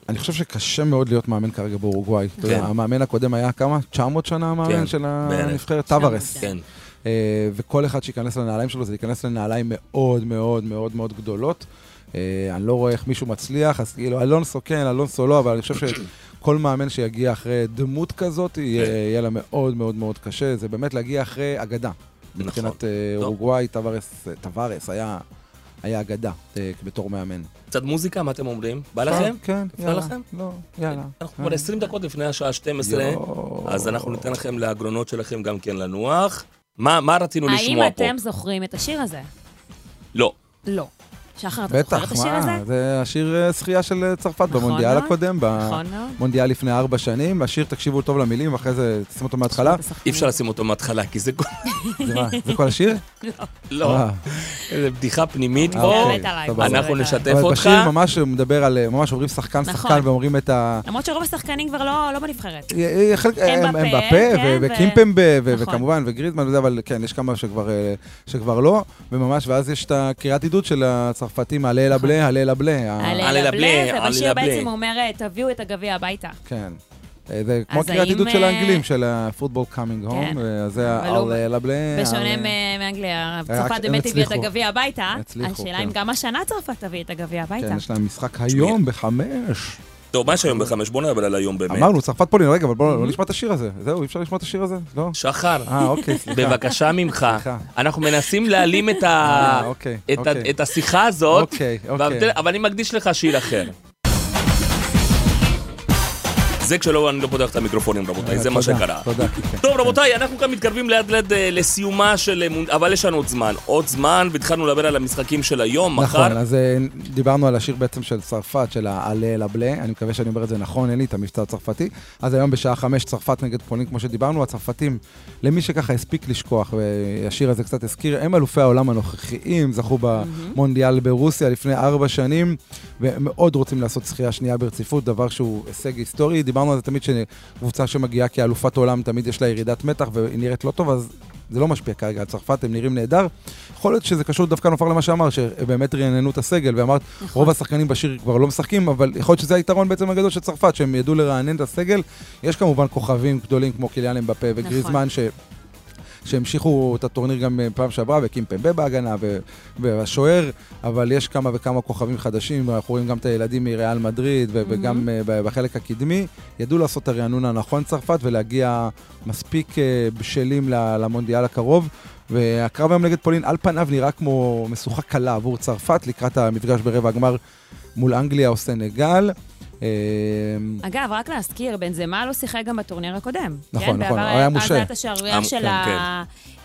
אני חושב שקשה מאוד להיות מאמן כרגע באורוגוואי. אתה יודע, כן. המאמן הקודם היה כמה? 900 שנה המאמן כן, של. הנבחרת? טוורס. כן. אה, וכל אחד שייכנס לנעליים שלו, זה ייכנס לנעליים מאוד מאוד מאוד מאוד גדולות. אה, אני לא רואה איך מישהו מצליח, אז כאילו, אלונסו כן, אלונסו לא, אבל אני חושב שכל מאמן שיגיע אחרי דמות כזאת, יהיה כן. יהיה לה מאוד מאוד מאוד קשה. זה באמת להגיע אחרי אגדה. נכון. מבחינת טוב. אורוגוואי, טוורס היה... היה אגדה אה, בתור מאמן. קצת מוזיקה, מה אתם אומרים? בא לכם? כן, יאללה. לכם? לא, יאללה. אנחנו כבר 20 דקות לפני השעה 12, יואו. אז אנחנו ניתן לכם לאגרונות שלכם גם כן לנוח. מה מה רצינו האם לשמוע פה? אתם זוכרים את השיר הזה? לא. לא. שחר, אתה זוכר את בטח, השיר הזה? מה, זה השיר אה, זכייה של אה, צרפת נכון במונדיאל מאוד. הקודם, נכון מאוד. במונדיאל לפני ארבע שנים. השיר, תקשיבו טוב למילים, ואחרי זה תשים אותו מההתחלה. אי אפשר לשים אותו מההתחלה, כי זה כל- <laughs> זה מה, זה כל השיר? לא. אה, איזה בדיחה פנימית פה. אוקיי, אנחנו. נשתף אבל אותך. בשיר ממש מדבר על, ממש עוברים שחקן נכון. שחקן ואומרים את ה... למרות שרוב השחקנים כבר לא לא בנבחרת. הם- ו- וקימפמבה ו- נכון. וכמובן וגריזמן וזה, אבל כן, יש כמה שכבר, לא, וממש, ואז יש את הקריאת עידוד של הצרפתים, הלה נכון. לבלה, הלה לבלה. ה- הלה הלל הבלה, הלל ובשיר לבלה. בעצם הוא אומר, אה, תביאו את הגביע הביתה. כן. אה, זה כמו קריאת עידוד של אה, האנגלים, של הפוטבול קאמינג הום, כן. אז זה הלה לבלה. בשונה מאנגליה, רק צרפת באמת הביאה את. הגביע הביתה. השאלה כן. אם גם השנה צרפת תביא את הגביע הביתה. כן, יש להם משחק היום בחמש. טוב, מה יש היום בחמש? בוא נדבר על היום באמת. אמרנו, צרפת פולין, רגע, אבל בואו לא נשמע את השיר הזה. זהו, אי אפשר לשמוע את השיר הזה? לא? שחר, אה, אוקיי. בבקשה ממך. אנחנו מנסים להעלים את אה, אוקיי, אוקיי. השיחה הזאת. אבל אני מקדיש לך שיר אחר. זה כשלא, אני לא פותח את המיקרופונים, רבותיי, זה מה שקרה. תודה, כן. טוב, רבותיי, אנחנו כאן מתקרבים לאט לאט אה, לסיומה של... אה, אבל יש לנו עוד זמן. עוד זמן, והתחלנו לדבר על המשחקים של היום, מחר. נכון, אז אה, דיברנו על השיר בעצם של צרפת, של העלה לבלה, אני מקווה שאני אומר את זה נכון, אין לי את המבצע הצרפתי. אז היום בשעה חמש צרפת נגד פולין, כמו שדיברנו, הצרפתים, למי שככה הספיק לשכוח, והשיר הזה קצת הזכיר, הם אלופי העולם הנוכחיים, זכו במונדיאל ברוסיה לפני ארבע שנים, ומאוד רוצים לעשות זכייה שנייה ברציפות, דבר שהוא הישג היסטורי. דיברנו על זה תמיד שקבוצה שמגיעה כאלופת עולם, תמיד יש לה ירידת מתח והיא נראית לא טוב, אז זה לא משפיע כרגע על צרפת, הם נראים נהדר. יכול להיות שזה קשור דווקא נופר למה שאמר, שבאמת רעננו את הסגל, ואמרת, נכון. רוב השחקנים בשיר כבר לא משחקים, אבל יכול להיות שזה היתרון בעצם הגדול של צרפת, שהם ידעו לרענן את הסגל. יש כמובן כוכבים גדולים כמו קיליאן אמבפה וגריזמן, ש... שהמשיכו את הטורניר גם אה, פעם שעברה, וקימפמבה בהגנה, ו- והשוער, אבל יש כמה וכמה כוכבים חדשים, אנחנו רואים גם את הילדים מריאל מדריד, ו- וגם אה, בחלק הקדמי, ידעו לעשות את הרענון הנכון צרפת, ולהגיע מספיק אה, בשלים למונדיאל הקרוב. והקרב היום נגד פולין על פניו נראה כמו משוכה קלה עבור צרפת לקראת המפגש ברבע הגמר מול אנגליה או סנגל. אה, אגב, רק להזכיר, בנזמה לא שיחק גם בטורניר הקודם. נכון, כן? נכון, בעבר היה מושעה. הייתה השערורייה אמ, של כן,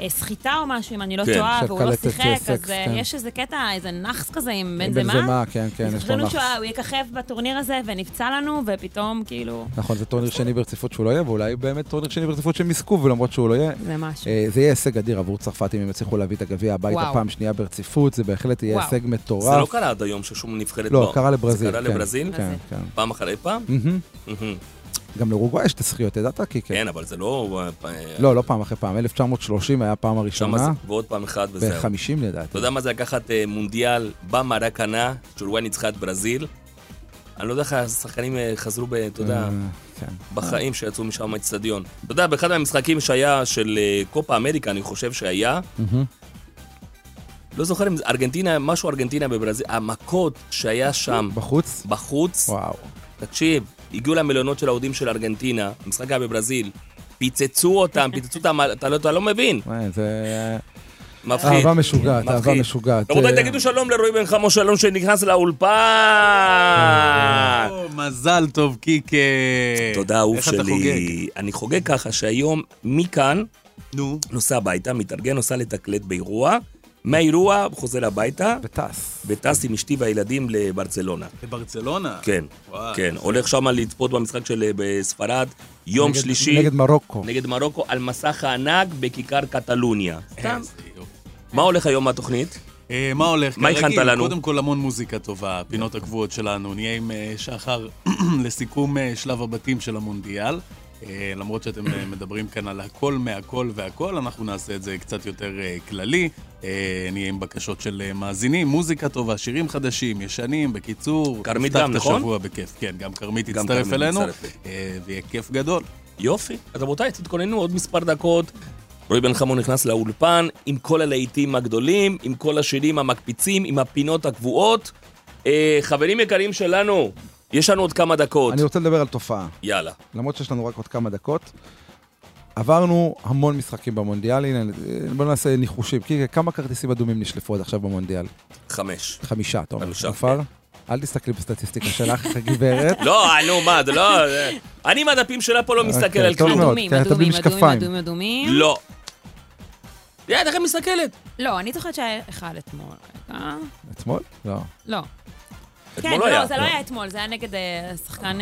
הסחיטה או משהו, אם אני לא כן, טועה, והוא לא שיחק, אז אה, כן. יש איזה קטע, איזה נאחס כזה עם בנזמה. בנזמה, כן, כן, יש לו חשבנו נחס. שהוא יככב בטורניר הזה, ונפצע לנו, ופתאום כאילו, נכון, זה טורניר שני ברציפות שהוא לא יהיה, ואולי באמת טורניר שני ברציפות שהם יזכו, ולמרות שהוא לא יהיה. זה משהו. אה, זה יהיה הישג אדיר עבור צרפת אם הם יצליחו להביא את הגביע הביתה. פעם שנייה ברציפות, זה בהחלט יהיה. הישג זה מטורף. לא קרה עד היום ששום נבחרת... לא, קרה לברזיל. זה קרה כן, לברזיל? כן, כן. פעם אחרי פעם? גם לאורוגוואי יש את הזכיות, ידעת? כי כן. כן, אבל זה לא... אה, לא, לא פעם אחרי פעם, 1930 היה הפעם הראשונה, זה- ועוד פעם אחת וזהו. ו-50 לדעתי. אתה יודע מה זה לקחת אה, מונדיאל במרקנה, שאורוגוואי ניצחה את ברזיל? אני לא יודע איך השחקנים אה, חזרו, אתה יודע, אה, כן. בחיים שיצאו משם מהאצטדיון. אתה יודע, באחד מהמשחקים שהיה של אה, קופה אמריקה, אני חושב שהיה. לא זוכר אם זה ארגנטינה, משהו ארגנטינה בברזיל, המכות שהיה שם בחוץ? בחוץ, וואו. תקשיב, הגיעו למלונות של האוהדים של ארגנטינה, המשחק היה בברזיל, פיצצו אותם, פיצצו אותם, אתה לא- אתה לא מבין, וואי, זה מפחיד. אהבה משוגעת. אהבה משוגעת. רבותיי, אה, תגידו שלום לרועי בן חמו שלום שנכנס לאולפן. או, מזל טוב, קיקה. תודה, אהוב איך אתה חוגג? שלי. אני חוגג ככה שהיום מכאן נו, נוסע הביתה, מתארגן, נוסע לתקלט באירוע, מהאירוע חוזר הביתה, וטס. וטס עם אשתי והילדים לברצלונה. בברצלונה. כן, וואי. כן. הולך שם לצפות במשחק של אה, בספרד, יום נגד- שלישי, נגד מרוקו. נגד מרוקו, על מסך הענק בכיכר קטלוניה. סתם. מה הולך היום בתוכנית? אה, מה הולך? מה הכנת לנו? קודם כל המון מוזיקה טובה, הפינות הקבועות שלנו. נהיה עם אה, שחר <clears throat> לסיכום שלב הבתים של המונדיאל. אה, למרות שאתם אה, מדברים כאן על הכל מהכל והכל, אנחנו נעשה את זה קצת יותר אה, כללי. נהיה עם בקשות של מאזינים, מוזיקה טובה, שירים חדשים, ישנים, בקיצור. כרמית נפתח גם, את נכון? השבוע בכיף. כן, גם כרמית תצטרף אלינו, ויהיה כיף גדול. יופי. אז רבותיי, תתכוננו עוד מספר דקות. רועי בן חמו נכנס לאולפן עם כל הלהיטים הגדולים, עם כל השירים המקפיצים, עם הפינות הקבועות. אה, חברים יקרים שלנו, יש לנו עוד כמה דקות. אני רוצה לדבר על תופעה. יאללה. למרות שיש לנו רק עוד כמה דקות. עברנו המון משחקים במונדיאל, הנה, בואו נעשה ניחושים. כי כמה כרטיסים אדומים נשלפו עד עכשיו במונדיאל? חמש. חמישה, אתה אומר. חמישה, עפר? אל תסתכלי בסטטיסטיקה שלך, <laughs> גברת. לא, נו, מה, זה לא... אני עם הדפים שלה פה לא מסתכל אוקיי, על טוב כלום. אדומים, אדומים, אדומים. אדומים, אדומים. לא. יד, איך היא מסתכלת? לא, אני זוכרת שהיה אחד אתמול. אתמול? לא. לא. אתמול כן, לא היה. לא, זה לא היה אתמול, זה היה נגד שחקן...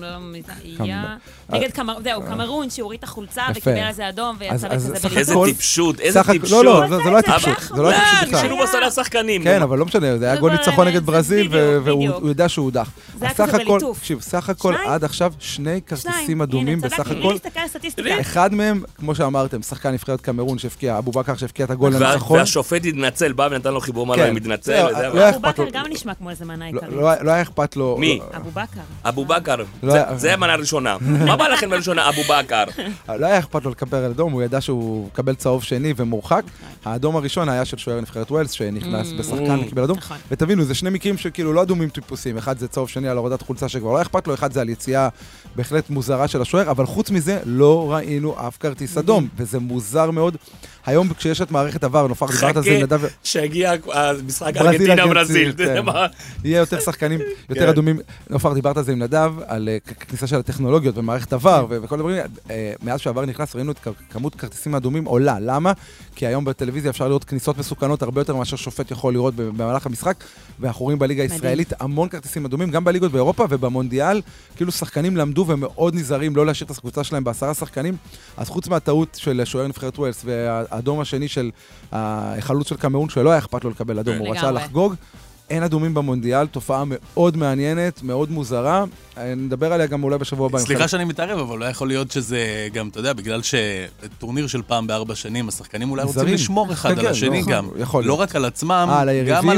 לא, לא, היה? נגד קמר... זהו, קמרון, שהוריד את החולצה. וקיבל על זה אדום, ויצא בכזה סך איזה. טיפשות, איזה סך הכ- טיפשות. לא, לא, זה לא היה טיפשות. היה זה לא היה אה, טיפשות בכלל. נשאלו בסל השחקנים. כן, אבל לא משנה, זה היה גול ניצחון נגד ברזיל, והוא יודע שהוא הודח. זה היה כזה בליטוף. תקשיב, סך הכל? עד עכשיו שני כרטיסים. אדומים בסך הכל. אחד מהם, כמו שאמרתם, שחקן נבחרת קמרון שהבקיע, אבו בכר שהבקיע את הגול לניצחון. והשופט התנצל, בא ונתן לו חיבור מעלה, כן. לא, לא אבל- היה אבו לו. בכר גם נשמע כמו איזה מנה לא- עיקרית. לא היה- לא היה אכפת לו. מי? לא- אבו בכר. אבו בכר. זה- המנה הראשונה. מה בא לכם בראשונה, אבו בכר? לא היה אכפת לו לקבל אדום, הוא ידע שהוא מקבל צהוב שני ומורחק. האדום הראשון היה של שוער נבחרת ווילס, שנכנס Mm. בשחקן וקיבל אדום. נכון. ותבינו, זה שני מקרים שכאילו לא אדומים טיפוסים. אחד זה צהוב שני על הורדת חולצה שכבר לא אכפת לו, אחד זה על יציאה בהחלט מוזרה של השוער, אבל חוץ מזה, לא ראינו אף כרטיס אדום, וזה מוזר מאוד. היום כשיש את מערכת עבר, נופר, דיברת על זה עם נדב, חכה שהגיע המשחק ברזיל, <laughs> כן. יהיה יותר שחקנים, יותר כן. אדומים. נופר, דיברת על זה עם נדב, על אה, כניסה של הטכנולוגיות ומערכת עבר ו- וכל הדברים. אה, מאז שעבר נכנס, ראינו את כמות כרטיסים אדומים עולה. למה? כי היום בטלוויזיה אפשר לראות כניסות מסוכנות הרבה יותר מאשר שופט יכול לראות במהלך המשחק, ואנחנו רואים בליגה. הישראלית המון כרטיסים אדומים, גם בליגות באירופה ובמונדיאל, כאילו שחקנים למדו ומאוד נזהרים לא להשאיר את הקבוצה שלהם בעשרה שחקנים. אז חוץ מהטעות של שוער נבחרת ווילס והאדום השני של החלוץ של קמרון, שלא היה אכפת לו לקבל אדום, הוא רצה. לחגוג. אין אדומים במונדיאל, תופעה מאוד מעניינת, מאוד מוזרה. אה, נדבר עליה גם אולי בשבוע הבא. סליחה שאני מתערב, אבל לא יכול להיות שזה גם, אתה יודע, בגלל שטורניר של פעם בארבע שנים, השחקנים אולי רוצים. לשמור אחד כן, על כן, השני לא, גם. יכול לא. רק על עצמם, אה, גם?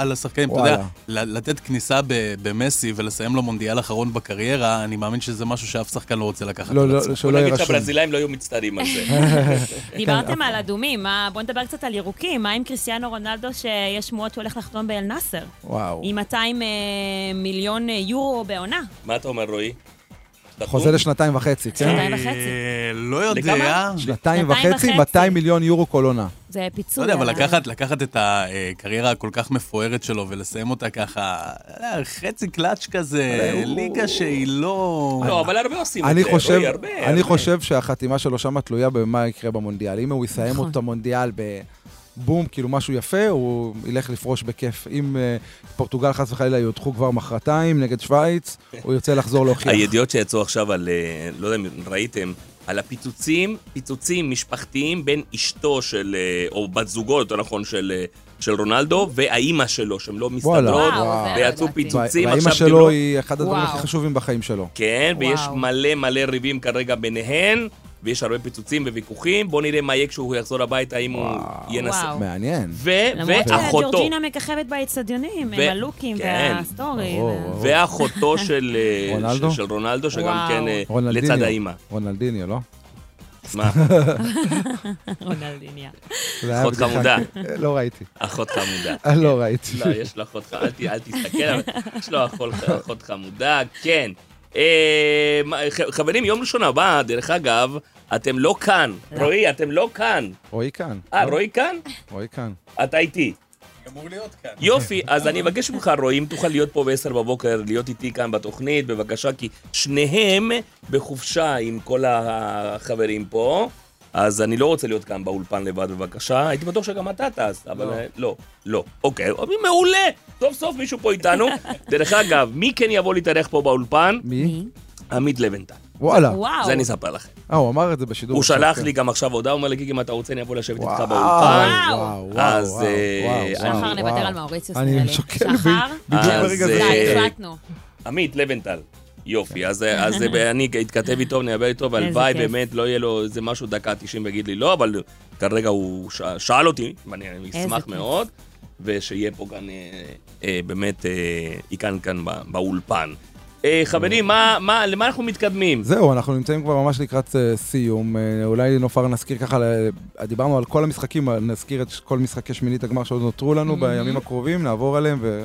על השחקנים. אתה יודע, לתת כניסה ב- במסי ולסיים לו מונדיאל אחרון בקריירה, אני מאמין שזה משהו שאף שחקן לא רוצה לקחת לא, על לא, עצמו. בוא יהיה נגיד. שהברזילאים לא היו מצטערים על זה. <laughs> דיברתם על אדומים, מה- בואו נדבר קצת על ירוקים. מה עם קריסטיאנו רונלדו שיש שמועות שהולך לחתום באל-נאסר? וואו. עם 200 אה, מיליון אה, יורו בעונה. מה אתה אומר, רועי? חוזה לשנתיים וחצי, כן? שנתיים וחצי. אה, לא יודע. שנתיים וחצי, וחצי. 200 מיליון יורו כל עונה. זה לא פיצוי. יודע, אבל לקחת, לקחת את הקריירה הכל כך מפוארת שלו ולסיים אותה ככה, חצי קלאץ' כזה, ליגה שהיא לא... לא, אבל הרבה עושים את אני זה, חושב, רועי, הרבה. אני. חושב שהחתימה שלו שמה תלויה במה יקרה במונדיאל. אם הוא יסיים נכון. את המונדיאל בבום, כאילו משהו יפה, הוא ילך לפרוש בכיף. אם אה, פורטוגל חס וחלילה יודחו כבר מחרתיים נגד שווייץ, הוא ירצה לחזור להוכיח. הידיעות שיצאו עכשיו על, אה, לא יודע אם ראיתם, על הפיצוצים, פיצוצים משפחתיים בין אשתו של, אה, או בת זוגו, יותר נכון, של, של רונלדו, והאימא שלו, שהן לא מסתדרות, ויצאו. פיצוצים. והאימא שלו כאילו- היא אחד הדברים. הכי חשובים בחיים שלו. כן, ויש. מלא מלא ריבים כרגע ביניהן, ויש הרבה פיצוצים וויכוחים. בואו נראה מה יהיה כשהוא יחזור הביתה, אם הוא ינסה. וואו. מעניין. ו- למרות ואחותו, שג'ורג'ינה מככבת באצטדיונים, עם הלוקים כן. והסטורי. ברור, ו- ברור. ואחותו <laughs> של אה, רונלדו? של- רונלדו, שגם. כן אה. לצד האימא. רונלדיניו, לא? מה, <laughs> רונלדיניה. אחות. חמודה. לא ראיתי. אחות חמודה. לא ראיתי. לא, יש לו אחות חמודה, אל ת- אל תסתכל, יש לו אחות חמודה, כן. אה, חברים, יום ראשון הבא, דרך אגב, אתם לא כאן. רועי, אתם לא כאן. רועי כאן. אה, לא? רועי כאן? רועי כאן. אתה איתי. אמור להיות כאן. יופי, אז אני אבקש ממך, רועי, אם תוכל להיות פה ב-10 בבוקר, להיות איתי כאן בתוכנית, בבקשה, כי שניהם בחופשה עם כל החברים פה, אז אני לא רוצה להיות כאן באולפן לבד, בבקשה. הייתי בטוח שגם אתה טס, אבל לא. אה, לא, לא. אוקיי, מעולה, סוף סוף מישהו פה איתנו. <laughs> דרך אגב, מי כן יבוא להתארח פה באולפן? מי? עמית לבנטל. וואלה. וואו. זה אני אספר לכם. אה, הוא אמר את זה בשידור. הוא שלח כן. לי גם עכשיו הודעה, הוא אומר לי, גיגי, אם אתה רוצה, אני אבוא לשבת איתך באולפן. וואו, וואו, אז, אה, וואו, שחר נוותר. על מאוריציוס, אני. שוקל שחר? בדיוק אז, ברגע זה. אה. עמית לבנטל, יופי, אז, אז אני אתכתב איתו, נדבר איתו, והלוואי. באמת לא יהיה לו איזה משהו דקה 90 ויגיד לי לא, אבל כרגע הוא ש... שאל אותי, ואני אשמח. מאוד, ושיהיה פה כאן, אה, אה, באמת, אה, איכן כאן בא- באולפן. אה, חברים, מה, מה, למה אנחנו מתקדמים? זהו, אנחנו נמצאים כבר ממש לקראת אה, סיום. אה, אולי נופר נזכיר ככה, דיברנו על כל המשחקים, נזכיר את כל משחקי שמינית הגמר שעוד נותרו לנו בימים הקרובים, נעבור עליהם ו...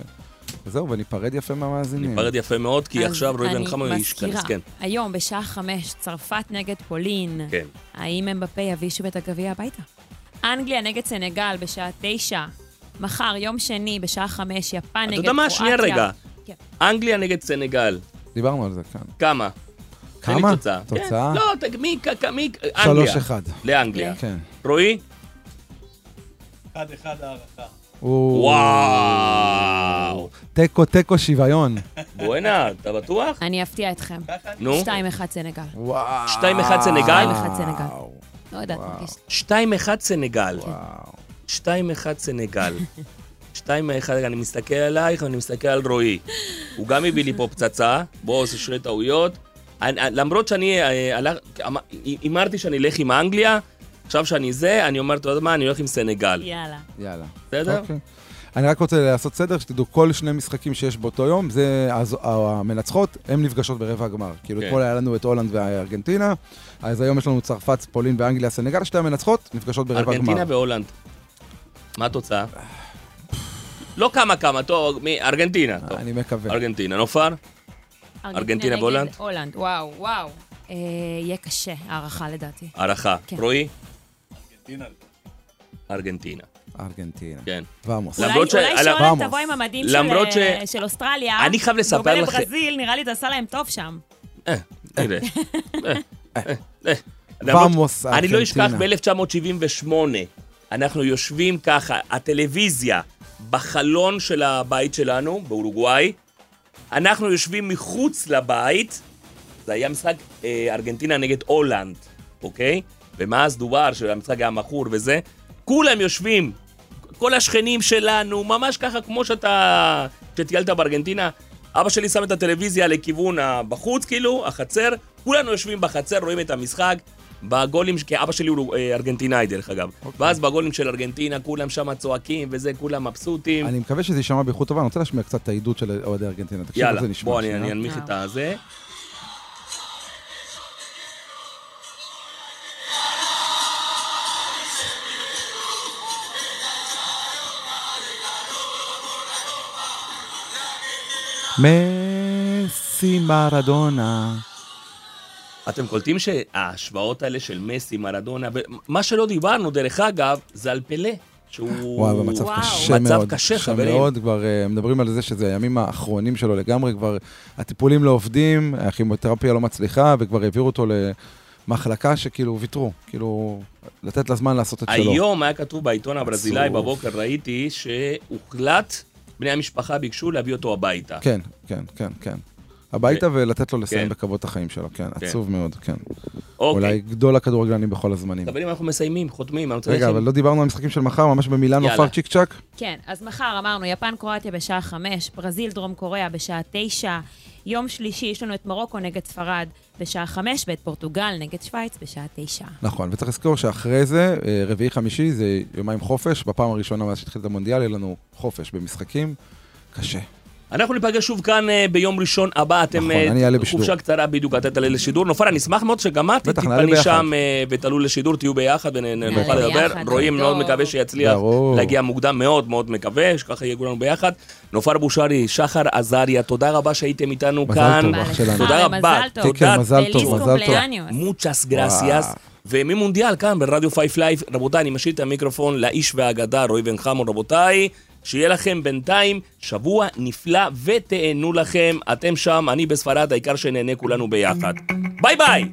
וזהו, וניפרד יפה מהמאזינים. ניפרד יפה מאוד, כי עכשיו רועי בן חמו ישכנס, כן. היום בשעה חמש, צרפת נגד פולין. כן. האם אמבפה יביא שוב את הגביע הביתה? אנגליה נגד סנגל בשעה תשע. מחר, יום שני, בשעה חמש, יפן נגד אתה קרואטיה. יודע מה? שנייה רגע. כן. אנגליה נגד סנגל, דיברנו על זה כאן. כמה? כמה? תוצאה. תוצאה? כן, לא, מי, כ- מי, אנגליה. שלוש אחד. לאנגליה. כן. רועי? אחד אחד הערכה. וואו. תיקו, תיקו, שוויון. בואנה, אתה בטוח? אני אפתיע אתכם. נו. 2-1 סנגל. וואו. 2-1 סנגל? 2-1 סנגל. לא יודעת, מרגיש. 2-1 סנגל. וואו. 2-1 סנגל. 2-1, אני מסתכל עלייך ואני מסתכל על רועי. הוא גם הביא לי פה פצצה, בוא עושה שני טעויות. אני- למרות שאני אה, הלך- אמ- הימרתי שאני אלך עם אנגליה, עכשיו שאני זה, אני אומר, אתה יודע מה, אני הולך עם סנגל. יאללה. יאללה. בסדר? אוקיי. אני רק רוצה לעשות סדר, שתדעו, כל שני משחקים שיש באותו יום, זה אז המנצחות, הן נפגשות ברבע הגמר. כאילו, כן. אתמול היה לנו את הולנד וארגנטינה, אז היום יש לנו צרפת, פולין ואנגליה, סנגל, שתי המנצחות נפגשות ברבע הגמר. ארגנטינה והולנד. מה התוצאה? לא כמה כמה, טוב, מי- ארגנטינה. טוב. אני מקווה. ארגנטינה, נופר? ארגנטינה והולנד? הולנד, וואו, וואו. אה, יהיה קשה, הערכה לדעתי. הערכה. כן. רועי? ארגנטינה. ארגנטינה, ארגנטינה. כן. ואמוס. למרות אולי- ש- אולי על- שולט רמוס. תבוא עם המדים למרות של, ש- אה, של אוסטרליה. אני חייב לספר לכם- לברזיל, נראה לי זה עשה להם טוב שם. אה, תראה. <laughs> אה, אה. <laughs> למרות- ואמוס, אני לא אשכח ארגנטינה. ב-1978, אנחנו יושבים ככה, הטלוויזיה בחלון של הבית שלנו, באורוגוואי, אנחנו יושבים מחוץ לבית, זה היה משחק אה, ארגנטינה נגד הולנד, אוקיי? ומה אז דובר שהמשחק היה מכור וזה, כולם יושבים, כל השכנים שלנו, ממש ככה כמו שאתה, כשטיילת בארגנטינה, אבא שלי שם את הטלוויזיה לכיוון בחוץ, כאילו, החצר, כולנו יושבים בחצר, רואים את המשחק. בגולים, כי אבא שלי הוא אה, ארגנטינאי דרך אגב. ואז בגולים של ארגנטינה כולם שם צועקים וזה, כולם מבסוטים. אני מקווה שזה יישמע באיכות טובה, אני רוצה להשמיע קצת את העדות של אוהדי ארגנטינה. תקשיב יאללה, איך זה נשמע. בוא. אני אנמיך את הזה. מסי מרדונה. אתם קולטים שההשוואות האלה של מסי, מרדונה, מה שלא דיברנו, דרך אגב, זה על פלא. שהוא... וואי, במצב וואו. קשה מצב מאוד. קשה, חברים. מאוד, כבר אה, מדברים על זה שזה הימים האחרונים שלו לגמרי, כבר הטיפולים לא עובדים, הכימותרפיה לא מצליחה, וכבר העבירו אותו למחלקה שכאילו ויתרו, כאילו, לתת לה זמן לעשות את שלו. היום היה כתוב בעיתון הברזילאי. בבוקר, ראיתי שהוחלט, בני המשפחה ביקשו להביא אותו הביתה. כן, כן, כן, כן. הביתה ולתת לו לסיים כן. בכבוד את החיים שלו, כן, כן. עצוב מאוד, כן. אוקיי. אולי גדול הכדורגלנים בכל הזמנים. חברים, אנחנו מסיימים, חותמים. אני רוצה רגע, אבל לא דיברנו על המשחקים של מחר, ממש במילאנו יאללה. פאר צ'יק צ'אק? כן, אז מחר אמרנו, יפן קרואטיה בשעה חמש, ברזיל דרום קוריאה בשעה תשע, יום שלישי יש לנו את מרוקו נגד ספרד בשעה חמש, ואת פורטוגל נגד שווייץ בשעה תשע. נכון, וצריך לזכור שאחרי זה, אה, רביעי חמישי זה יומיים חופש, בפעם הראשונה מאז שהתחיל את המונדיאל, יהיה לנו חופש במשחקים. קשה. אנחנו ניפגש שוב כאן אה, ביום ראשון הבא, אתם נכון, אה. חופשה קצרה בדיוק, אתה תעלה לשידור. נופר, אני אשמח מאוד שגם את תתפני. שם אה, ותעלו לשידור, תהיו ביחד ונוכל לדבר. טוב. מאוד מקווה שיצליח. להגיע מוקדם, מאוד מאוד מקווה, שככה יהיה כולנו ביחד. נופר בושרי, שחר עזריה, תודה רבה שהייתם איתנו מזל כאן. תודה רבה, מזל טוב. תודה. מזל טוב, מזל. muchas gracias. וממונדיאל כאן ברדיו Five Live, רבותיי, אני משאיר את המיקרופון לאיש והאגדה, רועי בן חמו, רבותיי, שיהיה לכם בינתיים שבוע נפלא ותהנו לכם. אתם שם, אני בספרד, העיקר שנהנה כולנו ביחד. ביי ביי!